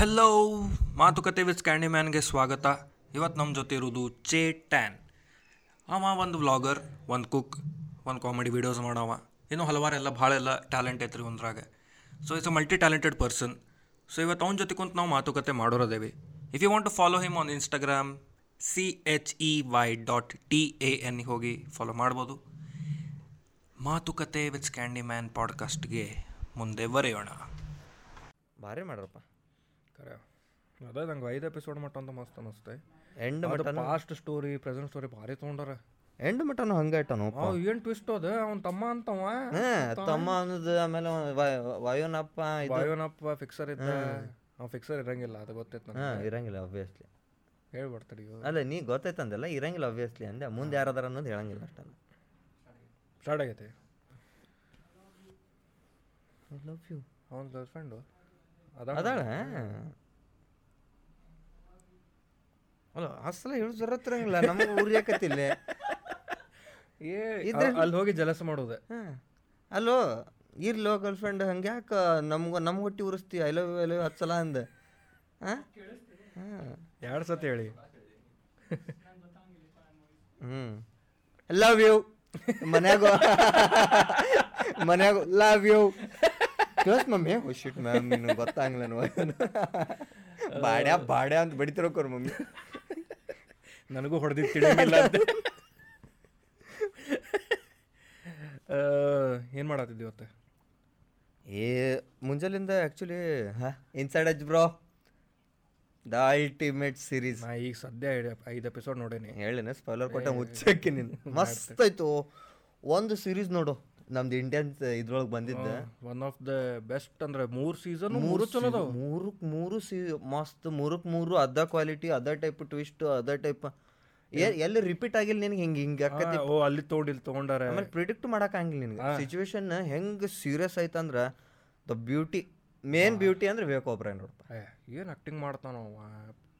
Hello ಮಾತುಕತೆ with candy ಮ್ಯಾನ್ಗೆ ಸ್ವಾಗತ. ಇವತ್ತು ನಮ್ಮ ಜೊತೆ ಇರೋದು ಚೇ ಟ್ಯಾನ್ ಅವ ಒಂದು ವ್ಲಾಗರ್ ಒಂದು ಕುಕ್ ಒಂದು ಕಾಮಿಡಿ ವೀಡಿಯೋಸ್ ಮಾಡೋವ. ಇನ್ನೂ ಹಲವಾರೆಲ್ಲ ಭಾಳ ಎಲ್ಲ ಟ್ಯಾಲೆಂಟ್ ಐತ್ರಿ ಒಂದ್ರಾಗ so it's a multi talented person so ಇವತ್ತು ಅವನ ಜೊತೆ ಕುಂತು ನಾವು ಮಾತುಕತೆ ಮಾಡೋರದೇವಿ. If you want to follow him on Instagram C H E Y dot T A N ಹೋಗಿ ಫಾಲೋ ಮಾಡ್ಬೋದು. ಮಾತುಕತೆ ವಿತ್ ಕ್ಯಾಂಡಿ ಮ್ಯಾನ್ ಪಾಡ್ಕಾಸ್ಟ್ಗೆ ಮುಂದೆ ಬರೆಯೋಣ. ಭಾರಿ ಮಾಡ್ರಪ್ಪ. ಅದೇ ನಂಗೆ ಐದು ಎಪಿಸೋಡ್ ಮಟ್ಟ ಅಂತ ಮಸ್ತ್ ಅನಿಸ್ತೆ. ಎಂಡ್ ಮಟ್ಟ ಲಾಸ್ಟ್ ಸ್ಟೋರಿ ಪ್ರೆಸೆಂಟ್ ಸ್ಟೋರಿ ಭಾರಿ ತೊಗೊಂಡಾರ. ಎಂಡ್ ಮಟನು ಹಂಗೆ ಆಯ್ತಾನು ಅವ್ ಏನ್ ಟ್ವಿಸ್ಟ್ ಅದ? ಅವ್ನ ತಮ್ಮ ಅಂತವ? ತಮ್ಮ ಅನ್ನೋದು ಆಮೇಲೆ ವಯೋನಪ್ಪ ವಯೋನಪ್ಪ ಫಿಕ್ಸರ್ ಇದ್ದ ಅವ ಫಿಕ್ಸರ್ ಇರಂಗಿಲ್ಲ ಅದು ಗೊತ್ತೈತೆ ಇರಂಗಿಲ್ಲ ಅಬ್ವಿಯಸ್ಲಿ ಹೇಳ್ಬಿಡ್ತಾರೆ ಅಲ್ಲ ನೀ ಗೊತ್ತೈತಂದಲ್ಲ ಇರಂಗಿಲ್ಲ ಅಬ್ವಿಯಸ್ಲಿ ಅಂದೆ. ಮುಂದೆ ಯಾರದಾರ ಅನ್ನೋದು ಹೇಳಂಗಿಲ್ಲ ಅಷ್ಟಲ್ಲ ಸ್ಟಾರ್ಟ್ ಆಗೈತೆ. ಐ ಲವ್ ಯು ಅವ್ನ ಗರ್ಲ್ ಫ್ರೆಂಡು ಅದಾಳ. ಅಲ್ಲ ಅಸಲ ಹೇಳು ಜರತ್ತಿರಂಗಿಲ್ಲ ನಮಗೆ ಏ ಅಲ್ಲಿ ಹೋಗಿ ಜಲಸ ಮಾಡೋದೆ. ಅಲ್ಲೋ ಇರ್ಲೋ ಗರ್ಲ್ ಫ್ರೆಂಡ್ ಹಂಗೆ ಯಾಕೆ ನಮ್ಗೆ ನಮ್ಮ ಹೊಟ್ಟಿ ಉರಿಸ್ತಿ ಐ ಲವ್ ಐ ಲವ್ ಹತ್ತು ಸಲ ಅಂದೆ. ಎರಡು ಸತಿ ಹೇಳಿ. ಹ್ಞೂ ಲವ್ ಯು ಮನ್ಯಾಗ ಮನ್ಯಾಗ ಲವ್ ಯು ಕೇಳಸ್ ಮಮ್ಮಿ ಓ ಶಿಟ್ ಮ್ಯಾಮ್ ನಿನಗೆ ಗೊತ್ತಾಗಲ್ಲ ಬಾಡ್ಯಾ ಬಾಡ್ಯಾ ಅಂತ ಬಡಿತಿರೋಕೋರ್ ಮಮ್ಮಿ. ನನಗೂ ಹೊಡೆದಿದ್ದು ತಿಳಿಯಂಗಿಲ್ಲ ಅಂತ. ಏನು ಮಾಡತ್ತಿದ್ದಿ ಇವತ್ತು? ಏ ಮುಂಜಾಲಿಂದ ಆ್ಯಕ್ಚುಲಿ ಹಾಂ Inside Edge bro the ultimate series ನಾ ಈಗ ಸದ್ಯ ಐದು ಎಪಿಸೋಡ್ ನೋಡೇನಿ. ಹೇಳಿನ ಸ್ಪೈಲರ್ ಕೊಟ್ಟ ಮುಚ್ಚಕ್ಕೆ ನೀನು. ಮಸ್ತ್ ಆಯ್ತು ಒಂದು ಸೀರೀಸ್ ನೋಡು. ನಮ್ದು ಇಂಡಿಯನ್ ಇದ್ರೊಳಗೆ ಬಂದಿದ್ದ. ಒನ್ ಆಫ್ ದ ಬೆಸ್ಟ್ ಅಂದ್ರೆ ಮೂರು ಸೀಸನ್ ಮೂರು ಚಲೋ ಅದಾವ. ಮೂರಕ್ಕೆ ಮೂರು ಸೀ ಮಸ್ತ್ ಮೂರಕ್ಕೆ ಮೂರು ಅದ ಕ್ವಾಲಿಟಿ ಅದ ಟೈಪ್ ಟ್ವಿಸ್ಟ್ ಅದ ಟೈಪ್ ಎಲ್ಲಿ ರಿಪೀಟ್ ಆಗಿಲ್ಲ ನಿನಗೆ ಹಿಂಗೆ ಹಿಂಗೆ ಅಕ್ಕತಿ ಓ ಅಲ್ಲಿ ತೋಡಿ ಇಲ್ಲಿ ತೊಗೊಂಡಾರೆ. ಆಮೇಲೆ ಪ್ರಿಡಿಕ್ಟ್ ಆಗಂಗಿಲ್ಲ ನಿನಗೆ. ಸಿಚುವೇಶನ್ ಹೆಂಗೆ ಸೀರಿಯಸ್ ಆಯ್ತಂದ್ರೆ ದ ಬ್ಯೂಟಿ ಮೇನ್ ಬ್ಯೂಟಿ ಅಂದ್ರೆ ಬೇಕು ಒಬ್ರ ನೋಡಪ್ಪ ಏನು ಆ್ಯಕ್ಟಿಂಗ್ ಮಾಡ್ತಾನೋ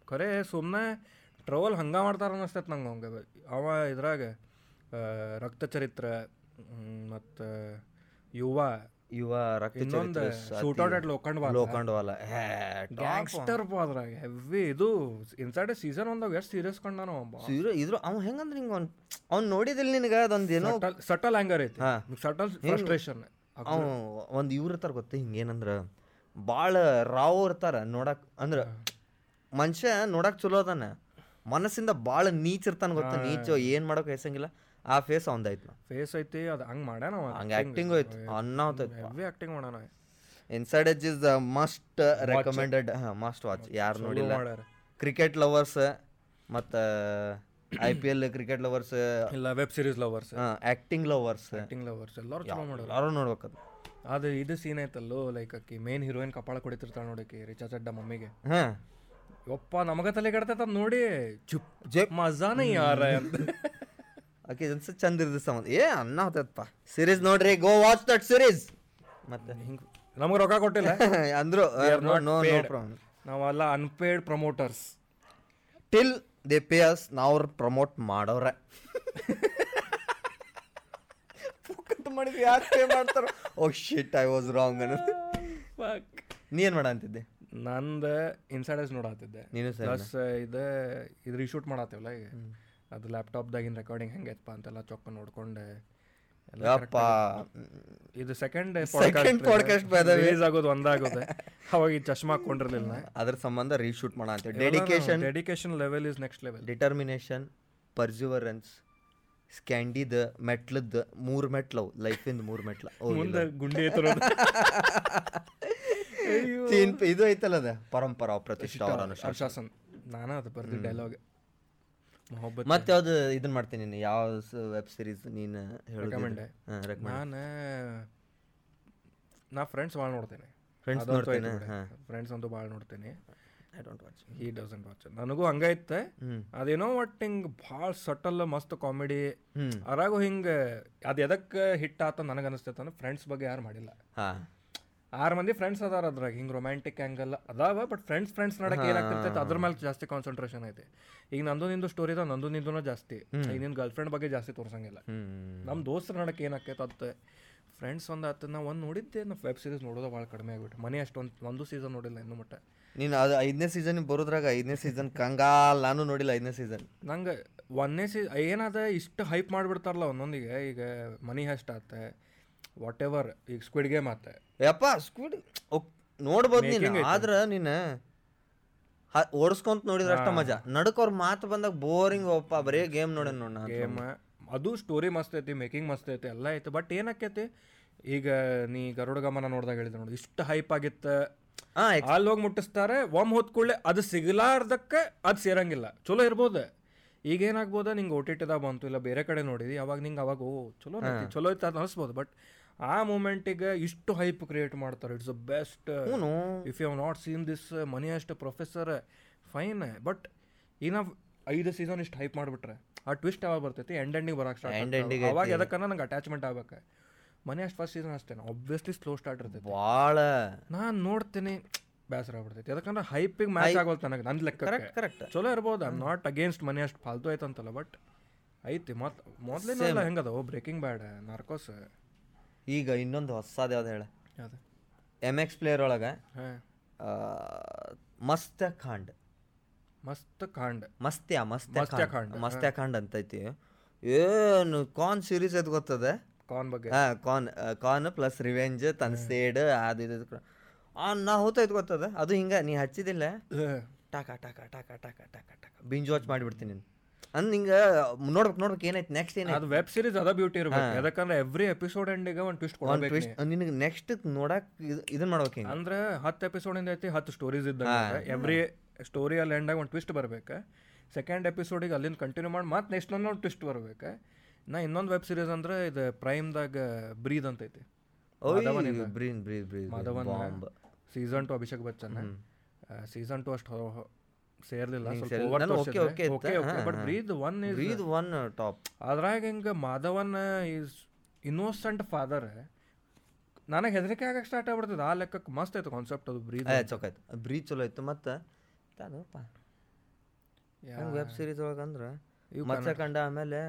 ಖರೆ ಸುಮ್ಮನೆ ಟ್ರವಲ್ ಹಂಗ ಮಾಡ್ತಾರ ಅನ್ನಿಸ್ತೈತೆ ನಂಗೆ ಅವಂಗೆ ಅವ ಇದ್ರಾಗ ಆ, ರಕ್ತ ಚರಿತ್ರ ಮತ್ತು ಯುವ. ಯುವ ರಕ್ತ ಇನ್ನೊಂದು ಶೂಟೌಟ್ ಅಟ್ ವಾಲ. ಬಾಲ್ ಲೋಖಂಡವಾಲ ಗ್ಯಾಂಗ್ಸ್ಟರ್ ಅದ್ರಾಗ. ಹೆವಿ ಇದು. ಇನ್ಸೈಡ್ ಸೀಸನ್ ಒಂದಾಗ ಎಷ್ಟು ಸೀರಿಯಸ್ ಕಂಡಾನ ಸೀರಿಯಸ್ ಇದ್ರ ಅವ ಹೆಂಗಂದ್ರೆ ಹಿಂಗೆ ಅವ್ನು ಅವ್ನು ನೋಡಿದಿಲ್ಲ ನಿನಗೆ ಅದೊಂದು ಏನೋ ಸಟಲ್ ಆ್ಯಂಗರ್ ಐತಿ. Subtle frustration. ಅವ ಒಂದು ಇವ್ರು ಇರ್ತಾರೆ ಗೊತ್ತ ಹಿಂಗೇನಂದ್ರೆ ಭಾಳ ರಾವ್ ಇರ್ತಾರ ನೋಡಕ್ ಅಂದ್ರೆ ಮನುಷ್ಯ ನೋಡಕ್ ಚಲೋ ಅದಾನ. ಮನಸ್ಸಿಂದ ಭಾಳ ನೀಚ್ ಇರ್ತಾನ ಗೊತ್ತ ನೀಚ ಏನು ಮಾಡೋಕೆ ಹೆಸಂಗಿಲ್ಲ ಆ ಫೇಸ್ ಅವಂದೈತ್ ನಾ ಫೇಸ್ ಐತಿ ಅದು ಹಂಗೆ ಮಾಡ್ಯಾನ ಹಂಗೆ ಆ್ಯಕ್ಟಿಂಗ್ ಹೋಯ್ತು. ಅನ್ನ ಹೆವಿ ಆ್ಯಕ್ಟಿಂಗ್ ಮಾಡ್ಯಾನ Inside Edge is the must recommended must watch ಯಾರು ನೋಡಿಲ್ಲ. ಕ್ರಿಕೆಟ್ ಲವರ್ಸ್ ಮತ್ತ I P L cricket lovers ಇಲ್ಲ web series lovers acting lovers acting lovers ಎಲ್ಲರೂ ಚಲೋ ಮಾಡೋರು. ಯಾರು ನೋಡ್ಬೇಕು ಅದು ಇದು ಸೀನ್ ಐತಲ್ಲೋ ಲೈಕ್ ಅಕ್ಕಿ ಮೇನ್ ಹೀರೋಯಿನ್ ಕಪಾಳ ಕೊಡಿತಿರ್ತಾಳೆ ನೋಡಕ್ಕೆ ರಿಚಾ ಚಡ್ಡ ಮಮ್ಮಿಗೆ. ಹಾಂ. ಯಪ್ಪ ನಮಗ ತಲೆ ಕೆಡ್ತೈತ ಅದ್ ನೋಡಿ. ಚುಪ್ ಜೆ ಮಜಾನೇ ಯಾರ ಅಂತ. ಓಕೆ ಅನ್ಸ ಚಂದ ಇರ್ದ ಸಂಬಂಧ. ಏ ಅನ್ನ ಹೋತಪ್ಪ ಸೀರೀಸ್ ನೋಡ್ರಿ ಗೋ ವಾಚ್ ದಟ್ ಸೀರೀಸ್ ಮತ್ತೆ? ಹಿಂಗ್ ನಮ್ಗೆ ರೊಕ್ಕ ಕೊಟ್ಟಿಲ್ಲ. ಅಂದ್ರು ನೋ ನೋ paid. ಪ್ರಾಬ್ಲಮ್ ನಾವೆಲ್ಲ unpaid promoters till they pay us ನಾವು ಪ್ರಮೋಟ್ ಮಾಡೋರೆ ಮಾಡಿದ್ವಿ ಯಾರು ಪೇ ಮಾಡ್ತಾರ? Oh shit I was wrong ಅನ್ನೋದು. ನೀ ಏನು ಮಾಡ ಅಂತಿದ್ದೆ ನಂದ ಇನ್ಸೈಡರ್ಸ್ ನೋಡತ್ತಿದ್ದೆ ನೀನು ಪ್ಲಸ್ ಇದು ಇದು ರೀಶೂಟ್ ಮಾಡತ್ತೇವಲ್ಲ ಈಗ. ಅದು ಲ್ಯಾಪ್ಟಾಪ್ದಾಗಿನ ರೆಕಾರ್ಡಿಂಗ್ ಹೆಂಗೈತಪ್ಪ ಅಂತೆಲ್ಲ ಚೊಕ್ಕ ನೋಡ್ಕೊಂಡೆ. ಇದು ಸೆಕೆಂಡ್ ಪಾಡ್ಕಾಸ್ಟ್. ರಿಲೀಸ್ ಆಗೋದು ಒಂದಾಗುತ್ತೆ. ಅವಾಗ ಈ ಚಶ್ಮಾ ಹಾಕೊಂಡಿರ್ಲಿಲ್ಲ ಅದ್ರ ಸಂಬಂಧ ರೀಶೂಟ್ ಮಾಡ ಅಂತ dedication dedication level is next level determination perseverance ಸ್ಕ್ಯಾಂಡಿದ ಮೆಟ್ಲದ ಮೂರು ಮೆಟ್ಲವು ಲೈಫಿಂದ ಮೂರು ಮೆಟ್ಲ. ಮುಂದೆ ಗುಂಡಿ ಇದು ಐತಲ್ಲ ಅದ? ಪರಂಪರಾ ಪ್ರತಿಷ್ಠಾ ಅನುಶಾಸನ್. ನಾನು ಅದು ಬರ್ದು ಡೈಲಾಗ್ ಮತ್ತೆ ಯಾವ್ದು ಇದನ್ನ ಮಾಡ್ತೀನಿ ನೀನು? ಯಾವ ವೆಬ್ ಸೀರೀಸ್ ನೀನು ರೆಕಮೆಂಡ್ ನಾನು ನಾ ಫ್ರೆಂಡ್ಸ್ ಭಾಳ ನೋಡ್ತೇನೆ. ಫ್ರೆಂಡ್ಸ್ ನೋಡ್ತೇನೆ, ಫ್ರೆಂಡ್ಸ್ ಅಂತೂ ಭಾಳ ನೋಡ್ತೇನೆ. I don't watch he doesn't watch ನನಗೂ ಹಂಗೈತೆ. ಅದೇನೋ ಒಟ್ಟು ಹಿಂಗೆ ಭಾಳ ಸಟಲ್ ಮಸ್ತ್ ಕಾಮಿಡಿ. ಅರಾಗು ಹಿಂಗೆ ಅದು ಎದಕ್ಕೆ ಹಿಟ್ ಆತ ನನಗೆ ಅನಿಸ್ತೈತೆ ಅಂದ್ರೆ ಫ್ರೆಂಡ್ಸ್ ಬಗ್ಗೆ ಯಾರು ಮಾಡಿಲ್ಲ. ಹಾ. ಆರು ಮಂದಿ ಫ್ರೆಂಡ್ಸ್ ಅದಾರ ಅದ್ರಾಗ ಹಿಂಗೆ ರೊಮ್ಯಾಂಟಿಕ್ ಆ್ಯಂಗಲ್ ಅದಾವ ಬಟ್ ಫ್ರೆಂಡ್ಸ್ ಫ್ರೆಂಡ್ಸ್ ನಡಕ್ಕೆ ಏನಾಗ್ತಿರ್ತೈತೆ ಅದ್ರ ಮೇಲೆ ಜಾಸ್ತಿ ಕಾನ್ಸಂಟ್ರೇಷನ್ ಐತೆ. ಈಗ ನಂದು ನಿಂದು ಸ್ಟೋರಿ ಅದ ನಂದು ನಿಂದು ಜಾಸ್ತಿ. ಈಗ ನಿನ್ನ ಗರ್ಲ್ ಫ್ರೆಂಡ್ ಬಗ್ಗೆ ಜಾಸ್ತಿ ತೋರ್ಸಂಗಿಲ್ಲ. ನಮ್ಮ ದೋಸ್ತರ ನಡಕ್ಕೆ ಏನಾಕೈತೆ ಅದು ಫ್ರೆಂಡ್ಸ್ ಒಂದು ಹತ್ತು ನಾ ಒಂದು ನೋಡಿದ್ದೆ ನಾ ವೆಬ್ ಸೀರೀಸ್ ನೋಡೋದು ಭಾಳ ಕಡಿಮೆ ಆಗಿಬಿಟ್ಟು. ಮನೆ ಅಷ್ಟೊಂದು ಒಂದು ಸೀಸನ್ ನೋಡಿಲ್ಲ ಇನ್ನು ಮಟ್ಟ. ನೀನು ಅದು ಐದನೇ ಸೀಸನ್ ಬರೋದ್ರಾಗ ಐದನೇ ಸೀಸನ್ ಕಂಗಾಲ್ ನಾನು ನೋಡಿಲ್ಲ ಐದನೇ ಸೀಸನ್ ನಂಗೆ ಒಂದನೇ ಸೀ ಏನಾದ ಇಷ್ಟು ಹೈಪ್ ಮಾಡಿಬಿಡ್ತಾರಲ್ಲ ಒಂದೊಂದಿಗೆ ಈಗ ಮನಿ ಹೆಸ್ಟ್ ಆತ ವಾಟ್ ಎವರ್ ಈಗ ಸ್ಕ್ವಿಡ್ ಗೇಮ್ ಆತ. ಯಪ್ಪ ಸ್ಕ್ವಿಡ್ ನೋಡ್ಬೋದು ನೀನು. ಆದ್ರೆ ನೀನು ಓಡಿಸ್ಕೊಂತ ನೋಡಿದ್ರೆ ಅಷ್ಟ ಮಜಾ. ನಡಕ್ ಅವ್ರ ಮಾತು ಬಂದಾಗ ಬೋರಿಂಗ್ ಒಪ್ಪ ಬರೀ ಗೇಮ್ ನೋಡ ನೋಡ ಗೇಮ್ ಅದು ಸ್ಟೋರಿ ಮಸ್ತ್ ಐತಿ ಮೇಕಿಂಗ್ ಮಸ್ತ್ ಐತಿ ಎಲ್ಲ ಐತಿ. ಬಟ್ ಏನಕ್ಕೈತಿ? ಈಗ ನೀ ಗರುಡ ಗಮನ ನೋಡ್ದಾಗ ಹೇಳಿದ ನೋಡಿ ಇಷ್ಟು ಹೈಪ್ ಆಗಿತ್ತು. ಅಲ್ಲಿ ಹೋಗಿ ಮುಟ್ಟಿಸ್ತಾರೆ ಒಮ್ಮೆ ಹೊತ್ಕೊಳ್ಳೆ ಅದು ಸಿಗಲಾರ್ದಕ್ಕೆ ಅದು ಸೇರಂಗಿಲ್ಲ. ಚಲೋ ಇರ್ಬೋದು? ಈಗ ಏನಾಗ್ಬೋದ? ನಿಂಗೆ ಓ ಟಿ ಟಿದಾಗ ಬಂತು ಇಲ್ಲ ಬೇರೆ ಕಡೆ ನೋಡಿದಿ ಅವಾಗ ನಿಂಗೆ ಅವಾಗ ಓ ಚಲೋ ಚಲೋ ಇತ್ತು ಅದು ಅನಿಸ್ಬೋದು. ಬಟ್ ಆ ಮೂಮೆಂಟಿಗೆ ಇಷ್ಟು ಹೈಪ್ ಕ್ರಿಯೇಟ್ ಮಾಡ್ತಾರೆ. It's a best if you have not seen this Money ಅಷ್ಟು ಪ್ರೊಫೆಸರ್ ಫೈನ್ ಬಟ್ ಈಗ ನಾವು ಐದು ಸೀಸನ್ ಇಷ್ಟು ಹೈಪ್ ಮಾಡಿಬಿಟ್ರೆ ಆ ಟ್ವಿಸ್ಟ್ ಯಾವಾಗ ಬರ್ತೈತಿ? ಎಂಡ್ ಎಂಡಿಂಗ್ ಬರೋಕೆ ಸ್ಟಾರ್ಟ್ ಅವಾಗ ಎದಕ್ಕನ್ನ ನಂಗೆ ಅಟ್ಯಾಚ್ಮೆಂಟ್ ಆಗ್ಬೇಕು. ಮನೆ ಅಷ್ಟು ಫಸ್ಟ್ ಸೀಸನ್ ಅಷ್ಟೇ ಆಬ್ವಿಯಸ್ಲಿ ಸ್ಲೋ ಸ್ಟಾರ್ಟ್ ಇರ್ತೈತಿ. ಭಾಳ ನಾನು ನೋಡ್ತೀನಿ ಬೇಸರ ಆಗ್ಬಿಡ್ತೈತಿ. ಯಾಕಂದ್ರೆ ಹೈಪಿಗೆ ಮ್ಯಾಚ್ ಆಗೋದು ನನಗೆ ನನ್ನ ಲೆಕ್ಕ ಕರೆಕ್ಟ್ ಕರೆಕ್ಟ್ ಚಲೋ ಇರ್ಬೋದು ಐ ನಾಟ್ ಅಗೇನ್ಸ್ಟ್ ಮನಿ ಅಷ್ಟು ಫಾಲ್ತು ಆಯ್ತಂತಲ್ಲ ಬಟ್ ಐತಿ ಮತ್ತೆ ಮೊದ್ಲೇನೆಲ್ಲ ಹೆಂಗದವು? ಬ್ರೇಕಿಂಗ್ ಬ್ಯಾಡ್ ನಾರ್ಕೋಸ್ ಈಗ ಇನ್ನೊಂದು ಹೊಸದು ಯಾವ್ದು ಹೇಳ? ಯಾವುದು? ಎಂ ಎಕ್ಸ್ ಪ್ಲೇಯರ್ ಒಳಗೆ ಹಾಂ. ಮಸ್ತ್ಯ ಖಾಂಡ್ ಮಸ್ತ್ ಕಾಂಡ್ ಮಸ್ತ್ಯ ಮಸ್ತ್ಯ ಮಸ್ತ್ಯ ಖಾಂಡ್. ಖಾಂಡ್, ಮಸ್ತ್ಯ ಖಾಂಡ್ ಅಂತೈತಿ ಏನು ಕಾನ್ ಸೀರೀಸ್ ಐತೆ ಗೊತ್ತದೆ? ಕಾನ್ ಬಗ್ಗೆ. ಹಾ ಕಾನ್ ಕಾನ್ ಪ್ಲಸ್ ರಿವೆಂಜ್ ತನ್ ಸೇಡ್ ಅದು ಇದು ಇದು. ಆ ನಾ ಹೋತೈತೆ ಗೊತ್ತದ? ಅದು ಹಿಂಗ ನೀ ಹಚ್ಚಿದಿಲ್ಲ? ಟಾಕ ಟಾಕ ಟಾಕ ಟಾಕ ಟಾಕ ಟಾಕ. ಬಿಂಜ್ ವಾಚ್ ಮಾಡಿಬಿಡ್ತೀನಿ ನೀನು. ಅಂದ್ ಹಿಂಗ ನೋಡ್ಬೇಕು ನೋಡ್ಬೇಕು ಏನೈತೆ ನೆಕ್ಸ್ಟ್ ಏನಾಯ್ತು ಅದು ವೆಬ್ ಸೀರೀಸ್ ಅದ ಬ್ಯೂಟಿ ಇರ್ಬೇಕು. ಯಾಕಂದ್ರೆ ಎವ್ರಿ ಎಪಿಸೋಡ್ ಎಂಡಿಗೆ ಒಂದು ಟ್ವಿಸ್ಟ್ ಕೊಡ್ಬೇಕು ನಿನಗೆ ನೆಕ್ಸ್ಟ್ ನೋಡಕ್ ಇದು ಇದನ್ನ ಮಾಡ್ಬೇಕು ಅಂದ್ರೆ ಹತ್ತು ಎಪಿಸೋಡ್ ಇಂದ ಐತಿ ಹತ್ತು ಸ್ಟೋರೀಸ್ ಇದ್ದ ಎವ್ರಿ ಸ್ಟೋರಿ ಅಲ್ಲಿ ಎಂಡಾಗ ಒಂದು ಟ್ವಿಸ್ಟ್ ಬರ್ಬೇಕು. ಸೆಕೆಂಡ್ ಎಪಿಸೋಡಿಗೆ ಅಲ್ಲಿಂದ ಕಂಟಿನ್ಯೂ ಮಾಡಿ ಮತ್ತೆ ನೆಕ್ಸ್ಟ್ ಒಂದು ಟ್ವಿಸ್ಟ್ ಬರ್ಬೇಕು. ನಾ ಇನ್ನೊಂದು ವೆಬ್ ಸೀರೀಸ್ ಅಂದ್ರೆ ಇದು ಪ್ರೈಮ್ದಾಗ ಬ್ರೀದ್ ಅಂತ ಐತಿ. Madhavan season two Abhishek Bachchan season two ಅಷ್ಟು ಸೇರ್ಲಿಲ್ಲ ಹಾ. Breathe one Breathe one top ಅದ್ರಾಗ ಹಿಂಗೆ ಮಾಧವನ್ ಈಸ್ ಇನ್ನೋಸೆಂಟ್ ಫಾದರ್ ನನಗೆ ಹೆದರಿಕೆ ಆಗಕ್ಕೆ ಸ್ಟಾರ್ಟ್ ಆಗ್ಬಿಡ್ತದೆ. ಆ ಲೆಕ್ಕಕ್ಕೆ ಮಸ್ತ್ ಆಯ್ತು ಕಾನ್ಸೆಪ್ಟ್ ಅದು ಬ್ರೀದ್ ಚೊಕಾಯ್ತು ಬ್ರೀದ್ ಚಲೋ ಇತ್ತು ಮತ್ತು ಅದಪ್ಪ ವೆಬ್ ಸೀರೀಸ್ ಒಳಗೆ ಅಂದ್ರೆ ಮಚ್ಚ ಕಂಡ ಆಮೇಲೆ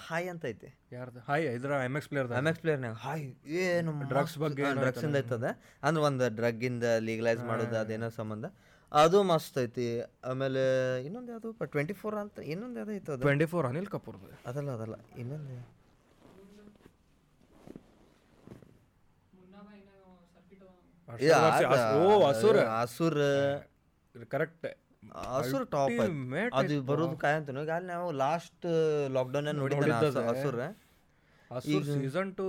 ಹಾಯ್ ಅಂತ ಐತೆ. ಯಾರ್ದು? ಹಾಯ್ ಇದ್ರ M X player M X ಪ್ಲೇಯರ್ನಾಗ hi ಏನು ಡ್ರಗ್ಸ್ ಬಗ್ಗೆ ಡ್ರಗ್ಸಿಂದ ಐತದ ಅಂದ್ರೆ ಒಂದು ಡ್ರಗ್ಗಿಂದ ಲೀಗಲೈಸ್ ಮಾಡೋದು ಅದೇನೋ ಸಂಬಂಧ. ಅದು ಮಸ್ತ್ ಐತಿ. ಆಮೇಲೆ ಇನ್ನೊಂದು ಯಾವುದು? ಟ್ವೆಂಟಿ ಫೋರ್ ಅಂತ ಇನ್ನೊಂದು ಯಾವ್ದು ಐತೆ ಅದು? ಟ್ವೆಂಟಿ ಫೋರ್ ಅನಿಲ್ ಕಪೂರ್ದು. ಅದಲ್ಲ ಅದಲ್ಲ. ಇನ್ನೊಂದು. ಅಸುರ. ಕರೆಕ್ಟ್ ಅಸುರ್. ಟಾಪ್ ಅದು ಬರೋದು ಕಾಯಂತನು. ಅಂತ ಅಲ್ಲಿ ನಾವು ಲಾಸ್ಟ್ ಲಾಕ್ಡೌನ್ ನೋಡಿದ್ದೆ ಅಸುರ್. ಸೀಸನ್ ಟು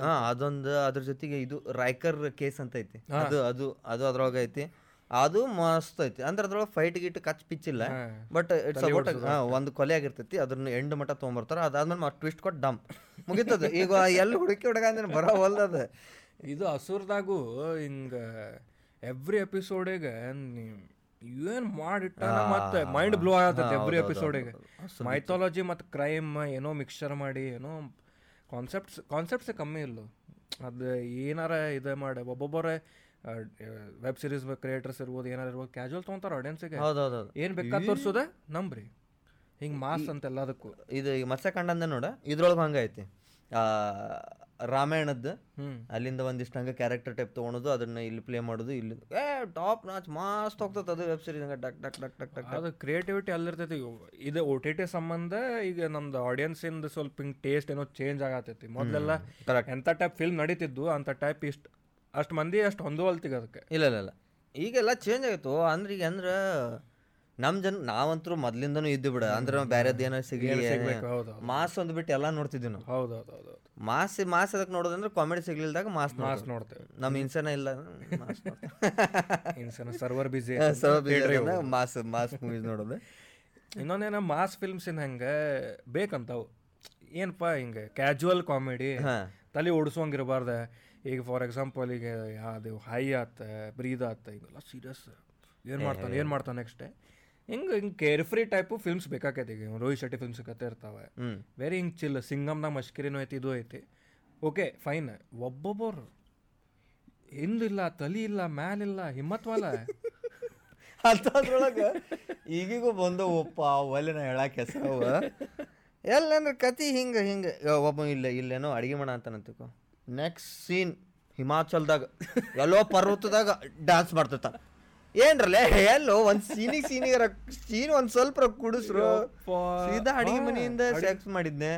ಹಾ ಅದೊಂದು ಅದ್ರ ಜೊತೆಗೆ ಇದು ರಾಯ್ಕರ್ ಕೇಸ್ ಅಂತ ಐತಿ. ಅದು ಅದು ಅದು ಅದ್ರೊಳಗೆ ಐತಿ. ಅದು ಮಸ್ತ್ ಐತಿ. ಅಂದ್ರೆ ಅದ್ರೊಳಗೆ ಫೈಟ್ ಗಿಟ್ ಕಚ್ ಪಿಚ್ ಇಲ್ಲ. ಬಟ್ ಇಟ್ಸ್ ಅಬೌಟ್ ಒಂದು ಕೊಲೆ ಆಗಿರ್ತೈತಿ. ಅದನ್ನ ಎಂಡ್ ಮಟ್ಟ ತೊಗೊಂಬರ್ತಾರ. ಅದಾದ್ಮೇಲೆ ಮತ್ತೆ ಟ್ವಿಸ್ಟ್ ಕೊಟ್ಟು ಡಂಪ್ ಮುಗಿತದ. ಈಗ ಎಲ್ಲಿ ಹುಡುಕಿ ಹುಡುಗ ಅಂದ್ರೆ ಬರೋ ಹೊಲ್ದದ. ಇದು ಹಸುರ್ದಾಗೂ ಹಿಂಗ ಎವ್ರಿ ಎಪಿಸೋಡಿಗೆ ಏನು ಮಾಡಿಟ್ಟ ಮತ್ತೆ ಮೈಂಡ್ ಬ್ಲೋ ಆಗತ್ತೆ ಎವ್ರಿ ಎಪಿಸೋಡಿಗೆ ಮೈಥಾಲಜಿ ಮತ್ತು ಕ್ರೈಮ್ ಏನೋ ಮಿಕ್ಸ್ಚರ್ ಮಾಡಿ ಏನೋ ಕಾನ್ಸೆಪ್ಟ್ಸ್ ಕಾನ್ಸೆಪ್ಟ್ಸ್ ಕಮ್ಮಿ ಇಲ್ಲ. ಅದು ಏನಾರ ಇದು ಮಾಡಿ ಒಬ್ಬೊಬ್ಬರೇ ವೆಬ್ ಸೀರೀಸ್ ಕ್ರಿಯೇಟರ್ಸ್ ಇರ್ಬೋದು ಏನಾರ ಇರ್ಬೋದು ಕ್ಯಾಜುವಲ್ ತೊಗೊಂತಾರೆ ಆಡಿಯನ್ಸಿಗೆ ಏನು ಬೇಕಾದ್ ತೋರ್ಸೋದ? ನಂಬ್ರಿ. ಹಿಂಗೆ ಮಾಸ್ ಅಂತ ಎಲ್ಲದಕ್ಕೂ. ಇದು ಈಗ ಮತ್ಸ್ಯ ಕಂಡಂದೆ ನೋಡ. ಇದ್ರೊಳಗೆ ಹಂಗೈತಿ. ರಾಮಾಯಣದ್ದು. ಅಲ್ಲಿಂದ ಒಂದಿಷ್ಟು ಹಂಗೆ ಕ್ಯಾರೆಕ್ಟರ್ ಟೈಪ್ ತೊಗೊಳೋದು ಅದನ್ನ ಇಲ್ಲಿ ಪ್ಲೇ ಮಾಡೋದು ಇಲ್ಲಿ ಏ ಟಾಪ್ ನಾಚ್ ಮಸ್ತ್ ಹೋಗ್ತದೆ ಅದು ವೆಬ್ ಸೀರೀಸ್ ಹಂಗೆ ಡಕ್ ಡಕ್ ಡಕ್ ಡಕ್ ಡಕ್ ಅದು ಕ್ರಿಯೇಟಿವಿಟಿ ಅಲ್ಲಿರ್ತೈತಿ. ಇದು ಓ ಟಿ ಟಿ ಸಂಬಂಧ ಈಗ ನಮ್ದು ಆಡಿಯನ್ಸಿಂದ ಸ್ವಲ್ಪ ಹಿಂಗೆ ಟೇಸ್ಟ್ ಏನೋ ಚೇಂಜ್ ಆಗತ್ತೈತಿ. ಮೊದಲೆಲ್ಲ. ಎಂಥ ಟೈಪ್ ಫಿಲ್ಮ್ ನಡೀತಿದ್ದು ಅಂಥ ಟೈಪ್ ಇಷ್ಟು ಅಷ್ಟು ಮಂದಿ ಅಷ್ಟು ಹೊಂದುವಲ್ತಿಗೆ ಅದಕ್ಕೆ. ಇಲ್ಲ ಇಲ್ಲ ಇಲ್ಲ. ಈಗೆಲ್ಲ ಚೇಂಜ್ ಆಯಿತು. ಅಂದ್ರೆ ಈಗ ಅಂದ್ರೆ ನಮ್ಮ ಜನ ನಾವಂತರೂ ಮೊದ್ಲಿಂದನೂ ಇದ್ದು ಬಿಡ. ಅಂದ್ರೆ ಬೇರೆದೇನೋ ಏನೋ ಸಿಗಲಿ ಹೌದು. ಮಾಸ್ ಒಂದು ಬಿಟ್ಟು ಎಲ್ಲ ನೋಡ್ತಿದ್ವಿ ನಾವು. ಹೌದು ಹೌದು ಹೌದು. ಮಾಸ್ ಮಾಸ್ ಅದಕ್ಕೆ ನೋಡೋದಂದ್ರೆ ಕಾಮಿಡಿ ಸಿಗ್ಲಿಲ್ದಾಗ ಮಾಸ್ ಮಾಸ್ ನೋಡ್ತೇವೆ. ನಮ್ಮ ಇನ್ಸನ ಇಲ್ಲ ಮಾಸ್ ಇನ್ಸನ server busy mass mass movies ನೋಡೋದು. ಇನ್ನೊಂದೇನ ಮಾಸ್ ಫಿಲ್ಮ್ಸ್ ಫಿಲ್ಮ್ಸಿನ ಹಂಗೆ ಬೇಕಂತಾವು. ಏನಪ್ಪ ಹಿಂಗೆ ಕ್ಯಾಜುವಲ್ ಕಾಮಿಡಿ ತಲೆ ಓಡಿಸೋಂಗಿರಬಾರ್ದ. ಈಗ ಫಾರ್ ಎಕ್ಸಾಂಪಲ್ ಈಗ ಅದು ಹೈ ಆತ ಬ್ರೀದ್ ಆತ ಈಗೆಲ್ಲ ಸೀರಿಯಸ್ ಏನು ಮಾಡ್ತಾನೆ ಏನು ಮಾಡ್ತಾನೆ ನೆಕ್ಸ್ಟ್ ಹಿಂಗೆ ಹಿಂಗೆ ಕೇರ್ ಫ್ರೀ ಟೈಪು ಫಿಲ್ಮ್ಸ್ ಬೇಕಾಕೈತಿ ಈಗ ರೋಹಿತ್ ಶೆಟ್ಟಿ ಫಿಲ್ಮ್ಸ್ ಕತೆ ಇರ್ತಾವೆ. ವೆರಿ ಹಿಂಗೆ ಚಿಲ್ ಸಿಂಗಮ್ನಾಗ ಮಷ್ಕಿರಿನೂ ಐತಿ ಇದು ಐತಿ. ಓಕೆ ಫೈನ್ ಒಬ್ಬೊಬ್ಬರು ಹಿಂದಿಲ್ಲ ತಲಿ ಇಲ್ಲ ಮ್ಯಾಲಿಲ್ಲ ಹಿಮ್ಮತ್ವಲ್ಲ. ಅಂತದ್ರೊಳಗೆ ಈಗಿಗೂ ಬಂದವು ಒಪ್ಪ ಒಲೆನ ಹೇಳಕ್ಕೆ ಹೆಸರವ. ಎಲ್ಲಂದ್ರೆ ಕತಿ ಹಿಂಗೆ ಹಿಂಗೆ. ಒಬ್ಬ ಇಲ್ಲ ಇಲ್ಲೇನೋ ಅಡಿಗೆ ಮಾಡ ಅಂತಾನಂತಿಕೋ ನೆಕ್ಸ್ಟ್ ಸೀನ್ ಹಿಮಾಚಲ್ದಾಗ ಎಲ್ಲೋ ಪರ್ವತದಾಗ ಡ್ಯಾನ್ಸ್ ಮಾಡ್ತಿರ್ತ ಏನ್ರಲ್ಲೇ? ಎಲ್ಲೋ ಒಂದ್ ಸೀನಿಗೆ ಸೀನಿಗೆ ಸೀನ್ ಒಂದ್ ಸ್ವಲ್ಪ ಕುಡಿಸ್ರು. ಸೀದಾ ಅಡಿಗೆ ಮನೆಯಿಂದ ಸೆಕ್ಸ್ ಮಾಡಿದ್ನೆ.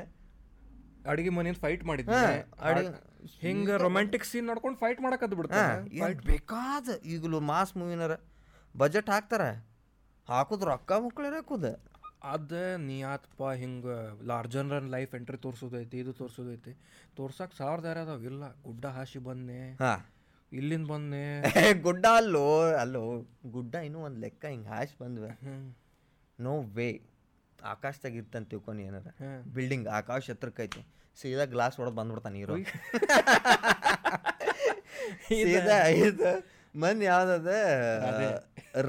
ಅಡಿಗೆ ಮನೆಯಿಂದ ಫೈಟ್ ಮಾಡಿದ್ನೇ. ಹಿಂಗ ರೊಮ್ಯಾಂಟಿಕ್ ಸೀನ್ ನೋಡ್ಕೊಂಡು ಫೈಟ್ ಮಾಡಕದ್ ಏನ್ ಬೇಕಾದ ಈಗಲೂ ಮಾಸ್ ಮೂವಿನಾರ ಬಜೆಟ್ ಹಾಕ್ತಾರ. ಹಾಕುದ್ ರೊಕ್ಕ ಮಕ್ಳು ಹಾಕುದ ಅದ ನೀ ಆತಪ್ಪ ಹಿಂಗ ಲಾರ್ಜರ್ ರನ್ ಲೈಫ್ ಎಂಟ್ರಿ ತೋರ್ಸೋದೈತಿ ಇದು ತೋರ್ಸೋದೈತಿ. ತೋರ್ಸಕ್ ಸಾವಿರದ ಯಾರು ಅದಾವ? ಇಲ್ಲ ಗುಡ್ಡ ಹಾಸಿ ಬಂದೆ ಹಾ. ಇಲ್ಲಿಂದ ಬಂದೆ ಗುಡ್ಡ ಅಲ್ಲೋ ಅಲ್ಲೋ ಗುಡ್ಡ ಇನ್ನೂ ಒಂದು ಲೆಕ್ಕ ಹಿಂಗೆ ಹಾಶ್ ಬಂದ್ವೆ. ನೋ ವೇ ಆಕಾಶದಾಗ ಇರ್ತಂತ ತಿಳ್ಕೊಂಡು ಏನಾರ. ಬಿಲ್ಡಿಂಗ್ ಆಕಾಶ ಎತ್ತರಕ್ಕೆ ಐತಿ. ಸೀದಾ ಗ್ಲಾಸ್ ಹೊಡೆದು ಬಂದ್ಬಿಡ್ತಾನೆ ಇರೋ ಸೀದಾ ಇದು. ಮಂದಿ ಯಾವ್ದದ?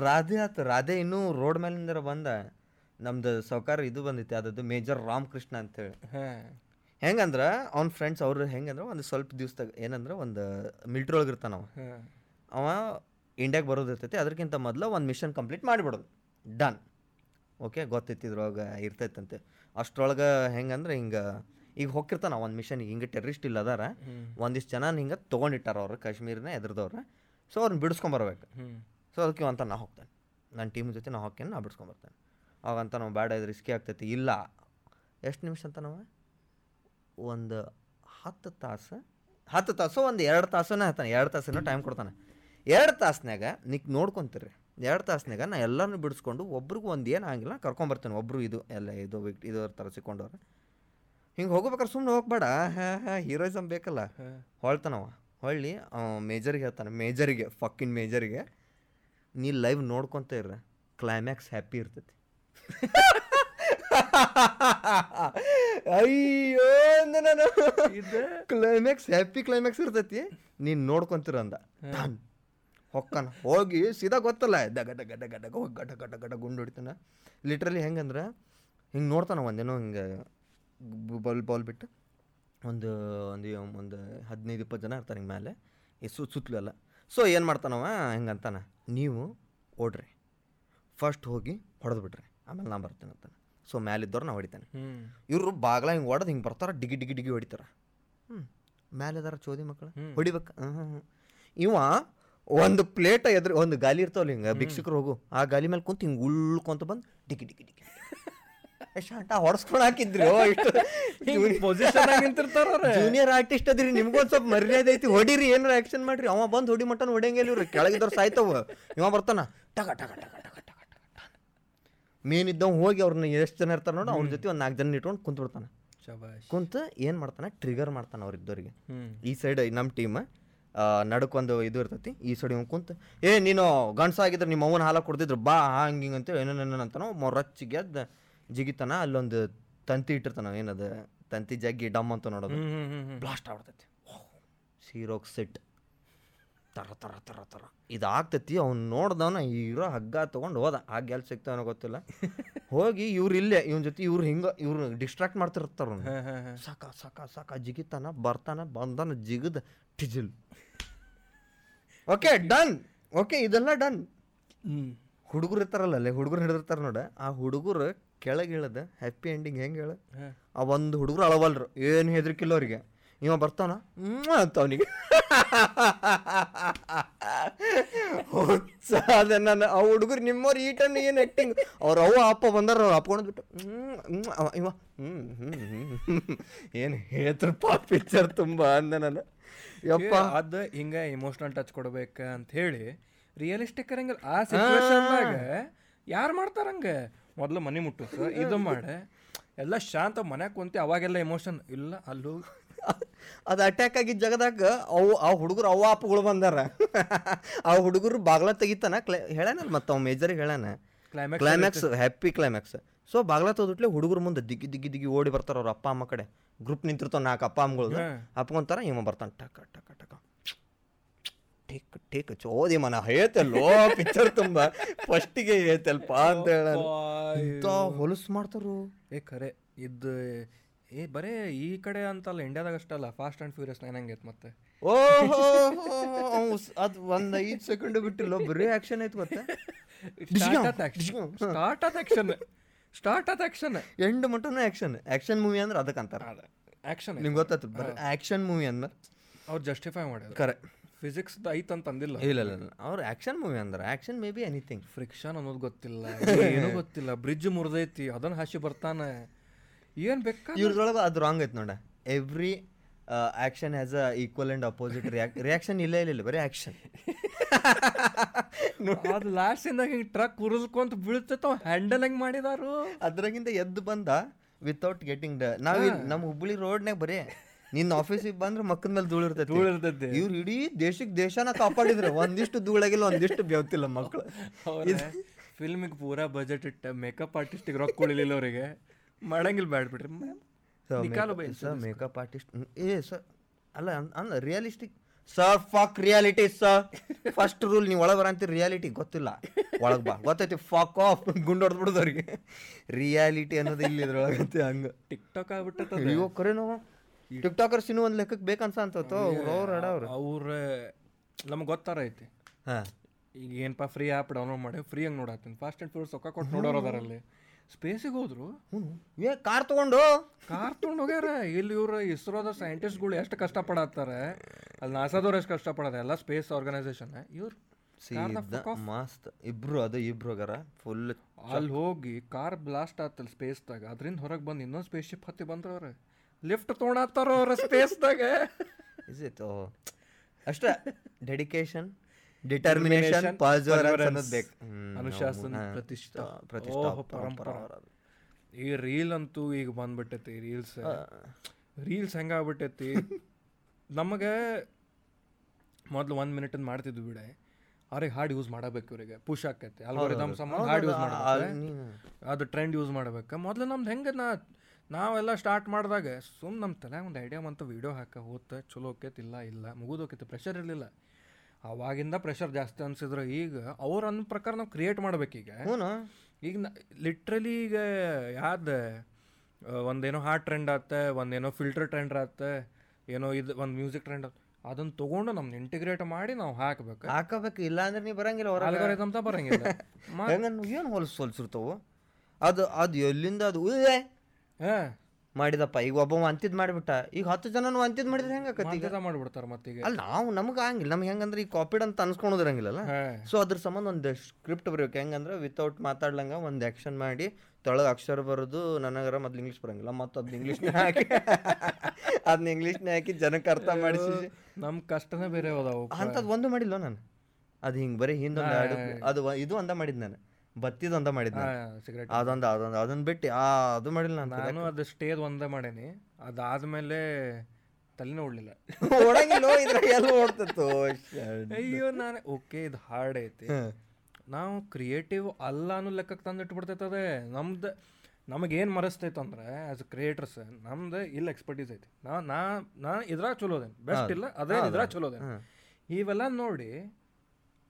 ರಾಧೆ. ಆತು ರಾಧೆ ಇನ್ನೂ ರೋಡ್ ಮೇಲಿಂದ ಬಂದ. ನಮ್ದು ಸೌಕಾರ ಇದು ಬಂದಿತ್ತು ಅದದ್ದು ಮೇಜರ್ ರಾಮಕೃಷ್ಣ ಅಂತೇಳಿ. ಹೆಂಗಂದ್ರ ಅವ್ನ ಫ್ರೆಂಡ್ಸ್ ಅವ್ರು ಹೆಂಗಂದ್ರ ಒಂದು ಸ್ವಲ್ಪ ದಿವ್ಸದಾಗ ಏನಂದ್ರೆ ಒಂದು ಮಿಲ್ಟ್ರಿ ಒಳಗೆ ಇರ್ತಾನ ಅವ. ಅವ ಇಂಡಿಯಾಗೆ ಬರೋದು ಇರ್ತೈತಿ ಅದಕ್ಕಿಂತ ಮೊದಲು ಒಂದು ಮಿಷನ್ ಕಂಪ್ಲೀಟ್ ಮಾಡಿಬಿಡೋದು. ಡನ್ ಓಕೆ ಗೊತ್ತೈತಿ ಇದ್ರೊಳಗೆ ಇರ್ತೈತಂತೆ. ಅಷ್ಟ್ರೊಳಗೆ ಹೆಂಗಂದ್ರೆ ಹಿಂಗೆ ಈಗ ಹೋಗಿರ್ತಾನ ಒಂದು ಮಿಷನ್ ಹಿಂಗೆ ಟೆರರಿಸ್ಟ್ ಇಲ್ಲ ಅದಾರ. ಒಂದಿಷ್ಟು ಜನ ಹಿಂಗೆ ತೊಗೊಂಡಿಟ್ಟಾರ ಅವ್ರು ಕಾಶ್ಮೀರನ ಎದ್ರದವ್ರು. ಸೊ ಅವ್ರನ್ನ ಬಿಡಿಸ್ಕೊಂಬರ್ಬೇಕು. ಸೊ ಅದಕ್ಕೆ ಅಂತ ನಾ ಹೋಗ್ತೇನೆ. ನನ್ನ ಟೀಮ್ ಜೊತೆ ನಾ ಹೋಗ್ತೇನೆ ನಾ ಬಿಡಿಸ್ಕೊಂಬರ್ತೇನೆ ಅವಾಗಂತ ನಾವು ಬೇಡ ಇದು ರಿಸ್ಕಿ ಆಗ್ತೈತಿ. ಇಲ್ಲ. ಎಷ್ಟು ನಿಮಿಷ ಅಂತ ನಾವು? ಒಂದು ಹತ್ತು ತಾಸು ಹತ್ತು ತಾಸು ಒಂದು ಎರಡು ತಾಸನ ಹತ್ತಾನೆ ಎರಡು ತಾಸನ ಟೈಮ್ ಕೊಡ್ತಾನೆ. ಎರಡು ತಾಸ್ನ್ಯಾಗ ನಿಕ್ ನೋಡ್ಕೊತೀರಿ ಎರಡು ತಾಸ್ನ್ಯಾಗ ನಾ ಎಲ್ಲರೂ ಬಿಡಿಸ್ಕೊಂಡು ಒಬ್ರಿಗೂ ಒಂದು ಏನು ಆಗಿಲ್ಲ ಕರ್ಕೊಂಬರ್ತೇನೆ ಒಬ್ಬರು ಇದು ಎಲ್ಲ ಇದು ಇದರ ಇದು ಥರ ಸಿಕ್ಕೊಂಡವ್ರು. ಹಿಂಗೆ ಹೋಗ್ಬೇಕಾರೆ ಸುಮ್ಮನೆ ಹೋಗ್ಬೇಡ. ಹಾಂ ಹಾ ಹೀರೋಯಿಸಮ್ ಬೇಕಲ್ಲ. ಹೊಳ್ತಾನವ. ಹೊಳ್ಳಿ ಮೇಜರಿಗೆ ಹೇಳ್ತಾನೆ. ಮೇಜರಿಗೆ ಫಕ್ಕಿನ ಮೇಜರಿಗೆ ನೀ ಲೈವ್ ನೋಡ್ಕೊತ ಇರ್ರ. ಕ್ಲೈಮ್ಯಾಕ್ಸ್ ಹ್ಯಾಪಿ ಇರ್ತೈತಿ. ಅಯ್ಯೋ ನಾನು. ಕ್ಲೈಮ್ಯಾಕ್ಸ್ ಹ್ಯಾಪಿ ಕ್ಲೈಮ್ಯಾಕ್ಸ್ ಇರ್ತೈತಿ. ನೀನು ನೋಡ್ಕೊಂತೀರ ಅಂದ. ಹೊಕ್ಕನ. ಹೋಗಿ ಸೀದಾ ಗೊತ್ತಲ್ಲ. ದಗ ಡಗ ಡಗ ಡಗ ಹೋಗಿ ಗಡ ಗಡ ಗಡ ಗುಂಡು ಹೊಡಿತಾನ. ಲಿಟ್ರಲಿ ಹೆಂಗಂದ್ರೆ ಹಿಂಗೆ ನೋಡ್ತಾನ ಒಂದೇನೋ ಹಿಂಗೆ ಬಾಲ್ ಬಾಲ್ ಬಿಟ್ಟು. ಒಂದು ಒಂದು ಒಂದು ಹದಿನೈದು ಇಪ್ಪತ್ತು ಜನ ಇರ್ತಾರೆ ಹಿಂಗೆ ಮೇಲೆ ಈ ಸುತ್ತ ಸುತ್ತಲೂ ಎಲ್ಲ. ಸೊ ಏನು ಮಾಡ್ತಾನವ ಅಂತಾನೆ. ನೀವು ಓಡ್ರಿ. ಫಸ್ಟ್ ಹೋಗಿ ಹೊಡೆದು ಬಿಡ್ರಿ ಆಮೇಲೆ ನಾನು ಬರ್ತೀನಿ ಅಂತಾನೆ ಸೊ ಮ್ಯಾಲಿದ್ದವ್ರು ನಾ ಹೊಡಿತಾನೆ. ಇವರು ಬಾಗ್ಲ ಹಿಂಗೆ ಹೊಡೆದು ಹಿಂಗೆ ಬರ್ತಾರ ಡಿಗಿ ಡಿಗಿ ಡಿಗಿ ಹೊಡಿತಾರ. ಹ್ಞೂ ಮ್ಯಾಲೆದಾರ ಚೋದಿ ಮಕ್ಕಳು ಹೊಡಿಬೇಕು. ಹ್ಞೂ ಹ್ಞೂ ಇವ ಒಂದು ಪ್ಲೇಟ್ ಎದುರು ಒಂದು ಗಾಲಿ ಇರ್ತಾವಲ್ಲ ಹಿಂಗೆ ಭಿಕ್ಷಕರು ಹೋಗು ಆ ಗಾಲಿ ಮೇಲೆ ಕುಂತು ಹಿಂಗೆ ಉಳ್ಕೊಂತ ಬಂದು ಡಿಗಿ ಡಿಗಿ ಡಿಗಿ ಶಾಂಟ ಹೊಡ್ಸ್ಕೊಂಡು ಹಾಕಿದ್ರಿ ಇಷ್ಟು position ನಿಂತಿರ್ತಾರ ಜೂನಿಯರ್ ಆರ್ಟಿಸ್ಟ್ ಅದ್ರಿ ನಿಮ್ಗೊಂದು ಸ್ವಲ್ಪ ಮರ್ಯಾದೆ ಐತಿ ಹೊಡಿರಿ ಏನಾರ ಆಕ್ಷನ್ ಮಾಡ್ರಿ. ಅವ ಬಂದು ಹೊಡಿ ಮಟ್ಟನ ಹೊಡಿಯಂಗಿಲ್ಲ ಇವ್ರು ಕೆಳಗಿದ್ದವ್ರು ಸಾಯ್ತವ. ಇವ ಬರ್ತಾನ ಟಕ ಟಗ ಟಗ ಟಗ ಟಗ. ಮೇನ್ ಇದ್ದವ್ ಹೋಗಿ ಅವ್ರನ್ನ ಎಷ್ಟು ಜನ ಇರ್ತಾರೆ ನೋಡು ಅವ್ರ ಜೊತೆ ಒಂದು ನಾಲ್ಕು ಜನ ಇಟ್ಕೊಂಡು ಕುಂತ ಬಿಡ್ತಾನೆ ಶಬಾಷ್. ಕುಂತು ಏನು ಮಾಡ್ತಾನೆ? ಟ್ರಿಗರ್ ಮಾಡ್ತಾನೆ ಹ್ಮ್. ಈ ಸೈಡ್ ನಮ್ಮ ಟೀಮ್ ನಡಕ್ಕೊಂದು ಇದು ಇರ್ತೈತಿ ಈ ಸೈಡ್ ಇವ್ ಕುಂತು ಏ ನೀನು ಗಂಡ್ಸ ಆಗಿದ್ರೆ ನಿಮ್ಮ ಅವನ ಹಾಲ ಕೊಡ್ತಿದ್ರು ಬಾ ಹಂಗೆ ಹಿಂಗೆ ಅಂತೇಳಿ ಏನೇನೇನು ಅಂತಾನೋ ಮೊರಚ್ಚಿಗೆ ಅದ್ ಜಿಗಿತಾನ ಅಲ್ಲೊಂದು ತಂತಿ ಇಟ್ಟಿರ್ತಾನ ಏನದ ತಂತಿ ಜಗ್ಗಿ ಡಮ್ ಅಂತ ನೋಡೋದು. ಬ್ಲಾಸ್ಟ್ ಆಗ್ಬಿಡ್ತೈತಿ. ಸೀರೋಕ್ ಸೆಟ್ ತರ ತರ ತರ ತರ. ಇದಾಗ್ತತಿ ಅವ್ನು ನೋಡ್ದವನ ಇರೋ ಹಗ್ಗ ತೊಗೊಂಡು ಹೋದ. ಆ ಎಲ್ಲಿ ಸಿಗ್ತಾವನೋ ಗೊತ್ತಿಲ್ಲ. ಹೋಗಿ ಇವ್ರು ಇಲ್ಲೇ ಇವನ್ ಜೊತೆ ಇವ್ರು ಹಿಂಗ ಇವ್ರು ಡಿಸ್ಟ್ರಾಕ್ಟ್ ಮಾಡ್ತಿರ್ತಾರ. ಸಾಕ ಸಾಕ ಸಾಕ ಜಿಗಿತಾನ ಬರ್ತಾನ ಬಂದನ ಜಿಗದ ಟಿಜಿಲ್. Okay done. ಓಕೆ ಇದೆಲ್ಲ ಡನ್. ಹುಡುಗರು ಇರ್ತಾರಲ್ಲ ಅಲ್ಲೇ ಹುಡುಗರು ಹಿಡಿದಿರ್ತಾರ ನೋಡ ಆ ಹುಡುಗರು ಕೆಳಗೆ ಹೇಳದ ಹ್ಯಾಪಿ ಎಂಡಿಂಗ್ ಹೆಂಗೆ ಹೇಳ? ಆ ಒಂದು ಹುಡುಗರು ಅಳವಲ್ರು ಏನು ಹೆದರಿಕಿಲ್ಲ ಅವ್ರಿಗೆ. ಇವ ಬರ್ತಾನ? ಅಂತ ಅವನಿಗೆ ನನ್ನ ನಾನು ಆ ಹುಡುಗರು ನಿಮ್ಮವ್ರು ಈ ಟೈಮ್ ಏನು ಆ್ಯಕ್ಟಿಂಗ್ ಅವ್ರು ಅವ ಅಪ್ಪ ಬಂದಾರ ಅವ್ರು ಅಪ್ಕೊಂಡು ಬಿಟ್ಟು ಹ್ಮ್, ಹ್ಮ್, ಅವ ಇವ ಹ್ಮ್ ಹ್ಮ್ ಏನು ಹೇಳ್ತಾರಪ್ಪ ಪಿಕ್ಚರ್ ತುಂಬ ಅಂದೆ ನಾನು. ಯಪ್ಪ. ಅದು ಹಿಂಗೆ ಇಮೋಷ್ನಲ್ ಟಚ್ ಕೊಡ್ಬೇಕು ಅಂತ ಹೇಳಿ ರಿಯಲಿಸ್ಟಿಕ್ ಇರಂಗಿಲ್ಲ. ಆ ಸಿಚುವೇಶನ್ದಾಗ ಯಾರು ಮಾಡ್ತಾರಂಗ ಮೊದಲು ಮನೆ ಮುಟ್ಟಿಸ ಇದು ಮಾಡಿ. ಎಲ್ಲ ಶಾಂತ ಮನ್ಯಾಗ ಕುಂತಿ ಅವಾಗೆಲ್ಲ ಎಮೋಷನ್ ಇಲ್ಲ ಅಲ್ಲೂ ಅದು ಅಟ್ಯಾಕ್ ಆಗಿದ್ದ ಜಾಗದಾಗ ಅವು ಆ ಹುಡುಗರು ಅವ ಅಪ್ಪಗಳು ಬಂದಾರ. ಆ ಹುಡುಗರು ಬಾಗ್ಲ ತೆಗಿತಾನ. ಕ್ಲೈ ಹೇಳಾನಲ್ಲ ಮತ್ತೆ ಅವ್ ಮೇಜರಿಗೆ ಹೇಳಾನ? Climax climax happy climax so ಬಾಗ್ಲ ತೋದಿಟ್ಲೆ ಹುಡುಗರು ಮುಂದೆ ದಿಗ್ಗಿ ದಿಗ್ಗಿ ದಿಗ್ಗಿ ಓಡಿ ಬರ್ತಾರ ಅವ್ರ ಅಪ್ಪ ಅಮ್ಮ ಕಡೆ. ಗ್ರೂಪ್ ನಿಂತಿರ್ತಾವ ನಾಲ್ಕು ಅಪ್ಪ ಅಮ್ಮಗಳು ಅಪ್ಕೊಂತಾರ ಇವ ಬರ್ತಾನೆ ಟಕ ಟಕ ಟಕ. ಟೇಕ್ ಟೇಕ್ ಚೋದಿ ಮನ. ಹೇಳ್ತಲ್ಲೋ ಪಿಕ್ಚರ್ ತುಂಬ. ಫಸ್ಟಿಗೆ ಹೇಳ್ತಲ್ಪ ಅಂತ ಹೇಳ ಹೊಲಸು ಮಾಡ್ತಾರು? ಏ ಖರೆ. ಇದು ಏ ಬರೇ ಈ ಕಡೆ ಅಂತಲ್ಲ ಇಂಡಿಯಾದಾಗ ಅಷ್ಟಲ್ಲ ಫಾಸ್ಟ್ ಆ್ಯಂಡ್ ಫ್ಯೂರಿಯಸ್ ಏನಂಗೈತೆ ಮತ್ತೆ. ಓಹೋ ಅದು ಒಂದು ಐದು ಸೆಕೆಂಡ್ ಬಿಟ್ಟಿಲ್ಲ ಬರೀ ಆಕ್ಷನ್ ಐತೆ ಮತ್ತೆ. ಸ್ಟಾರ್ಟ್ ಆತ್ ಆಕ್ಷನ್ ಸ್ಟಾರ್ಟ್ ಆದ ಆಕ್ಷನ್ ಎಂಡ್ ಮಟ್ಟನೂ ಆ್ಯಕ್ಷನ್ ಆ್ಯಕ್ಷನ್ ಮೂವಿ ಅಂದ್ರೆ ಅದಕ್ಕೆ ಅಂತಾರೆ. ಅದ ಆಕ್ಷನ್ ನಿಮ್ಗೆ ಗೊತ್ತಾಯ್ತು ಬರೀ ಆ್ಯಕ್ಷನ್ ಮೂವಿ ಅಂದ್ರೆ. ಅವ್ರು ಜಸ್ಟಿಫೈ ಮಾಡಿದ್ರು ಕರೆ ಫಿಸಿಕ್ಸ್ ಐತ್ ಅಂತ ಅಂದಿಲ್ಲ. ಇಲ್ಲ ಇಲ್ಲ ಇಲ್ಲ. ಅವ್ರು ಆ್ಯಕ್ಷನ್ ಮೂವಿ ಅಂದ್ರೆ action may be anything friction ಅನ್ನೋದು ಗೊತ್ತಿಲ್ಲ ಏನೂ ಗೊತ್ತಿಲ್ಲ. ಬ್ರಿಡ್ಜ್ ಮುರಿದೈತಿ ಅದನ್ನ ಹಾಸಿ ಬರ್ತಾನೆ. ಏನ್ ಬೇಕಾ ಇವ್ರದೊಳಗೆ ಅದು ರಾಂಗ್ ಐತೆ ನೋಡ. Every action has a equal and opposite reac reaction ಇಲ್ಲ ಇಲ್ಲ ಬರೀ ಆ್ಯಕ್ಷನ್ ಅದು ಲಾಸ್ಟಿಂದ ಹಿಂಗೆ ಟ್ರಕ್ ಉರಿದ್ಕೊಂತ ಬೀಳ್ತೈತ ಹ್ಯಾಂಡಲ್ ಹೆಂಗೆ ಮಾಡಿದಾರು. ಅದ್ರಾಗಿಂದ ಎದ್ದು ಬಂದ ವಿತೌಟ್ ಗೆಟಿಂಗ್ ಡ ನಾವು ನಮ್ಮ ಹುಬ್ಬಳ್ಳಿ ರೋಡ್ನಾಗ ಬರೀ ನಿನ್ನ ಆಫೀಸಿಗೆ ಬಂದ್ರೆ ಮಕ್ಕದ ಮೇಲೆ ಧೂಳು ಇರ್ತೈತಿ. ಧೂಳು ಇರ್ತೈತಿ. ಇವ್ರು ಇಡೀ ದೇಶಕ್ಕೆ ದೇಶನ ಕಾಪಾಡಿದ್ರೆ. ಒಂದಿಷ್ಟು ಧೂಳಾಗಿಲ್ಲ ಒಂದಿಷ್ಟು ಬೆವ್ತಿಲ್ಲ ಮಕ್ಕಳು ಫಿಲ್ಮಿಗೆ ಪೂರಾ ಬಜೆಟ್ ಇಟ್ಟ ಮೇಕಪ್ ಆರ್ಟಿಸ್ಟಿಗೆ ರೊಕ್ಕ ಕೊಡಲಿಲ್ಲ ಅವರಿಗೆ. ಮಾಡಂಗಿಲ್ಲ ಬ್ಯಾಡ್ಬಿಡ್ರಿ ಮೇಕಪ್ ಆರ್ಟಿಸ್ಟ್ ಏ ಸರ್ ಅಲ್ಲ ಅಲ್ಲ realistic sir fuck reality sir first rule ನೀವು ಒಳಗೆ ಬರಂತೀರಿ ರಿಯಾಲಿಟಿ ಗೊತ್ತಿಲ್ಲ. ಒಳಗೆ ಬಾ. ಗೊತ್ತೈತಿ ಫಾಕ್ ಆಫ್ ಗುಂಡು ಹೊಡೆದ್ಬಿಡೋದು ಅವ್ರಿಗೆ. ರಿಯಾಲಿಟಿ ಅನ್ನೋದು ಇಲ್ಲಿ ಇದ್ರೊಳಗತ್ತೆ ಹಂಗೆ. ಟಿಕ್ ಟಾಕ್ ಆಗ್ಬಿಟ್ಟದ ಅಯ್ಯೋ ಕರೆನೋ ಟಿಕ್ ಟಾಕರ್ಸ್ ಇನ್ನೂ ಒಂದು ಲೆಕ್ಕಕ್ಕೆ ಬೇಕನ್ಸ ಅಂತ ಅವ್ರು ಅಡ ಅವ್ರು ಅವ್ರ. ನಮ್ಗೆ ಗೊತ್ತಾರ ಐತಿ. ಹಾಂ. ಈಗ ಏನಪ್ಪ ಫ್ರೀ ಆ್ಯಪ್ ಡೌನ್ಲೋಡ್ ಮಾಡಿ ಫ್ರೀಯಾಗಿ ನೋಡತ್ತೀನಿ. ಫಾಸ್ಟ್ ಆ್ಯಂಡ್ ಫ್ಯೂರ್ಸ್ ರೊಕ್ಕ ಕೊಟ್ಟು ನೋಡೋರು ಅದರಲ್ಲಿ. ಸ್ಪೇಸಿಗೆ ಹೋದ್ರು? ಹ್ಞೂ ಏ ಕಾರ್ ತೊಗೊಂಡು? ಕಾರ್ ತೊಗೊಂಡು ಹೋಗ್ಯಾರ? ಇಲ್ಲಿ ಇವ್ರು ಇಸ್ರೋದ ಸೈಂಟಿಸ್ಟ್ಗಳು ಎಷ್ಟು ಕಷ್ಟಪಡತ್ತಾರೆ? ಅಲ್ಲಿ ನಾಸಾದವ್ರು ಎಷ್ಟು ಕಷ್ಟಪಡೋದು? ಎಲ್ಲ ಸ್ಪೇಸ್ ಆರ್ಗನೈಸೇಷನ್ ಇವ್ರು ಮಸ್ತ್ ಇಬ್ರು ಅದು ಇಬ್ರು ಹೋಗಾರ ಫುಲ್ ಅಲ್ಲಿ ಹೋಗಿ ಕಾರ್ ಬ್ಲಾಸ್ಟ್ ಆತಲ್ಲ ಸ್ಪೇಸ್ದಾಗ ಅದರಿಂದ ಹೊರಗೆ ಬಂದು ಇನ್ನೊಂದು ಸ್ಪೇಸ್ ಶಿಪ್ ಹತ್ತಿ ಬಂದ್ರ ಅವ್ರ. ಲಿಫ್ಟ್ ತೊಗೊಂಡಾತಾರ ಅವ್ರ ಸ್ಪೇಸ್ದಾಗ ಇಸ್ ಇಟ್ ಅಷ್ಟೇ. ಡೆಡಿಕೇಶನ್ ಡಿಟರ್ಮಿನೇಷನ್ ಬೇಕು. ಅನುಶಾಸನ ಪ್ರತಿಷ್ಠಾ. ಪ್ರತಿಷ್ಠಾ ಪರಂಪರ. ಈ ರೀಲ್ ಅಂತೂ ಈಗ ಬಂದ್ಬಿಟ್ಟೈತಿ ರೀಲ್ಸ್ ರೀಲ್ಸ್ ಹೆಂಗಾಗ್ಬಿಟ್ಟೈತಿ? ನಮಗೆ ಮೊದಲು ಒಂದ್ ಮಿನಿಟ್ ಮಾಡ್ತಿದ್ವಿ ಬಿಡೆ. ಅವ್ರಿಗೆ ಹಾರ್ಡ್ ಯೂಸ್ ಮಾಡಬೇಕು ಇವರಿಗೆ ಪುಷ್ ಆಕೈತಿ ಅಲ್ಗೋರಿದಮ್ ಸಂಬಂಧ ಹಾರ್ಡ್ ಯೂಸ್ ಮಾಡಬೇಕು. ಅದು ಟ್ರೆಂಡ್ ಯೂಸ್ ಮಾಡ್ಬೇಕು. ಮೊದಲು ನಮ್ದು ಹೆಂಗೆ ನಾ ನಾವೆಲ್ಲ ಸ್ಟಾರ್ಟ್ ಮಾಡಿದಾಗ ಸುಮ್ ನಮ್ಮ ತಲೆ ಒಂದು ಐಡಿಯಾ ಅಂತ ವೀಡಿಯೋ ಹಾಕ ಹೋತ ಚಲೋ ಇಲ್ಲ ಇಲ್ಲ ಮುಗಿದೋಕೈತಿ ಪ್ರೆಷರ್ ಇರಲಿಲ್ಲ. ಅವಾಗಿಂದ ಪ್ರೆಷರ್ ಜಾಸ್ತಿ ಅನ್ಸಿದ್ರು ಈಗ ಅವ್ರ ಅನ್ನ ಪ್ರಕಾರ ನಾವು ಕ್ರಿಯೇಟ್ ಮಾಡ್ಬೇಕೀಗ ಈಗ. ಲಿಟ್ರಲಿ ಈಗ ಯಾವ್ದು ಒಂದೇನೋ ಹಾರ್ಟ್ ಟ್ರೆಂಡ್ ಆತ ಒಂದೇನೋ ಫಿಲ್ಟರ್ ಟ್ರೆಂಡ್ ಆತ ಏನೋ ಇದು ಒಂದು ಮ್ಯೂಸಿಕ್ ಟ್ರೆಂಡ್ ಅದನ್ನ ತಗೊಂಡು ನಮ್ಮ ಇಂಟಿಗ್ರೇಟ್ ಮಾಡಿ ನಾವು ಹಾಕಬೇಕು. ಹಾಕಬೇಕು ಇಲ್ಲ ಅಂದ್ರೆ ನೀವು ಬರಂಗಿಲ್ಲ ತ ಬರಂಗಿಲ್ಲ. ಏನು ಹೊಲಸು ಹೊಲ್ಸಿರ್ತಾವು? ಅದು ಅದು ಎಲ್ಲಿಂದ ಅದು ಹಾ. ಮಾಡಿದಪ್ಪ. ಈಗ ಒಬ್ಬ ಅಂತಿದ್ ಮಾಡಿಬಿಟ್ಟ. ಈಗ ಹತ್ತು ಜನನು ಅಂತಿದ್ ಮಾಡಿದ್ರೆ ಹೆಂಗಾಕತಿ ಈಗ ಮಾಡ್ಬಿಡ್ತಾರ ಮತ್ತೀಗ. ಅಲ್ಲ ನಾವು ನಮ್ಗೆ ಹಂಗಿಲ್ಲ. ನಮ್ಗೆ ಹೆಂಗಂದ್ರೆ ಈ ಕಾಪಿಡ್ ಅಂತ ಅನ್ಸ್ಕೊಂಡಿರಂಗಿಲ್ಲಲ್ಲ ಸೊ ಅದ್ರ ಸಂಬಂಧ ಒಂದು ಸ್ಕ್ರಿಪ್ಟ್ ಬರೀಬೇಕು. ಹೆಂಗಂದ್ರೆ ವಿತೌಟ್ ಮಾತಾಡ್ಲಂಗ ಒಂದು ಆ್ಯಕ್ಷನ್ ಮಾಡಿ ತೊಳಗೆ ಅಕ್ಷರ ಬರೋದು ನನಗರ ಮೊದ್ಲು ಇಂಗ್ಲೀಷ್ ಬರಂಗಿಲ್ಲ. ಮತ್ತು ಅದನ್ನ ಇಂಗ್ಲೀಷ್ನೇ ಹಾಕಿ ಅದನ್ನ ಇಂಗ್ಲೀಷ್ನೇ ಹಾಕಿ ಜನಕ್ಕೆ ಅರ್ಥ ಮಾಡಿಸಿ. ನಮ್ ಕಷ್ಟನೇ ಬೇರೆ ಅದಾವು ಅಂಥದ್ದು ಒಂದು ಮಾಡಿಲ್ಲ ನಾನು. ಅದು ಹಿಂಗೆ ಬರೀ ಹಿಂದೊಂದು ಅದು ಇದು ಒಂದ ಮಾಡಿದ್ ನಾನು. ಬತ್ತಿದ ಒಂದ ಮಾಡಿದ್ನ. ಸಿಗರೇಟ್ ಅದೊಂದು ಅದೊಂದು ಅದನ್ನ ಬಿಟ್ಟು. ಆ ಅದು ಮಾಡಿಲ್ಲ ನಾನು ಅದು ಸ್ಟೇದ್ ಒಂದೇ ಮಾಡೇನಿ. ಅದಾದ್ಮೇಲೆ ತಲೆನೇ ಉಳ್ಳಿಲ್ಲ. ಓಡಂಗಿಲ್ಲ ಇದ್ರೆ ಎಲ್ಲ ಓಡ್ತಿತ್ತು. ಅಯ್ಯೋ ನಾನು ಓಕೆ ಇದು ಹಾರ್ಡ್ ಐತಿ. ನಾವು ಕ್ರಿಯೇಟಿವ್ ಅಲ್ಲ ಅನ್ನೋ ಲೆಕ್ಕಕ್ಕೆ ತಂದು ಅದೇ ನಮ್ದು ನಮಗೇನು ಮರೆಸ್ತೈತೆ ಅಂದ್ರೆ ಆಸ್ ಅ ಕ್ರಿಯೇಟರ್ಸ್ ನಮ್ದು ಇಲ್ಲಿ ಎಕ್ಸ್ಪರ್ಟೀಸ್ ಐತಿ. ನಾ ನಾ ನಾ ಇದ್ರಾಗ ಚಲೋದೇನು ಬೆಸ್ಟ್ ಇಲ್ಲ ಅದೇ. ಇದ್ರಾಗ ಚಲೋದೇನು ಇವೆಲ್ಲ ನೋಡಿ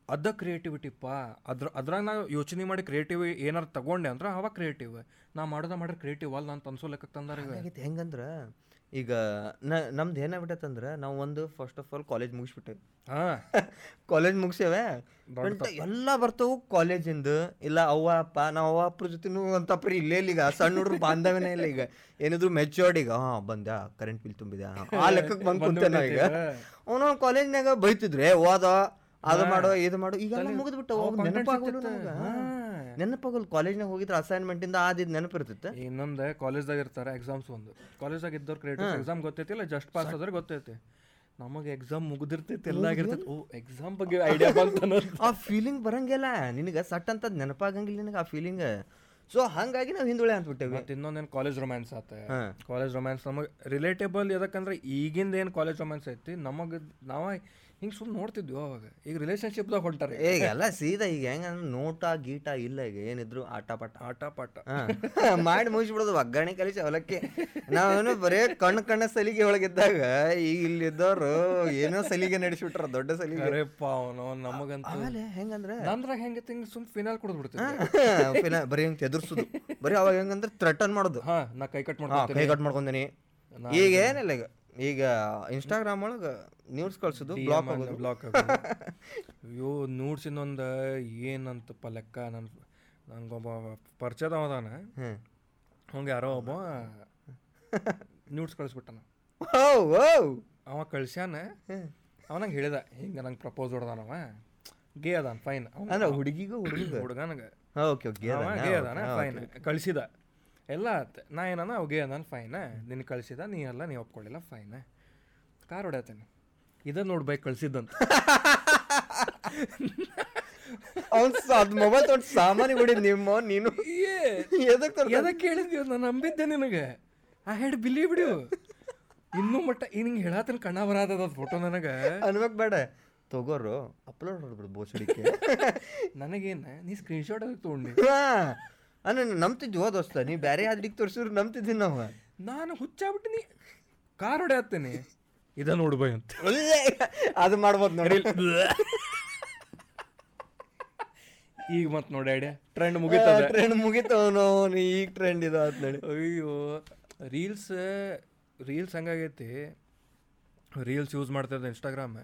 ಅದ ಕ್ರಿಯೇಟಿವಿಟಿಪ್ಪ ಅದ್ರ ಅದ್ರಾಗ ನಾವು ಯೋಚನೆ ಮಾಡಿ ಕ್ರಿಯೇಟಿವ್ ಏನಾರು ತಗೊಂಡೆ ಅಂದ್ರೆ ಅವಾಗ ಕ್ರಿಯೇಟಿವ್ ನಾ ಮಾಡೋದ ಮಾಡ್ರೆ ಕ್ರಿಯೇಟಿವ್ ಅಲ್ಲ ಅಂತ ಅನ್ಸೋ ಲೆಕ್ಕ ತಂದಾರ ಈಗ. ಆಗೈತೆ ಹೆಂಗಂದ್ರ ಈಗ ನ ನಮ್ದು ಏನಾಗ್ಬಿಟ್ಟೈತಂದ್ರೆ ನಾವು ಒಂದು ಫಸ್ಟ್ ಆಫ್ ಆಲ್ ಕಾಲೇಜ್ ಮುಗಿಸ್ಬಿಟ್ಟೇವೆ ಹಾ. ಕಾಲೇಜ್ ಮುಗಿಸೇವೆ ಎಲ್ಲ ಬರ್ತವು ಕಾಲೇಜಿಂದ ಇಲ್ಲ ಅವ್ವ ಅಪ್ಪ ನಾವು ಅವ್ವ ಅಪ್ಪರ ಜೊತೆನೂ ಅಂತ ಪರಿ ಇಲ್ಲೇ ಇಲ್ಲ ಈಗ. ಸಣ್ಣ ಹುಡುಗ್ರು ಬಾಂಧವ್ಯನೇ ಇಲ್ಲ ಈಗ. ಏನಿದ್ರು ಮೆಚೂರ್ಡ್ ಈಗ ಹಾ ಬಂದ ಕರೆಂಟ್ ಬಿಲ್ ತುಂಬಿದೆ ಆ ಲೆಕ್ಕಕ್ಕೆ ಬಂದು ಕುಂತೇನ ಈಗ. ಅವನು ಕಾಲೇಜ್ನಾಗ ಬೈತಿದ್ರೆ ಓದ ಅದು ಮಾಡೋ ಇದು ಮಾಡೋ ಈಗ ಮುಗಿದ್ಬಿಟ್ಟು ನೆನಪಾಗಲ್ಲ ನೆನಪಾಗಲ್ಲ ಕಾಲೇಜ್ನಾಗ ಹೋಗಿದ್ರೆ ಅಸೈನ್ಮೆಂಟ್ ಇಂದ ಆದಿದ್ ನೆನಪಿರ್ತೈತೆ ಇನ್ನೊಂದು ಕಾಲೇಜ್ದಾಗ ಇರ್ತಾರೆ ಎಕ್ಸಾಮ್ಸ್ ಒಂದು. ಕಾಲೇಜ್ದಾಗ ಇದ್ದವ್ರು ಕ್ರಿಯೇಟ್ ಎಕ್ಸಾಮ್ ಗೊತ್ತೈತಿ ಇಲ್ಲ ಜಸ್ಟ್ ಪಾಸ್ ಆದ್ರೆ ಗೊತ್ತೈತಿ. ನಮಗೆ ಎಕ್ಸಾಮ್ ಮುಗಿದಿರ್ತೈತಿ ಎಲ್ಲ ಆಗಿರ್ತೈತಿ. ಓ ಎಕ್ಸಾಮ್ ಬಗ್ಗೆ ಐಡಿಯಾ ಬಂತ ಆ ಫೀಲಿಂಗ್ ಬರಂಗಿಲ್ಲ ನಿನಗೆ ಸಟ್ ಅಂತ ನೆನಪಾಗಂಗಿಲ್ಲ ನಿನಗೆ ಆ ಫೀಲಿಂಗ್ ಸೊ ಹಂಗಾಗಿ ನಾವು ಹಿಂದುಳೆ ಅಂದ್ಬಿಟ್ಟೇವಿ ಮತ್ತೆ ಇನ್ನೊಂದೇನು ಕಾಲೇಜ್ ರೊಮ್ಯಾನ್ಸ್ ಆತ. ಕಾಲೇಜ್ ರೊಮ್ಯಾನ್ಸ್ ನಮಗೆ ರಿಲೇಟೇಬಲ್ ಯಾಕಂದ್ರೆ ಈಗಿಂದ ಏನು ಕಾಲೇಜ್ ರೊಮ್ಯಾನ್ಸ್ ಐತಿ ನಮಗೆ ನಾವ ಹಿಂಗೆ ಸುಮ್ಮನೆ ನೋಡ್ತಿದ್ವಿ ಅವಾಗ. ಈಗ ರಿಲೇಶನ್ಶಿಪ್ದಾಗ ಹೊಂಟಾರೆ ಈಗ ಎಲ್ಲ ಸೀದಾ ಈಗ ಹೆಂಗ ನೋಟ ಗೀಟ ಇಲ್ಲ ಈಗ ಏನಿದ್ರು ಆಟ ಪಾಠ ಆಟ ಪಾಠ. ಮಾಡಿ ಮುಗಿಸ್ಬಿಡೋದು ಒಗ್ಗರಣೆ ಕಲಿಸಿ ಅವಲಕ್ಕಿ ನಾವೇನು ಬರೇ ಕಣ್ಣು ಕಣ್ಣ ಸಲಿಗೆ ಒಳಗಿದ್ದಾಗ ಈಗ ಇಲ್ಲಿದ್ದವ್ರು ಏನೋ ಸಲಿಗೆ ನಡೆಸಿಬಿಟ್ರ ದೊಡ್ಡ ಸಲಿಗೆ. ಅವನು ನಮಗಂತ ಆಮೇಲೆ ಹೆಂಗಂದ್ರೆ ನಂದ್ರಾಗ ಹೆಂಗೆ ಹಿಂಗೆ ಸುಮ್ ಫಿನಾಲ್ ಕುಡಿದು ಬಿಡ್ತೀವಿ ಫಿನಾಲ್ ಬರೀ ಹಿಂಗ್ ಚದುರ್ಸುದು. ಬರೀ ಅವಾಗ ಹೆಂಗಂದ್ರೆ ಥ್ರೆಟನ್ ಮಾಡೋದು. ಹಾ ನಾ ಕೈ ಕಟ್ ಮಾಡ್ಕೊಂಡು ಕೈ ಕಟ್ ಮಾಡ್ಕೊಂತೀನಿ. ಈಗ ಏನಿಲ್ಲ ಈಗ. ಈಗ ಇನ್ಸ್ಟಾಗ್ರಾಮ್ ಒಳಗೆ ನ್ಯೂಸ್ ಕಳ್ಸೋದು ಬ್ಲಾಕ್ ಆಗೋದು. ಬ್ಲಾಕ್ ಅಯ್ಯೋ ನೋಡ್ಸಿನೊಂದು ಏನಂತಪ್ಪ ಲೆಕ್ಕ? ನನ್ನ ನಂಗೊಬ್ಬ ಪರಿಚಯದ ಅದಾನ ಹಂಗೆ ಯಾರೋ ಒಬ್ಬ ನ್ಯೂಡ್ಸ್ ಕಳಿಸ್ಬಿಟ್ಟನ. ಅವ ಕಳ್ಸ್ಯಾನ. ಅವ ಅವನಂಗೆ ಹೇಳಿದ ಹಿಂಗೆ ನಂಗೆ ಪ್ರಪೋಸ್ ಹೊಡ್ದಾನವ ಗೇ ಅದಾನ ಫೈನ್ ಅಂದ್ರೆ ಹುಡುಗಿಗೂ ಹುಡುಗ? ಹುಡುಗನಗೆ. ಓಕೆ ಓಕೆ ಗೇ ಅದಾನ? ಫೈನ್ ಕಳ್ಸಿದ. ಎಲ್ಲ ಆತ ನಾ ಏನಾನ ಅವಗೆ ನಾನು ಫೈನ ನಿನ್ನ ಕಳಿಸಿದ ನೀ ಎಲ್ಲ ನೀ ಒಪ್ಕೊಳ್ಳಿಲ್ಲ ಫೈನ ಕಾರ್ ಹೊಡ್ಯಾತೇನೆ. ಇದ ನೋಡ್ ಬೈಕ್ ಕಳ್ಸಿದ್ದಂತ. ಅವ್ನ್ ಅದ್ ಮೊಬೈಲ್ ತೊಗೊಂಡು ಸಾಮಾನ್ಯ ಬಿಡಿ ನಿಮ್ಮ ನೀನು. ಎದಕ್ ತರ್ತ- ಎದಕ್ಕೆ ಹೇಳಿದ್ಯೋ ನಾನು ನಂಬಿದ್ದೆ ನಿನಗೆ. ಆ ಹೇಳಿ ಬಿಲಿ ಬಿಡು. ಇನ್ನೂ ಮಟ್ಟ ಈ ನಿಂಗೆ ಹೇಳತ್ತನ ಕಣ್ಣ ಬರಾದದ ಫೋಟೋ ನನಗೆ? ಅನ್ಬೇಕು ಬೇಡ. ತಗೋರು ಅಪ್ಲೋಡ್ ಮಾಡ್ಬಿಡು ಬೋಸಡಿಕೆ ನನಗೇನ? ನೀ ಸ್ಕ್ರೀನ್ಶಾಟ್ ಅದಕ್ಕೆ ತೊಗೊಂಡು. ಅನ್ನ ನಂಬ್ತಿದ್ವಿ ಹೋ ದೋಸ್ತ? ನೀ ಬೇರೆ ಯಾವ್ದಿಕ್ ತೋರಿಸಿದ್ರು ನಂಬ್ತಿದ್ದೀನಿ ನಾವು. ನಾನು ಹುಚ್ಚಾಬಿಟ್ಟಿನಿ ಕಾರ್ ಹೊಡೆಯತ್ತೇನೆ. ಇದ ನೋಡು ಬೈ ಅಂತ. ಒಳ್ಳೆ ಅದು ಮಾಡ್ಬೋದು ನೋಡಿ. ಈಗ ಮತ್ತೆ ನೋಡಿ ಐಡಿಯಾ ಟ್ರೆಂಡ್ ಮುಗಿತ ಟ್ರೆಂಡ್ ಮುಗಿತವನು ಈಗ ಟ್ರೆಂಡ್ ಇದು ಅಂತ ನೋಡಿ. ಅಯ್ಯೋ ರೀಲ್ಸ್ ರೀಲ್ಸ್ ಹಂಗಾಗೈತಿ. ರೀಲ್ಸ್ ಯೂಸ್ ಮಾಡ್ತಿದ್ದೆ ಇನ್ಸ್ಟಾಗ್ರಾಮ್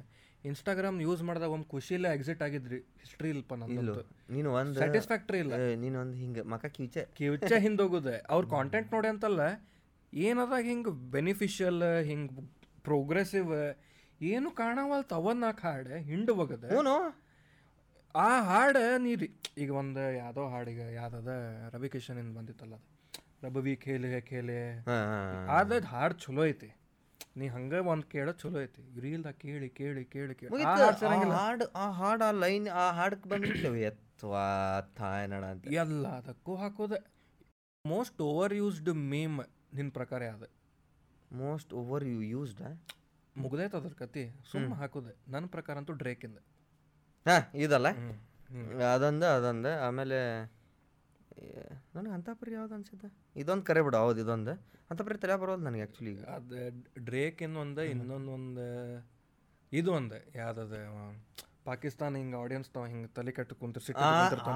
ಇನ್ಸ್ಟಾಗ್ರಾಮ್ ಯೂಸ್ ಮಾಡಿದಾಗ ಒಂದು ಖುಷಿಲೇ ಎಕ್ಸಿಟ್ ಆಗಿದ್ರಿ. ಹಿಸ್ಟ್ರಿ ಇಲ್ಪ ನಂದು ನೀನು ಒಂದು ಸ್ಯಾಟಿಸ್ಫ್ಯಾಕ್ಟ್ರಿ ಇಲ್ಲ. ನೀನು ಒಂದು ಹಿಂಗೆ ಮಕ ಕಿವಿಚೆ. ಕಿವಿಚೆ ಹಿಂದೋಗುದೆ. ಅವ್ರ ಕಾಂಟೆಂಟ್ ನೋಡಿ ಅಂತಲ್ಲ ಏನದಾಗ ಹಿಂಗೆ ಬೆನಿಫಿಷಿಯಲ್ ಹಿಂಗೆ ಪ್ರೋಗ್ರೆಸಿವ್ ಏನು ಕಾಣವಲ್ ತವನ್ನಾಕ ಹಾಡ ಹಾಡು ಏನು ಆ ಹಾಡ ನೀರಿ. ಈಗ ಒಂದು ಯಾವುದೋ ಹಾಡೀಗ ಯಾವ್ದದ ರವಿ ಇಂದ ಬಂದಿತ್ತಲ್ಲ ಅದು. ರಬವಿ ಖೇಲೆ ಖೇಲೆ. ಆದ್ರೆ ಹಾಡು ಚಲೋ ಐತಿ. ನೀ ಹಂಗ ಒಂದು ಕೇಳ ಚಲೋ ಐತಿ. ರೀಲ್ದಾಗ ಕೇಳಿ ಕೇಳಿ ಕೇಳಿ ಕೇಳಿ. ಹಾಡ್ ಆ ಹಾಡು ಆ ಲೈನ್ ಆ ಹಾಡಕ್ಕೆ ಬಂದಿರ್ತೇವೆ ಎತ್ವಾ ತಾಯನಣ ಅಂತ. ಎಲ್ಲದಕ್ಕೂ ಹಾಕೋದೆ. ಮೋಸ್ಟ್ ಓವರ್ ಯೂಸ್ಡ್ ಮೇಮ್ ನಿನ್ನ ಪ್ರಕಾರ ಅದು ಮೋಸ್ಟ್ ಓವರ್ ಯು ಯೂಸ್ಡ್ ಮುಗ್ದೈತೆ ಅದ್ರ ಕತಿ. ಸುಮ್ಮ ಹಾಕೋದೆ. ನನ್ನ ಪ್ರಕಾರ ಅಂತೂ ಡ್ರೇಕಿಂದ ಹಾಂ ಇದಲ್ಲ. ಅದೊಂದು ಅದೊಂದು. ಆಮೇಲೆ ನನಗೆ ಅಂತಪರಿ ಯಾವ್ದು ಅನ್ಸುತ್ತೆ? ಇದೊಂದು ಕರೆ ಬಿಡು ಹೌದು ಇದೊಂದು. ಅಂತಪರಿ ತಲೆ ಬರೋದು ನನಗೆ ಆ್ಯಕ್ಚುಲಿ ಅದು ಅದ ಡ್ರೇಕ್ ಇನ್ನೊಂದು ಇನ್ನೊಂದು ಒಂದು ಇದು ಒಂದು ಯಾವ್ದದ ಪಾಕಿಸ್ತಾನ ಹಿಂಗೆ ಆಡಿಯನ್ಸ್ ತಾವ ಹಿಂಗೆ ತಲೆ ಕಟ್ಟು ಕುಂತರ್ಸಿ.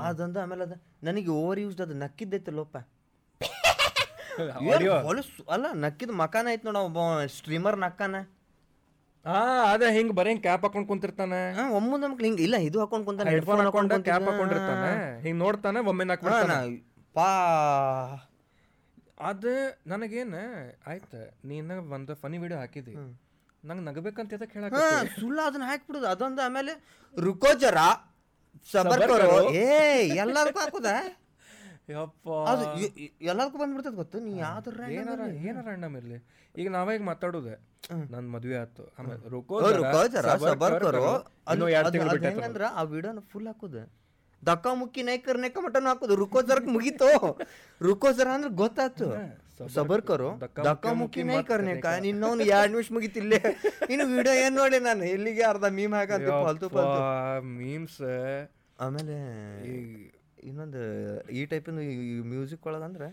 ಅದೊಂದು ಆಮೇಲೆ ಅದು ನನಗೆ ಓವರ್ ಯೂಸ್ಡ್ ಅದು ನಕ್ಕಿದ್ದೈತೆ ಲೋಪ. ಅಲ್ಲ ನಕ್ಕಿದ ಮಕಾನ ಐತೆ ನೋಡ ಒಬ್ಬ ಸ್ಟ್ರೀಮರ್ ನಕ್ಕಾನ. ಹಾ ಅದೇ ಹಿಂಗ್ ಬರೀ ಹಿಂಗ್ ಕ್ಯಾಪ್ ಹಾಕೊಂಡ್ ಕುಂತಿರ್ತಾನೆ. ಒಮ್ಮೆ ನಮ್ಗೆ ಹಿಂಗೆ ಇಲ್ಲ ಇದು ಹಾಕೊಂಡ್ ಕುಂತಾನೆ ಹೆಡ್ಫೋನ್ ಹಾಕೊಂಡ ಕ್ಯಾಪ್ ಹಾಕೊಂಡಿರ್ತಾನೆ. ಹಿಂಗ್ ನೋಡ್ತಾನೆ ಒಮ್ಮೆ ನಾಕ್ ಪಾ. ಅದ ನನಗೇನ ಆಯ್ತ ನೀನ ಒಂದು ಫನಿ ವಿಡಿಯೋ ಹಾಕಿದಿ. ನಂಗೆ ನಗಬೇಕಂತ ಎದಕ್ ಹೇಳಕ್ ಸುಳ್ಳು ಅದನ್ನ ಹಾಕ್ಬಿಡುದು. ಅದೊಂದು ಆಮೇಲೆ ರುಕೋಜರ ಸಬರ್ ಏ ಎಲ್ಲದಕ್ಕೂ ಹಾಕುದ? ಅದು ಎ- ಎ- ಎಲ್ಲದಕ್ಕೂ ಬಂದ್ಬಿಡ್ತದ ಗೊತ್ತು ನೀ ಯಾವ್ದಾರ ಏನಾರ ಏನಾರ ಅಣ್ಣ ಈಗ ನಾವೇ ಈಗ ಮಾತಾಡೋದೆ? ನನ್ ಮದ್ವೆ ಆತು ಆಮೇಲೆ ಹೆಂಗಂದ್ರ ಆ ವಿಡಿಯೋನ ಫುಲ್ ಹಾಕುದ. ದಕ್ಕ ಮುಕ್ಕಿ ನೈಕರ್ ನೈಕ ಮಟನ್ ಹಾಕುದು. ರುಕೋ ಜರಕ್ ಮುಗೀತು. ರುಕೋ ಜರ ಅಂದ್ರೆ ಗೊತ್ತಾತು ಸಬರ್ಕರು ದಕ್ಕ ಮುಕ್ಕಿ ನೈಕರ್ ನೆಕ್ಕ ನಿನ್ನವನು ಎರಡ್ ನಿಮಿಷ ಮುಗಿತಿಲ್ಲೇ ಇನ್ನು ವಿಡಿಯೋ ಏನ್ ನೋಡಿ ನಾನು? ಎಲ್ಲಿಗೆ ಅರ್ಧ ಮೀಮ್ ಹಾಕಂತ ಫಾಲ್ತು ಫಾಲ್ತು. ಮೀಮ್ಸ್ ಆಮೇಲೆ ಇನ್ನೊಂದು ಈ ಟೈಪಿಂದು ಮ್ಯೂಸಿಕ್ ಒಳಗಂದ್ರೆ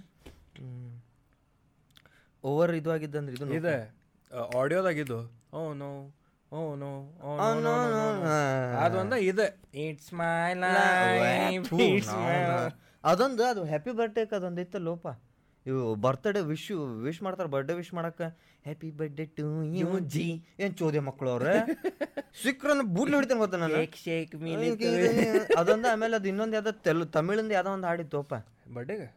ಓವರ್ ಇದು ಆಗಿದ್ದಂದ್ರೆ ಇದು ಇದೆ. ಆಡಿಯೋದಾಗಿದ್ದು. Oh no oh no oh no ಅದೊಂದು ಇದೆ. It's my life. ಅದೊಂದು ಅದು ಹ್ಯಾಪಿ ಬರ್ತೇಕ್ ಅದೊಂದು ಇತ್ತು ಲೋಪ. ಇವು ಬರ್ತ್ಡೇ ವಿಶ್ ವಿಶ್ ಮಾಡ್ತಾರೆ ಬರ್ಡೇ ವಿಶ್ ಮಾಡಕ್ಕ happy birthday to you G ಏನ್ ಚೋದ್ಯ ಮಕ್ಕಳು ಅವ್ರೆ? ಸಿಕ್ರನ್ನ ಬೂಡ್ಲಿ ಹಿಡಿತೇನೆ ಗೊತ್ತ ನಾನು? ಶೇಕ್ ಅದೊಂದು ಆಮೇಲೆ ಅದು ಇನ್ನೊಂದು ಯಾವ್ದೋ ತೆಲು ತಮಿಳಿಂದ ಯಾವ್ದೋ ಒಂದು ಅಪ್ಪ. ಬರ್ಡೇಗೆ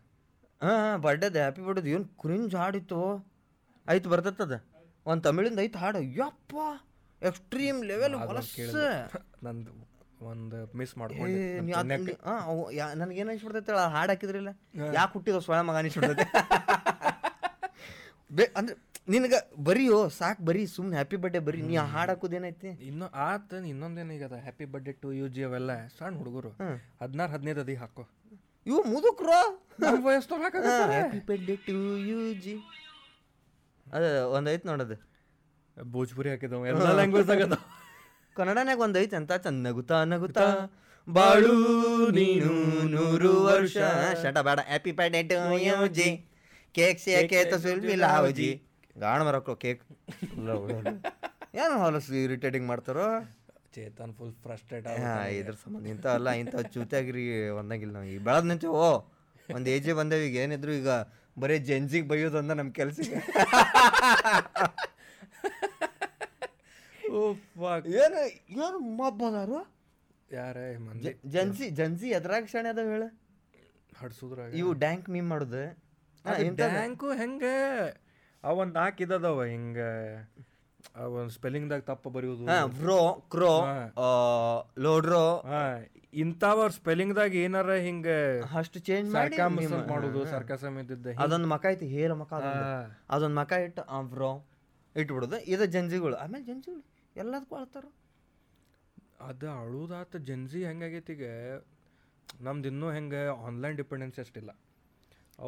ಹಾ ಬರ್ಡೇದ ಹ್ಯಾಪಿ ಬರ್ಡೇದು ಏನು ಕ್ರಿಂಜ್ ಹಾಡಿತ್ತು. ಆಯ್ತು ಬರ್ತದ ಒಂದು ತಮಿಳಿಂದ ಐತೆ ಹಾಡು. ಯಪ್ಪ ಎಕ್ಸ್ಟ್ರೀಮ್ ಲೆವೆಲ್ ನಂದು ಒಂದು ಮಿಸ್ ಮಾಡ್ಕೊಂಡು. ನನಗೇನ್ ಅನ್ಸ್ಬಿಡ್ತೈತೆ ಆ ಹಾಡು ಹಾಕಿದ್ರಿಲ್ಲ? ಯಾಕೆ ಹುಟ್ಟಿದ ಸ್ವಯಂ ಮಗ ಅನಿಸ್ಬಿಡ್ತೈತೆ? ಬೇ ಅಂದ್ರೆ ನಿನಗ ಬರೀಯೋ ಸಾಕು ಬರೀ ಸುಮ್ಮನೆ ಹ್ಯಾಪಿ ಬರ್ಡೇ ಬರೀ ನೀ ಹಾಡು ಹಾಕೋದೇನೈತಿ ಇನ್ನು ಆತ ಇನ್ನೊಂದೇನೀಗದ happy birthday to you G ಅವೆಲ್ಲ ಸಣ್ಣ ಹುಡುಗರು. ಹದಿನಾರು ಹದಿನೈದು ಅದಿ ಹಾಕೋ. ಇವು ಮುದುಕ್ರು? ವಯಸ್ಸು happy birthday to you G ಅದ ಒಂದ್ ನೋಡೋದು ಭೋಜ್ಪುರಿ ಹಾಕಿದವ ಎಲ್ಲ ಲ್ಯಾಂಗ್ವೇಜ್ ಆಗದ ಕನ್ನಡನಾಗ ಒಂದ್ ಐತೆ ಅಂತ ಚಂದ ನಗುತ್ತಾ ನಗುತ್ತಾ ಬಾಳು ನೀನು ನೂರು ವರ್ಷ. ಶಟ ಬೇಡ. ಹ್ಯಾಪಿ ಬರ್ಡೇ ಟು ಯು ಜಿ ಕೇಕ್ ಸೇಕೆ ಸುಲ್ಮಿ ಲಾವಜಿ. ಗಾಣ ಮರಕ್ಕ ಕೇಕ್ ಏನು ಹೊಲಸು ಇರಿಟೇಟಿಂಗ್ ಮಾಡ್ತಾರೋ? ಚೇತನ್ ಫುಲ್ ಫ್ರಸ್ಟ್ರೇಟ್ ಇದ್ರ ಸಂಬಂಧ ಇಂಥ ಅಲ್ಲ ಇಂಥ ಚೂತಾಗಿರಿ ಒಂದಾಗಿಲ್ಲ ನಾವು. ಈಗ ಬೆಳದ್ ನಿಂತು ಓ ಒಂದು ಏಜೆ ಬಂದೇವಿ ಈಗ ಏನಿದ್ರು ಈಗ ಬರೀ ಜೆನ್ಸಿಗೆ ಬೈಯೋದು ನಮ್ಮ ಕೆಲಸ ಓ ಫಕ್ ಏನು ಏನು ಮಬ್ಬದಾರು ಯಾರೇ ಮಂದಿ? ಜನ್ಸಿ ಜನ್ಸಿ ಎದ್ರಾಗ ಕ್ಷಣ ಅದಾವ ಹೇಳ? ಹಡ್ಸುದ್ರ ಇವು ಡ್ಯಾಂಕ್ ಮೀಮ್ ಮಾಡುದು. ಡ್ಯಾಂಕು ಹೆಂಗೆ? ಅವ ಒಂದು ನಾಲ್ಕು ಇದ್ದದವ ಹಿಂಗ. ಅವನ್ ಸ್ಪೆಲ್ಲಿಂಗ್ದಾಗ ತಪ್ಪ ಬರೆಯೋದು. ಬ್ರೋ ಕ್ರೋ ಲೋಡ್ರೋ. ಹಾ ಇಂಥವ ಸ್ಪೆಲ್ಲಿಂಗ್ದಾಗ ಏನಾರ ಹಿಂಗ ಅಷ್ಟು ಚೇಂಜ್ ಮಾಡಿ ಮಾಡೋದು ಸರ್ಕಾಸಮ್ ಇದ್ದಿದ್ದ ಅದೊಂದು ಮಕ ಐತಿ ಹೇರ ಮಕ ಅದೊಂದು. ಅದೊಂದು ಮಕ ಇಟ್ಟು ಬ್ರೋ ಇಟ್ಬಿಡುದು. ಇದು ಜಂಜಿಗಳು ಆಮೇಲೆ ಜಂಜಿಗಳು ಎಲ್ಲದಕ್ಕೂ ಅಳ್ತಾರ? ಅದು ಅಳುದಾತ ಜನ್ಜಿ ಹೆಂಗಾಗೈತಿ ಈಗ ನಮ್ದು ಇನ್ನೂ ಹೆಂಗೆ ಆನ್ಲೈನ್ ಡಿಪೆಂಡೆನ್ಸಿ ಅಷ್ಟಿಲ್ಲ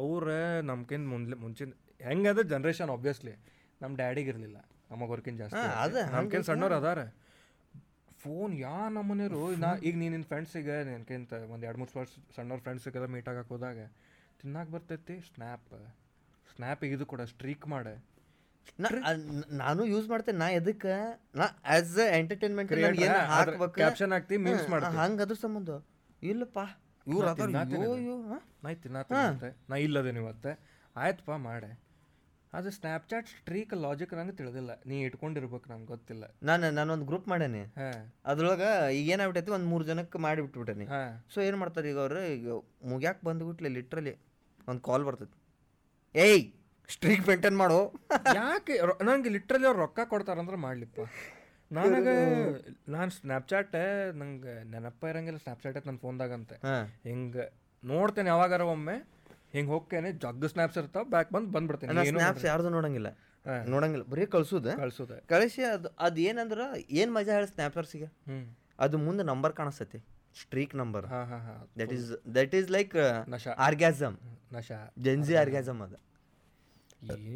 ಅವ್ರ ನಮ್ಕಿಂತ ಮುಂದೆ ಮುಂಚಿನ ಹೆಂಗದ ಜನ್ರೇಷನ್ ಆಬ್ವಿಯಸ್ಲಿ ನಮ್ಮ ಡ್ಯಾಡಿಗೆ ಇರಲಿಲ್ಲ ನಮಗವ್ರಕಿಂತ ಜಾಸ್ತಿ ಅದ ನಮ್ಕಿಂತ ಸಣ್ಣವ್ರು ಅದಾರ. ಫೋನ್ ಯಾ ನಮ್ಮನೆಯವರು? ನಾ ಈಗ ನೀನು ನಿನ್ನ ಫ್ರೆಂಡ್ಸಿಗೆ ನಿನ್ಕಿಂತ ಒಂದು ಎರಡು ಮೂರು ವರ್ಷ ಸಣ್ಣವ್ರ ಫ್ರೆಂಡ್ಸಿಗೆಲ್ಲ ಮೀಟ್ ಆಗಕ್ಕೆ ಹೋದಾಗ ತಿನ್ನಕ್ಕೆ ಬರ್ತೈತಿ ಸ್ನ್ಯಾಪ್ ಸ್ನ್ಯಾಪಿಗೆ ಇದು ಕೂಡ ಸ್ಟ್ರೀಕ್ ಮಾಡೆ. ನಾನು ಯೂಸ್ ಮಾಡ್ತೇನೆ ನಾ ಎದಕ್ಕೆ? ನಾ ಆಸ್ ಅ ಎಂಟರ್ಟೈನ್ಮೆಂಟ್ ಏನು ಹಾಕ್ಬೇಕು caption ಹಾಕ್ತಿ, ಮೀಮ್ಸ್ ಮಾಡ್ತೀನಿ ಹಂಗೆ ಅದ್ರ ಸಂಬಂಧ. ಇಲ್ಲಪ್ಪ. ಇವ್ರು ಅದಾರ? ನಾ ತಿನ್ನತ್ತೆ ನಾ ಇಲ್ಲದೇನು ಇವತ್ತೆ ಆಯ್ತಪ್ಪ ಮಾಡೆ. ಅದು ಸ್ನ್ಯಾಪ್ಚಾಟ್ ಸ್ಟ್ರೀಕ್ ಲಾಜಿಕ್ ನಂಗೆ ತಿಳಿದಿಲ್ಲ. ನೀ ಇಟ್ಕೊಂಡಿರ್ಬೇಕು ನಂಗೆ ಗೊತ್ತಿಲ್ಲ. ನಾನು ನಾನೊಂದು ಗ್ರೂಪ್ ಮಾಡೇನಿ. ಹಾಂ. ಅದ್ರೊಳಗೆ ಈಗ ಏನಾಗ್ಬಿಟ್ಟೈತಿ ಒಂದು ಮೂರು ಜನಕ್ಕೆ ಮಾಡಿ ಬಿಟ್ಬಿಟ್ಟೇನಿ ಹಾಂ. ಸೊ ಏನು ಮಾಡ್ತಾರೆ ಈಗ ಅವ್ರು? ಈಗ ಮುಗ್ಯಾಕೆ ಬಂದ್ಬಿಟ್ಲೆ ಲಿಟ್ರಲಿ ಒಂದು ಕಾಲ್ ಬರ್ತೈತಿ. ಏಯ್! ಸ್ಟ್ರೀಕ್ ಮೇಂಟೈನ್ ಮಾಡು. ಯಾಕೆ? ನಂಗೆ ಲಿಟ್ರಲಿ ಅವ್ರು ರೊಕ್ಕ ಕೊಡ್ತಾರಂದ್ರೆ ಮಾಡ್ಲಿಪ್ಪ. ನನಗೆ ನಾನು ಸ್ನ್ಯಾಪ್ಚಾಟ್ ನಂಗೆ ನೆನಪ ಇರಂಗಿಲ್ಲ. ಸ್ನ್ಯಾಪ್ಚಾಟ್ ನನ್ನ ಫೋನ್ದಾಗಂತೆ. ಹಿಂಗೆ ನೋಡ್ತೇನೆ ಯಾವಾಗಾರ ಒಮ್ಮೆ. ಹಿಂಗೆ ಹೋಗ್ತೇನೆ ಜಗ್ಗು ಸ್ನ್ಯಾಪ್ಸ್ ಇರ್ತಾವ ಬ್ಯಾಕ್ ಬಂದು ಬಂದ್ಬಿಡ್ತೇನೆ. ಸ್ನ್ಯಾಪ್ಸ್ ಯಾರ್ದು ನೋಡಂಗಿಲ್ಲ. ನೋಡಂಗಿಲ್ಲ. ಬರೀ ಕಳ್ಸುದ? ಕಳ್ಸೋದೆ. ಕಳಿಸಿ ಅದು ಅದು ಏನಂದ್ರೆ ಏನು ಮಜಾ ಹೇಳಿ ಸ್ನ್ಯಾಪ್ಸರ್ಸಿಗೆ ಅದು ಮುಂದೆ ನಂಬರ್ ಕಾಣಿಸ್ತೈತಿ. ಸ್ಟ್ರೀಕ್ ನಂಬರ್ ಹಾಂ ಹಾಂ ಹಾಂ. That is that is like Nasha. Orgasm ನಶಾ. ಜೆನ್ಜಿ ಆರ್ಗ್ಯಾಸಮ್ ಅದು.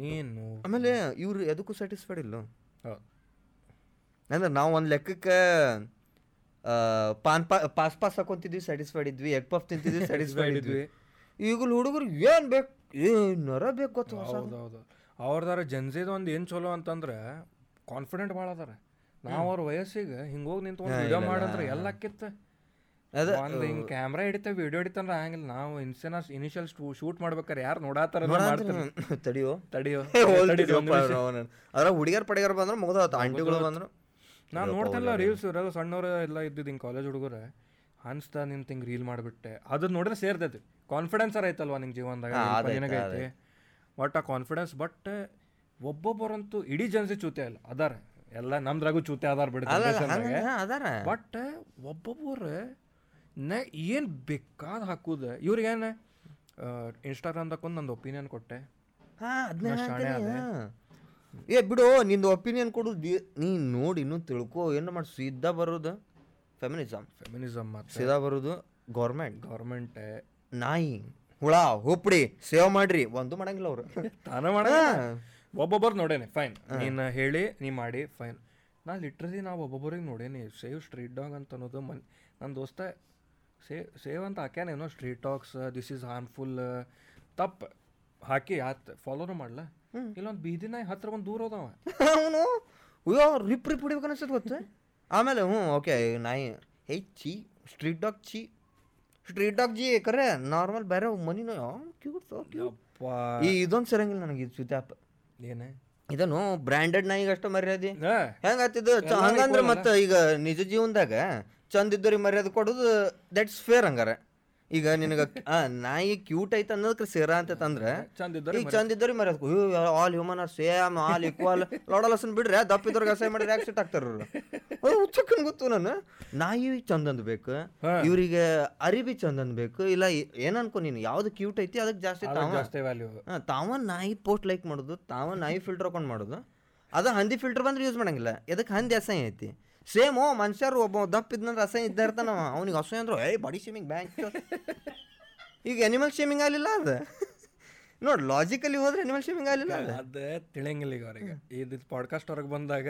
ಏನು? ಆಮೇಲೆ ಇವ್ರು ಎದಕ್ಕೂ ಸ್ಯಾಟಿಸ್ಫೈಡ್ ಇಲ್ಲ? ಅಂದ್ರೆ ನಾವು ಒಂದು ಲೆಕ್ಕಕ್ಕೆ ಆ, ಪಾನ್ ಪಾ ಪಾಸ್ ಪಾಸ್ ಹಾಕೊಂತಿದ್ವಿ ಸ್ಯಾಟಿಸ್ಫೈಡ್ ಇದ್ವಿ ಎಗ್ ಪಫ್ ತಿಂತಿದ್ವಿ ಸ್ಯಾಟಿಸ್ಫೈಡ್ ಇದ್ವಿ. ಈಗಲೂ ಹುಡುಗರು ಏನು ಬೇಕು ಏನಾರ ಬೇಕು ಗೊತ್ತು ಹೌದು ಹೌದು ಅವ್ರದಾರ ಜನ್ಸಿದ ಒಂದು ಏನು ಚಲೋ ಅಂತಂದ್ರೆ ಕಾನ್ಫಿಡೆಂಟ್ ಭಾಳ ಅದಾರ. ನಾವು ಅವ್ರ ವಯಸ್ಸಿಗೆ ಹಿಂಗೆ ಹೋಗಿ ನಿಂತ್ಕೊಂಡು ವಿಡಿಯೋ ಮಾಡಂದ್ರೆ ಎಲ್ಲ ಹಿಂಗೆ ಕ್ಯಾಮ್ರಾ ಹಿಡಿತ ವಿಡಿಯೋ ಹಿಡಿತಂದ್ರೆ ಹಂಗಿಲ್ಲ. ನಾವು ಇನ್ಸ್ಟೆನ ಇನಿಷಿಯಲ್ ಶೂಟ್ ಮಾಡ್ಬೇಕಾರೆ ಯಾರು ನೋಡಾತಾರ ತಡಿಯೋ. ತಡಿಯೋ. ಅದ್ರ ಹುಡುಗಿಯರ್ ಪಡಿಗಾರ ಬಂದ್ರೆ ಮುಗಿದ ಆಂಟಿಗಳು ಬಂದ್ರು. ನಾನು ನೋಡ್ತಿಲ್ಲ ರೀಲ್ಸ್ ಇರೋದು ಸಣ್ಣವ್ರ ಎಲ್ಲ ಇದ್ದಿದ್ದು ಹಿಂಗೆ ಕಾಲೇಜ್ ಹುಡುಗರ. ಅನ್ಸ್ತಾ ನಿಂತ ಹಿಂಗೆ ರೀಲ್ ಮಾಡಿಬಿಟ್ಟೆ. ಅದನ್ನ ನೋಡಿದ್ರೆ ಸೇರ್ತೈತಿ ಕಾನ್ಫಿಡೆನ್ಸ್ ಐತಲ್ವಾ ನಿಂಗೆ ಜೀವನದಾಗ? ಏನಾಗೈತಿ ಒಟ್ಟ ಆ ಕಾನ್ಫಿಡೆನ್ಸ್ ಬಟ್ ಒಬ್ಬೊಬ್ಬರಂತೂ ಇಡೀ ಜನಸಿ ಚೂತೆ ಅಲ್ಲ ಅದಾರ. ಎಲ್ಲ ನಮ್ದ್ರಾಗು ಚೂತೆ ಅದಾರ ಬಿಡ್ತಾರೆ ಅದಾರ. ಬಟ್ ಒಬ್ಬೊಬ್ಬರು ನೆ ಏನು ಬೇಕಾದ ಹಾಕುದ? ಇವ್ರಿಗೇನು ಇನ್ಸ್ಟಾಗ್ರಾಮ್ದಾಕೊಂದು ನಂದು ಒಪಿನಿಯನ್ ಕೊಟ್ಟೆ. ಏ ಬಿಡು ನಿಂದು ಒಪಿನಿಯನ್ ಕೊಡು. ನೀ ನೋಡಿ ಇನ್ನೂ ತಿಳ್ಕೊ. ಏನು ಮಾಡಿ ಸೀದಾ ಬರೋದು? ಫೆಮಿನಿಸಮ್ ಫೆಮಿನಿಸಮ್ ಸೀದಾ ಬರೋದು ಗೌರ್ಮೆಂಟ್ ಗೌರ್ಮೆಂಟ್ ನಾಯಿ ಹುಳ ಹುಪ್ಪಡಿ ಸೇವ್ ಮಾಡ್ರಿ. ಒಂದು ಮಾಡಂಗಿಲ್ಲ ಅವರು. ತಾನೇ ಮಾಡ ಒಬ್ಬೊಬ್ಬರು ನೋಡೇನೆ ಫೈನ್ ನೀನು ಹೇಳಿ ನೀ ಮಾಡಿ ಫೈನ್ ನಾ ಲಿಟ್ರಲಿ ನಾವು ಒಬ್ಬೊಬ್ಬರಿಗೆ ನೋಡೇನಿ. ಸೇವ್ ಸ್ಟ್ರೀಟ್ ಡಾಗ್ ಅಂತ ಅನ್ನೋದು ಮನ್ ನನ್ನ ದೋಸ್ತ ಸೇವ್ ಸೇವ್ ಅಂತ ಹಾಕ್ಯಾನೇನೋ street talks this is harmful ತಪ್ಪ. ಹಾಕಿ ಆತ್ ಫಾಲೋನು ಮಾಡ್ಲ? ಇಲ್ಲೊಂದು ಬೀದಿನ ಹತ್ರ ಒಂದು ದೂರ ಹೋದವ ಅವನು? ಅಯ್ಯೋ ರಿಪ್ ರಿಪ್ ಹೊಡಿಬೇಕು ಅನಿಸ್ತದೆ ಗೊತ್ತ? ಆಮೇಲೆ ಹ್ಞೂ ಓಕೆ ನಾಯಿ ಹೇ ಚಿ ಸ್ಟ್ರೀಟ್ ಡಾಗ್ ಚಿ. ಸ್ಟ್ರೀಟ್ ಡಾಗ್ ಜಿ ಕರೆ ನಾರ್ಮಲ್ ಬೇರೆ ಮನಿನೋ ಕ್ಯೂಟ್ ಈ ಇದೊಂದು ಸರಂಗಿಲ್ಲ ನನಗೆ ಇದು ಸುತ್ತಾಪ್ ಏನೇ? ಇದನ್ನು ಬ್ರ್ಯಾಂಡೆಡ್ ನಾಯಿಗೆ ಅಷ್ಟು ಮರ್ಯಾದೆ ಹೆಂಗಾತಿದ್ದು ಹಂಗಂದ್ರೆ ಮತ್ತೆ ಈಗ ನಿಜ ಜೀವನದಾಗ ಚಂದ ಇದ್ದವ್ರಿಗೆ ಮರ್ಯಾದೆ ಕೊಡೋದು ದಟ್ಸ್ ಫೇರ್ ಹಂಗಾರೆ. ಈಗ ನಿನಗ ಆ, ನಾಯಿ ಕ್ಯೂಟ್ ಐತೆ ಅನ್ನೋದಕ್ಕೆ ಸೇರ ಅಂತ ಅಂದ್ರೆ ಈಗ ಚಂದ ಇದ್ದವ್ರಿಗೆ ಮರ್ಯಾದೆ all human are same all equal ಲೋಡಲಸನ್ ಬಿಡ್ರೆ ದಪ್ಪ ಇದ್ದವ್ರಿಗೆ ಅಸಹ್ಯ ಮಾಡಿದ್ರೆ ಯಾಕೆ ಸಿಟ್ ಆಗ್ತಾರ ಉಚ್ಚಕ್ಕನ್ ಗೊತ್ತು ನಾನು. ನಾಯಿ ಚಂದ ಅನ್ಬೇಕು ಇವರಿಗೆ ಅರಿಬಿ ಚಂದ ಬೇಕು ಇಲ್ಲ ಏನ್ ಅನ್ಕೊ ನೀನು ಯಾವ್ದು ಕ್ಯೂಟ್ ಐತಿ ಅದಕ್ಕೆ ಜಾಸ್ತಿ ತಾವ ತಾವ ನಾಯಿ ಪೋಸ್ಟ್ ಲೈಕ್ ಮಾಡೋದು ತಾವ ನಾಯಿ ಫಿಲ್ಟರ್ ಹಾಕೊಂಡು ಮಾಡೋದು. ಅದು ಹಂದಿ ಫಿಲ್ಟರ್ ಬಂದ್ರೆ ಯೂಸ್ ಮಾಡಂಗಿಲ್ಲ. ಎದಕ್ಕೆ ಹಂದಿ ಅಸಹ್ಯ ಐತಿ? ಸೇಮು ಮನುಷ್ಯರು ಒಬ್ಬ ದಪ್ಪ ಇದ್ದಂದ್ರೆ ಅಸಹ್ಯ ಇದ್ದ ಇರ್ತಾನ ಅವ್ನಿಗೆ ಹಸು ಅಂದ್ರೆ ಏಯ್ ಬಾಡಿ ಶೇಮಿಂಗ್ ಬ್ಯಾಂಕ್ ಈಗ ಎನಿಮಲ್ ಶೇಮಿಂಗ್ ಆಗಲಿಲ್ಲ ಅದು? ನೋಡಿ ಲಾಜಿಕಲಿ ಹೋದ್ರೆ ಎನಿಮಲ್ ಶೇಮಿಂಗ್ ಆಗಲಿಲ್ಲ ಅದು? ತಿಳಿಯಂಗಿಲ್ಲ ಈಗ ಅವ್ರಿಗೆ. ಇದು ಪಾಡ್ಕಾಸ್ಟ್ ಹೊರಗೆ ಬಂದಾಗ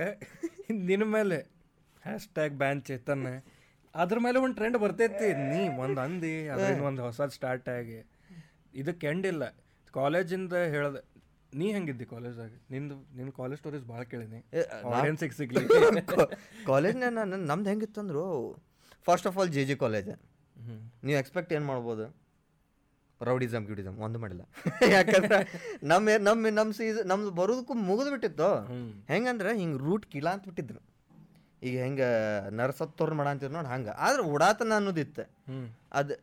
ನಿನ್ನ ಮೇಲೆ ಹ್ಯಾಶ್ ಟ್ಯಾಗ್ ಬ್ಯಾನ್ ಚೇತನ್ ಅದ್ರ ಮೇಲೆ ಒಂದು ಟ್ರೆಂಡ್ ಬರ್ತೈತಿ. ನೀ ಒಂದು ಅಂದಿ ಅದ್ರಿಂದ ಒಂದು ಹೊಸದು ಸ್ಟಾರ್ಟ್ ಆಗಿ. ಇದಕ್ಕೆ ಎಂಡ್ ಇಲ್ಲ. ಕಾಲೇಜಿಂದ ಹೇಳ್ದೆ ನೀ ಹೆಂಗಿದ್ದಿ ಕಾಲೇಜ್ದಾಗ ನಿಂದು ನಿನ್ನ ಕಾಲೇಜ್ ಸ್ಟೋರೀಸ್ ಭಾಳ ಕೇಳಿನಿ. ಆಡಿಯನ್ಸಿಗೆ ಸಿಗ್ಲಿ. ಕಾಲೇಜ್ನ ನಾನು ನಮ್ದು ಹೆಂಗಿತ್ತಂದ್ರು first of all J G college ಹ್ಞೂ ನೀವು ಎಕ್ಸ್ಪೆಕ್ಟ್ ಏನು ಮಾಡ್ಬೋದು? ರೌಡಿಸಮ್ ಗಿಡಿಸಮ್ ಒಂದು ಮಾಡಿಲ್ಲ. ಯಾಕಂದ್ರೆ ನಮ್ಮ ನಮ್ಮ ನಮ್ಮ ಸೀಸ್ ನಮ್ದು ಬರೋದಕ್ಕೂ ಮುಗಿದು ಬಿಟ್ಟಿತ್ತು. ಹೆಂಗಂದ್ರೆ ಹಿಂಗೆ ರೂಟ್ ಕಿಲ ಅಂತ ಬಿಟ್ಟಿದ್ರು. ಈಗ ಹೆಂಗೆ ನರಸತ್ತೋರ್ ಮಾಡ ಅಂತೀವಿ ನೋಡಿ ಹಂಗೆ. ಆದ್ರೆ ಉಡಾತನ ಅನ್ನೋದಿತ್ತು. ಅದು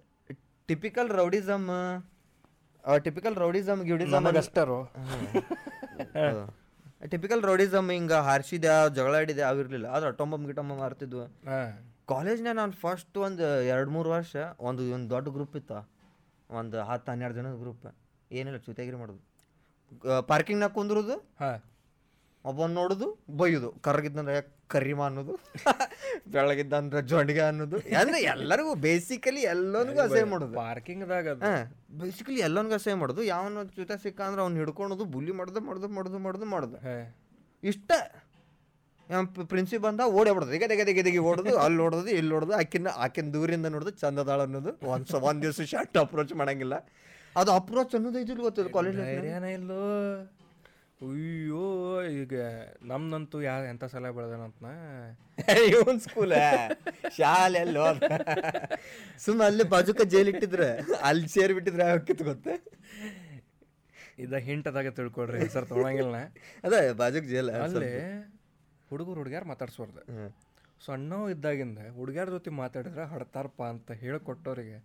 ಟಿಪಿಕಲ್ ರೌಡಿಸಮ್ ಟಿಪಿಕಲ್ ರೌಡಿಸಮ್ ಗಿಡಿಸಮ್ ಅಷ್ಟರು. ಟಿಪಿಕಲ್ ರೌಡಿಸಮ್ ಹಿಂಗ ಹಾರಿಸಿದೆ ಜಗಳಾಡಿದೆ ಆಗಿರ್ಲಿಲ್ಲ ಅವಿರ್ಲಿಲ್ಲ ಆದ್ರೆ ಅಟೊಂಬಮ್ ಗಿಟೊಂಬಮ್ ಮಾರ್ತಿದ್ವು ಕಾಲೇಜ್ನಾಗ ನಾನು ಫಸ್ಟ್ ಒಂದು ಎರಡು ಮೂರು ವರ್ಷ ಒಂದು ಒಂದು ದೊಡ್ಡ ಗ್ರೂಪ್ ಇತ್ತು. ಒಂದು ಹತ್ತು ಹನ್ನೆರಡು ಜನದ ಗ್ರೂಪ್ ಏನಿಲ್ಲ ಚುತೆಗಿರಿ ಮಾಡೋದು. ಪಾರ್ಕಿಂಗ್ನಾಗ ಕುಂದ್ರದು. ಹಾಂ. ಒಬ್ಬನ್ ನೋಡುದು ಬೈಯುದು. ಕರ್ಗಿದ್ದಂದ್ರೆ ಕರಿಮ ಅನ್ನೋದು ಬೆಳಗಿದ್ದಂದ್ರೆ ಜೊಂಡಿಗೆ ಅನ್ನೋದು ಅಂದ್ರೆ ಎಲ್ಲರಿಗೂ ಬೇಸಿಕಲಿ ಎಲ್ಲನಿಗೂ ಅಸಹ್ಯ ಮಾಡೋದು. ಪಾರ್ಕಿಂಗ್ದಾಗ ಅದು. ಬೇಸಿಕಲಿ ಎಲ್ಲನಿಗೂ ಅಸಹ್ಯ ಮಾಡೋದು. ಯಾವನ ಜೊತೆ ಸಿಕ್ಕ ಅಂದ್ರೆ ಅವ್ನು ಹಿಡ್ಕೊಳೋದು ಬುಲ್ಲಿ ಮಾಡೋದು ಮಾಡೋದು ಮಾಡೋದು ಮಾಡೋದು ಮಾಡೋದು. ಇಷ್ಟ. ಪ್ರಿನ್ಸಿ ಬಂದ ಓಡೇ ಬಿಡೋದು ಈಗ ತೆಗೆ ತೆಗೆ ತೆಗೆ ಓಡೋದು ಅಲ್ಲಿ ಓಡೋದು ಇಲ್ಲಿ ಓಡೋದು ಆಕಿನ ಆಕಿನ ದೂರಿಂದ ನೋಡೋದು ಚಂದದಾಳ ಅನ್ನೋದು. ಒಂದು ಒಂದ್ ದಿವಸ ಶಾರ್ಟ್ ಅಪ್ರೋಚ್ ಮಾಡಂಗಿಲ್ಲ. ಅದು ಅಪ್ರೋಚ್ ಅನ್ನೋದು ಇದಿಲ್ಲ ಗೊತ್ತದ ಕಾಲೇಜ್ ಇಲ್ಲೋ. ಅಯ್ಯೋ ಈಗ ನಮ್ದಂತೂ ಯಾರು ಎಂಥ ಸಲ ಬೆಳೆದನಂತ ಇವನ್ ಸ್ಕೂಲ ಶಾಲೆ ಅಲ್ಲೋ ಸುಮ್ಮ ಅಲ್ಲಿ ಬಾಜುಕ ಜೈಲ್ ಇಟ್ಟಿದ್ರೆ ಅಲ್ಲಿ ಸೇರಿ ಬಿಟ್ಟಿದ್ರೆ ಹೋಗಿತ್ತು ಗೊತ್ತೆ? ಇದ ಅದಾಗ ತಿಳ್ಕೊಡ್ರಿ ಸರ್ ತೊಗೊಳಂಗಿಲ್ಲ ಅದೇ ಬಾಜುಕ್ ಜೈಲ್ ಅಲ್ಲಿ ಹುಡುಗರು ಹುಡುಗ್ಯಾರು ಮಾತಾಡ್ಸೋರ್ದು. ಸಣ್ಣವ್ ಇದ್ದಾಗಿಂದ ಹುಡುಗ್ಯಾರ ಜೊತೆ ಮಾತಾಡಿದ್ರೆ ಹಡ್ತಾರಪ್ಪ ಅಂತ ಹೇಳಿಕೊಟ್ಟವ್ರಿಗೆ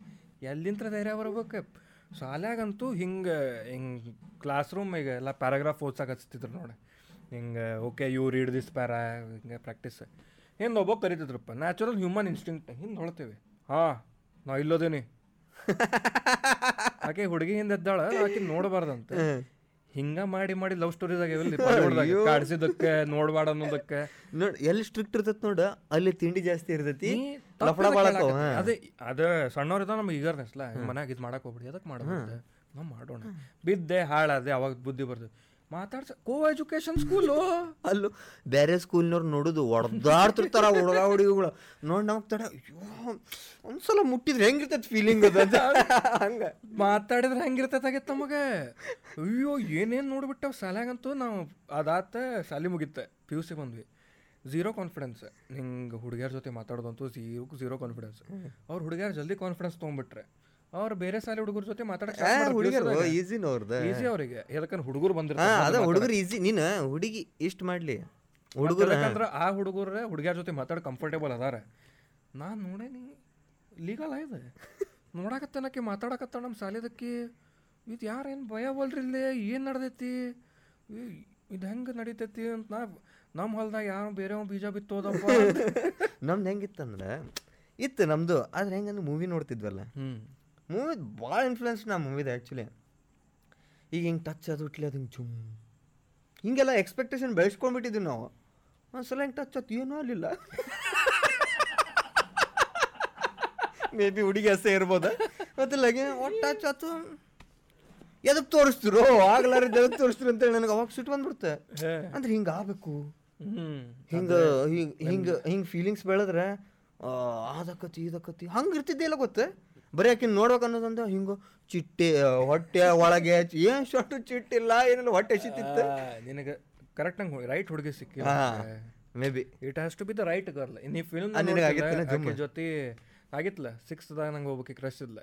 ಎಲ್ಲಿಂತ್ರ ಧೈರ್ಯ ಬರ್ಬೇಕು ಶಾಲ್ಯಾಗಂತೂ ಹಿಂಗೆ ಹಿಂಗೆ ಕ್ಲಾಸ್ ರೂಮಿಗೆ ಎಲ್ಲ ಪ್ಯಾರಾಗ್ರಾಫ್ ಓದ್ಸಕ್ಕೆ ಹಚ್ತಿದ್ರು ನೋಡಿ. ಹಿಂಗೆ okay you read this para ಹಿಂಗೆ ಪ್ರಾಕ್ಟೀಸ್ ಹಿಂದೆ ಒಬ್ಬ ಕರಿತಿದ್ರಪ್ಪ ನ್ಯಾಚುರಲ್ ಹ್ಯೂಮನ್ ಇನ್ಸ್ಟಿಂಕ್ಟ್ ಹಿಂದೆ ಹೊಳ್ತೇವೆ. ಹಾಂ ನಾ ಇಲ್ಲೋದೇನಿ. ಆಕೆ ಹುಡುಗಿ ಹಿಂದೆ ಎದ್ದಾಳ ಆಕೆ ನೋಡಬಾರ್ದಂತೆ. ಹಿಂಗ ಮಾಡಿ ಮಾಡಿ ಲವ್ ಸ್ಟೋರೀಸ್ ಆಗ್ಯಾವಲ್ಲಿ ಕಾಡ್ಸಿದಕ್ಕೆ ನೋಡ್ಬಾರ್ದು ಅನ್ನೋದಕ್ಕೆ. ನೋಡ್ ಎಲ್ಲಿ ಸ್ಟ್ರಿಕ್ಟ್ ಇರ್ತೈತಿ ನೋಡ ಅಲ್ಲಿ ತಿಂಡಿ ಜಾಸ್ತಿ ಇರ್ತೈತಿ. ಅದೇ ಅದ ಸಣ್ಣವ್ರಿದ ನಮ್ಗೆ ಈಗರ್ನೆಸ್ಲ. ಮನ್ಯಾಗ ಇದು ಮಾಡಕ್ ಹೋಗ್ಬಿಡಿ ಅದಕ್ಕೆ ಮಾಡ್ಬೋದು ನಾವು ಮಾಡೋಣ. ಬಿದ್ದೆ ಹಾಳಾದೆ ಅವಾಗ ಬುದ್ಧಿ ಬರ್ತದೆ ಮಾತಾಡ್ಸ ಕೋ ಎಜುಕೇಶನ್ ಸ್ಕೂಲು ಅಲ್ಲೂ ಬೇರೆ ಸ್ಕೂಲ್ನವ್ರು ನೋಡುದು ಹೊಡೆದಾಡ್ತಿರ್ತಾರ ಹುಡುಗ ಹುಡುಗಿಗಳು. ನೋಡಿ ನಾವು ತಡ ಅಯ್ಯೋ ಒಂದ್ಸಲ ಮುಟ್ಟಿದ್ರೆ ಹೆಂಗಿರ್ತೈತಿ ಫೀಲಿಂಗ್ ಅದ ಹಂಗ. ಮಾತಾಡಿದ್ರೆ ಆಗೈತೆ ನಮಗೆ? ಅಯ್ಯೋ ಏನೇನು ನೋಡ್ಬಿಟ್ಟವ್? ಸಾಲಾಗಂತೂ ನಾವು ಅದಾತ ಶಾಲೆ ಮುಗಿತ್ತೆ ಪಿ ಯು ಸಿ ಬಂದ್ವಿ. ಝೀರೋ ಕಾನ್ಫಿಡೆನ್ಸ್ ಹಿಂಗೆ ಹುಡುಗಿಯರ ಜೊತೆ ಮಾತಾಡೋದಂತೂ ಝೀರೋ ಝೀರೋ ಕಾನ್ಫಿಡೆನ್ಸ್ ಅವ್ರು ಹುಡುಗಿಯರು ಜಲ್ದಿ ಕಾನ್ಫಿಡೆನ್ಸ್ ತೊಗೊಂಡ್ಬಿಟ್ರೆ ಅವ್ರು ಬೇರೆ ಸಾಲಿ ಹುಡುಗರ ಜೊತೆ ಹುಡುಗರು ಮಾತಾಡಕ್ಕೆ ಈಸಿನ ಈಸಿ ಅವರಿಗೆ. ಯಾಕಂದ್ರೆ ಹುಡುಗರು ಬಂದಿರ್ತಾರೆ ಅದ ಹುಡುಗರು ಈಸಿ ನೀನು ಹುಡುಗಿ ಇಷ್ಟ ಮಾಡ್ಲಿ. ಹುಡುಗರು ಯಾಕಂದ್ರೆ ಆ ಹುಡುಗರ ಹುಡುಗಿಯ ಜೊತೆ ಮಾತಾಡ ಕಂಫರ್ಟೇಬಲ್ ಅದಾರ. ನಾನು ನೋಡೇನಿ ಲೀಗಲ್ ಇದೆ? ನೋಡಕತ್ತನಕ್ಕೆ ಮಾತಾಡಕತ್ತ ನಮ್ಮ ಸಾಲಿದಕ್ಕೆ. ಇದು ಯಾರೇನು ಭಯ ಬಲ್ರಿ ಇಲ್ಲೇ? ಏನು ನಡ್ದೈತಿ? ಇದು ಹೆಂಗೆ ನಡೀತೈತಿ ಅಂತ ನಾ ನಮ್ಮ ಹೊಲ್ದಾಗ ಯಾರು ಬೇರೆ ಬೀಜ ಬಿತ್ತೋದಪ್ಪ. ನಮ್ದು ಹೆಂಗಿತ್ತಂದ್ರೆ ಇತ್ತು ನಮ್ದು. ಆದ್ರೆ ಹೆಂಗಂದ್ರೆ ಮೂವಿ ನೋಡ್ತಿದ್ವಲ್ಲ? ಹ್ಞೂ ಮೂವಿ ಭಾಳ ಇನ್ಫ್ಲುಯೆನ್ಸ್ ನಾ ಮೂವಿದ ಆ್ಯಕ್ಚುಲಿ ಈಗ ಹಿಂಗೆ ಟಚ್ ಅದು ಇಟ್ಲಿ ಅದು ಹಿಂಗೆ ಚುಮ್ ಹಿಂಗೆಲ್ಲ ಎಕ್ಸ್ಪೆಕ್ಟೇಷನ್ ಬೆಳೆಸ್ಕೊಂಡ್ಬಿಟ್ಟಿದ್ವಿ ನಾವು. ಒಂದ್ಸಲ ಹಿಂಗೆ ಟಚ್ ಆಯ್ತು ಏನೂ ಆಗಲಿಲ್ಲ. ಮೇ ಬಿ ಹುಡುಗಿ ಅಸೆ ಇರ್ಬೋದು? ಗೊತ್ತಿಲ್ಲ ಒಟ್ಟು ಟಚ್ ಆತು ಎದಕ್ಕೆ ತೋರಿಸ್ತಿರೋ? ಆಗ್ಲಾರ ಎದಕ್ಕೆ ತೋರಿಸ್ತಿರು ಅಂತೇಳಿ ನನಗೆ ಅವಾಗ ಸಿಟ್ಟು ಬಂದ್ಬಿಡುತ್ತೆ. ಅಂದ್ರೆ ಹಿಂಗೆ ಆಗಬೇಕು. ಹಿಂಗೆ ಹಿಂಗೆ ಹಿಂಗೆ ಹಿಂಗೆ? ಫೀಲಿಂಗ್ಸ್ ಬೆಳೆದ್ರೆ ಅದಕ್ಕತಿ ಇದಕ್ಕತಿ ಹಂಗೆ ಇರ್ತಿದ್ದೆ ಇಲ್ಲ ಗೊತ್ತೆ? ಬರೀ ಆಕಿನ ನೋಡ್ಬೇಕು ಅನ್ನೋದಂದ್ರೆ ಹಿಂಗೆ ಚಿಟ್ಟೆ ಹೊಟ್ಟೆ ಒಳಗೆ ಏನು ಶೊಟ್ಟು ಚಿಟ್ಟಿಲ್ಲ ಏನಿಲ್ಲ ಹೊಟ್ಟೆ ಸಿತ್ತಿತ್ತು ನಿನಗೆ ಕರೆಕ್ಟ್ ನಂಗೆ ರೈಟ್ ಹುಡುಗಿ ಸಿಕ್ಕಿ may be it has to be the right girl ಈ ಫಿಲ್ಮ್ ಜುಮ್? ಜೊತೆ ಆಗಿತ್ಲ ಸಿಕ್ಸ್ತ್ದಾಗ ನಂಗೆ ಹೋಗ್ಬೇಕು ಕ್ರಶ್ ಇದ್ಲ.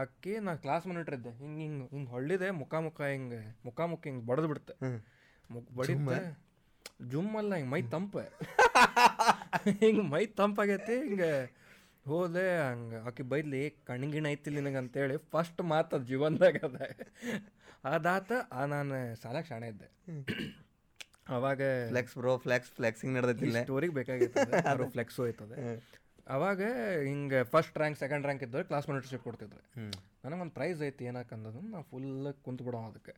ಆಕಿ ನಾ ಕ್ಲಾಸ್ ಮಾನಿಟರ್ ಇದ್ದೆ. ಹಿಂಗೆ ಹಿಂಗೆ ಹಿಂಗೆ ಹೊಳ್ಳಿದೆ ಮುಖ ಮುಖ ಹಿಂಗೆ ಮುಖ ಮುಖ ಹಿಂಗೆ ಬಡದು ಬಿಡ್ತ ಮುಖ ಬಡಿತೆ ಜುಮ್ ಅಲ್ಲ ಹಿಂಗೆ ಮೈ ತಂಪ. ಹಿಂಗೆ ಮೈ ತಂಪಾಗೈತಿ ಹಿಂಗೆ ಹೋದೆ ಹಂಗೆ. ಆಕೆ ಬೈದ್ಲಿ ಕಣ್ಗಿಣ ಐತಿ ನಿನಗೆ ಅಂತೇಳಿ ಫಸ್ಟ್ ಮಾತು ಜೀವನದಾಗ ಅದ. ಅದಾತ ಆ ನಾನು ಸಾಲಕ್ಕೆ ಶಾಣೆ ಇದ್ದೆ. ಅವಾಗ ಫ್ಲೆಕ್ಸ್ ಬ್ರೋ ಫ್ಲೆಕ್ಸ್ ಫ್ಲೆಕ್ಸಿಂಗ್ ನಡೆದಿಲ್ಲ ಸ್ಟೋರಿಗೆ ಬೇಕಾಗಿತ್ತು ಯಾರು ಫ್ಲೆಕ್ಸು ಹೋಯ್ತದೆ. ಅವಾಗ ಹಿಂಗೆ ಫಸ್ಟ್ ರ್ಯಾಂಕ್ ಸೆಕೆಂಡ್ ರ್ಯಾಂಕ್ ಇದ್ದವ್ರು ಕ್ಲಾಸ್ ಮಾನಿಟರ್ಶಿಪ್ ಕೊಡ್ತಿದ್ರು. ನನಗೆ ಒಂದು ಪ್ರೈಸ್ ಐತಿ ಏನಕ್ಕಂದದು ನಾ ಫುಲ್ ಕುಂತ್ಬಿಡೋ ಅದಕ್ಕೆ.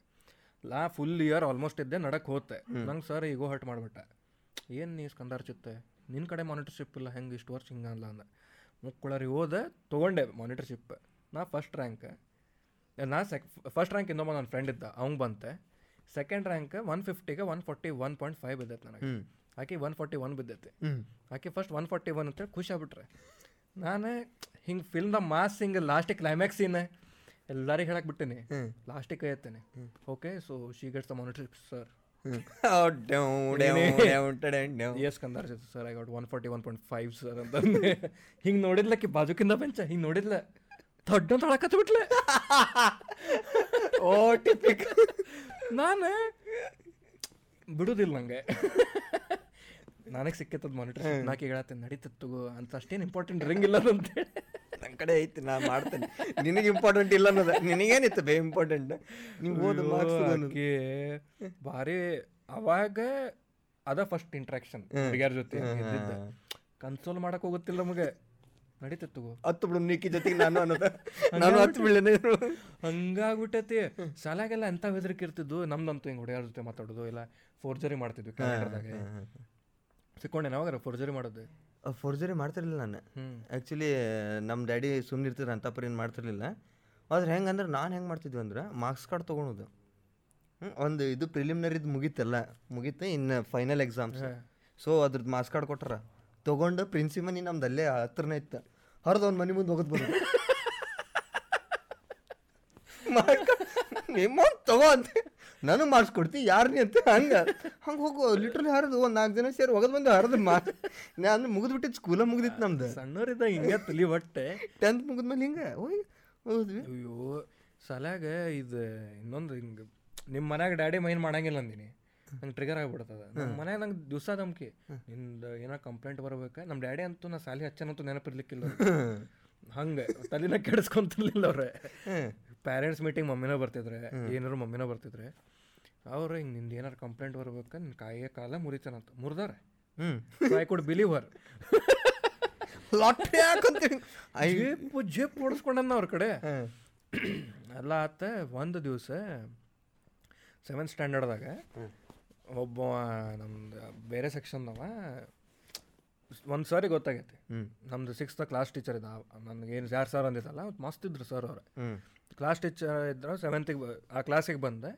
ಲಾ ಫುಲ್ ಇಯರ್ ಆಲ್ಮೋಸ್ಟ್ ಇದ್ದೆ ನಡಕ್ಕೆ ಹೋತೆ ನಂಗೆ ಸರ್ ಈಗೋ ಹರ್ಟ್ ಮಾಡಿಬಿಟ್ಟೆ. ಏನು ನೀ ಸ್ಕಂದಾರ್ ಚಿತ್ತೆ ನಿನ್ನ ಕಡೆ ಮಾನಿಟರ್ಶಿಪ್ ಇಲ್ಲ ಹೆಂಗೆ ಇಷ್ಟು ವರ್ಷ ಹಿಂಗಲ್ಲ? ಅಂದ. ಮುಕ್ಕುಳರಿ ಹೋದೆ ತೊಗೊಂಡೆ ಮಾನಿಟರ್ಶಿಪ್ ನಾ ಫಸ್ಟ್ ರ್ಯಾಂಕ್ ನಾ ಸೆಕ್ ಫಸ್ಟ್ ರ್ಯಾಂಕ್ ಇನ್ನೊಬ್ಬ ನನ್ನ ಫ್ರೆಂಡ್ ಇದ್ದ ಅವ್ನು ಬಂತೆ. Second rank one ಫಿಫ್ಟಿಗೆ one forty one point five ಬಿದ್ದೈತೆ ನನಗೆ. ಆಕೆ ಒನ್ ಫಾರ್ಟಿ ಒನ್ ಬಿದ್ದೈತೆ ಆಕೆ ಫಸ್ಟ್ ಒನ್ ಫಾರ್ಟಿ ಒನ್ ಅಂತೇಳಿ ಖುಷಿ ಆಗ್ಬಿಟ್ರೆ. ನಾನು ಹಿಂಗೆ ಫಿಲ್ಮ್ದ ಮಾಸ್ ಹಿಂಗೆ ಲಾಸ್ಟಿಗೆ ಕ್ಲೈಮ್ಯಾಕ್ಸ್ ಸೀನ್ ಎಲ್ಲರಿಗೆ ಹೇಳಕ್ಕೆ ಬಿಟ್ಟಿನಿ. ಲಾಸ್ಟಿಗೆ ಕೈ ಎತ್ತೇನೆ okay so she gets the monitor sir yes ಕಂದಾರ್ sir I got one forty one point five sir ಅಂತ ಹಿಂಗೆ ನೋಡಿದ್ಲಕ್ಕೆ ಬಾಜುಕಿಂದ ಬೆಂಚ? ಹಿಂಗೆ ನೋಡಿದ್ಲ? ದೊಡ್ಡ ಅಂತ ಹೇಳಕತ್ತ ಬಿಟ್ಲೆ. ಓ ಟಿಪಿಕ್ ನಾನು ಬಿಡುದಿಲ್ಲ ನಂಗೆ. ನನಗೆ ಸಿಕ್ಕತ್ತದ ಮಾನಿಟರ್ ನಾಕಿ ಹೇಳತ್ತೆ ನಡೀತದ ತಗೋ ಅಂತ ಅಷ್ಟೇನು ಇಂಪಾರ್ಟೆಂಟ್ ರಿಂಗ್ ಇಲ್ಲ ಅಂತ ನನ್ನ ಕಡೆ ಐತಿ ನಾ ಮಾಡ್ತೇನೆ. ನಿನಗೆ ಇಂಪಾರ್ಟೆಂಟ್ ಇಲ್ಲ ಅನ್ನೋದ ನಿನಗೇನಿತ್ತು ಬೇ ಇಂಪಾರ್ಟೆಂಟ್ ನೀವು ಓದು ಮಾರ್ಕ್ಸ್ ಭಾರಿ ಅವಾಗ ಅದ ಫಸ್ಟ್ ಇಂಟ್ರಾಕ್ಷನ್ ಹುಡುಗಿಯರ ಜೊತೆ ಕನ್ಸೋಲ್ ಮಾಡಕ್ ಹೋಗುತ್ತಿಲ್ಲ ನಮಗೆ. ನಡೀತದ ತಗೋ. ಹತ್ತು ಬಿಡು ನೀಕಿ ಜೊತೆಗೆ ನಾನು ಅನ್ನೋದು. ನಾನು ಹತ್ತು ಬಿಡ್ಲೇನೆ. ಹಂಗಾಗ್ಬಿಟ್ಟೈತಿ. ಶಾಲ್ಯಾಗೆಲ್ಲ ಎಂತ ಹೆದರಿಕೆ ಇರ್ತಿದ್ದು ನಮ್ದಂತೂ ಹಿಂಗೆ ಹುಡುಗಿಯರ ಜೊತೆ ಮಾತಾಡೋದು ಇಲ್ಲ ಫೋರ್ಜರಿ ಮಾಡ್ತಿದ್ವಿ ಕ್ಯಾಲೆಂಡರ್ದಾಗ ಸಿಕ್ಕೊಂಡೆ ನಾವಾಗ ಫೋರ್ಜರಿ ಮಾಡೋದು. ಫೋರ್ಜರಿ ಮಾಡ್ತಿರ್ಲಿಲ್ಲ ನಾನು. ಆ್ಯಕ್ಚುಲಿ ನಮ್ಮ ಡ್ಯಾಡಿ ಸುಮ್ಮನೆ ಇರ್ತಿದ್ರು ಅಂತಪ್ಪ ಏನು ಮಾಡ್ತಿರ್ಲಿಲ್ಲ. ಆದ್ರೆ ಹೆಂಗಂದ್ರೆ ನಾನು ಹೆಂಗೆ ಮಾಡ್ತಿದ್ವಿ ಅಂದ್ರೆ ಮಾರ್ಕ್ಸ್ ಕಾರ್ಡ್ ತೊಗೊಳೋದು ಒಂದು ಇದು ಪ್ರಿಲಿಮಿನರಿದು ಮುಗೀತಲ್ಲ ಮುಗೀತು ಇನ್ನು ಫೈನಲ್ ಎಕ್ಸಾಮ್ಸ್ ಸೊ ಅದ್ರದ್ದು ಮಾರ್ಕ್ಸ್ ಕಾರ್ಡ್ ಕೊಟ್ಟಾರ. ತೊಗೊಂಡು ಪ್ರಿನ್ಸಿಪಲ್ ನಮ್ದು ಅಲ್ಲೇ ಹತ್ರನೇ ಇತ್ತು. ಹರಿದು ಒಂದು ಮನೆ ಮುಂದೆ ಹೋಗೋದು ಬರೋದು. ನಿಮ್ಮ ತಗೋ ಅಂತ. ನನಗೆ ಮಾಡಿಸ್ಕೊಡ್ತಿ ಕೊಡ್ತಿ ಯಾರನಿ ಅಂತ ಹಂಗೆ. ಹಂಗೆ ಹೋಗು ಲಿಟ್ರಲಿ ಹರಿದು ಒಂದು ನಾಲ್ಕು ಜನ ಸೇರಿ ಹೋಗೋದು ಬಂದು ಹರಿದು ಮಾ ನಾ ಅಂದ್ರೆ ಮುಗಿದ್ಬಿಟ್ಟಿದ್ದು ಸ್ಕೂಲ ಮುಗಿದಿತ್ತು ನಮ್ದು. ಸಣ್ಣವರಿದ್ದ ಹಿಂಗೆ ತಲಿ ಹೊಟ್ಟೆ. ಟೆಂತ್ ಮುಗಿದ್ಮೇಲೆ ಹಿಂಗೆ ಹೋಗಿ ಹೋದ್ವಿ ಅಯ್ಯೋ ಸಲಾಗ ಇದು ಇನ್ನೊಂದು ಹಿಂಗೆ ನಿಮ್ಮ ಮನ್ಯಾಗ ಡ್ಯಾಡಿ ಮೈನ್ ಮಾಡಂಗಿಲ್ಲ ಅಂದಿನಿ. ನಂಗೆ ಟ್ರಿಗರ್ ಆಗ್ಬಿಡ್ತದ. ನಮ್ಮ ಮನ್ಯಾಗ ನಂಗೆ ದಿವಸ ಧಮ್ಕಿ. ನಿಂದು ಏನೋ ಕಂಪ್ಲೇಂಟ್ ಬರ್ಬೇಕು? ನಮ್ಮ ಡ್ಯಾಡಿ ಅಂತೂ ನಾ ಸಾಲಿ ಹಚ್ಚನಂತೂ ನೆನಪಿರ್ಲಿಕ್ಕಿಲ್ಲ ಹಂಗೆ ತಲಿನ ಕೆಡಿಸ್ಕೊಂತಿರ್ಲಿಲ್ಲ ಅವ್ರೆ. ಪ್ಯಾರೆಂಟ್ಸ್ ಮೀಟಿಂಗ್ ಮಮ್ಮಿನೇ ಬರ್ತಿದ್ರೆ ಏನಾರು ಮಮ್ಮಿನೇ ಬರ್ತಿದ್ರೆ. ಅವ್ರು ಹಿಂಗೆ ನಿಂದು ಏನಾರು ಕಂಪ್ಲೇಂಟ್ ಬರ್ಬೇಕು ನಿನ್ನ ಕಾಯಿಯ ಕಾಲ ಮುರಿತಾನಂತ. ಮುರಿದಾರೆ. ಹ್ಞೂ I could believe her lottery ಜೇಪ್ ಜೇಪ್ ಓಡಿಸ್ಕೊಂಡನ್ನ ಅವ್ರ ಕಡೆ. ಎಲ್ಲ ಆತ ಒಂದು ದಿವಸ ಸೆವೆಂತ್ ಸ್ಟ್ಯಾಂಡರ್ಡ್ದಾಗ ಒಬ್ಬ ನಮ್ದು ಬೇರೆ ಸೆಕ್ಷನ್ದವ ಒಂದು ಸಾರಿ ಗೊತ್ತಾಗೈತಿ. ನಮ್ದು ಸಿಕ್ಸ್ತ್ ಕ್ಲಾಸ್ ಟೀಚರ್ ಇದ್ದ. ನನಗೆ ಏನು ಯಾರು ಸರ್ ಅಂದಿದ್ದಲ್ಲ ಮಸ್ತ್ ಇದ್ರು ಸರ್ ಅವ್ರೆ. ಕ್ಲಾಸ್ ಟೀಚರ್ ಇದ್ರು ಸೆವೆಂತಿಗೆ ಆ ಕ್ಲಾಸಿಗೆ ಬಂದೆ.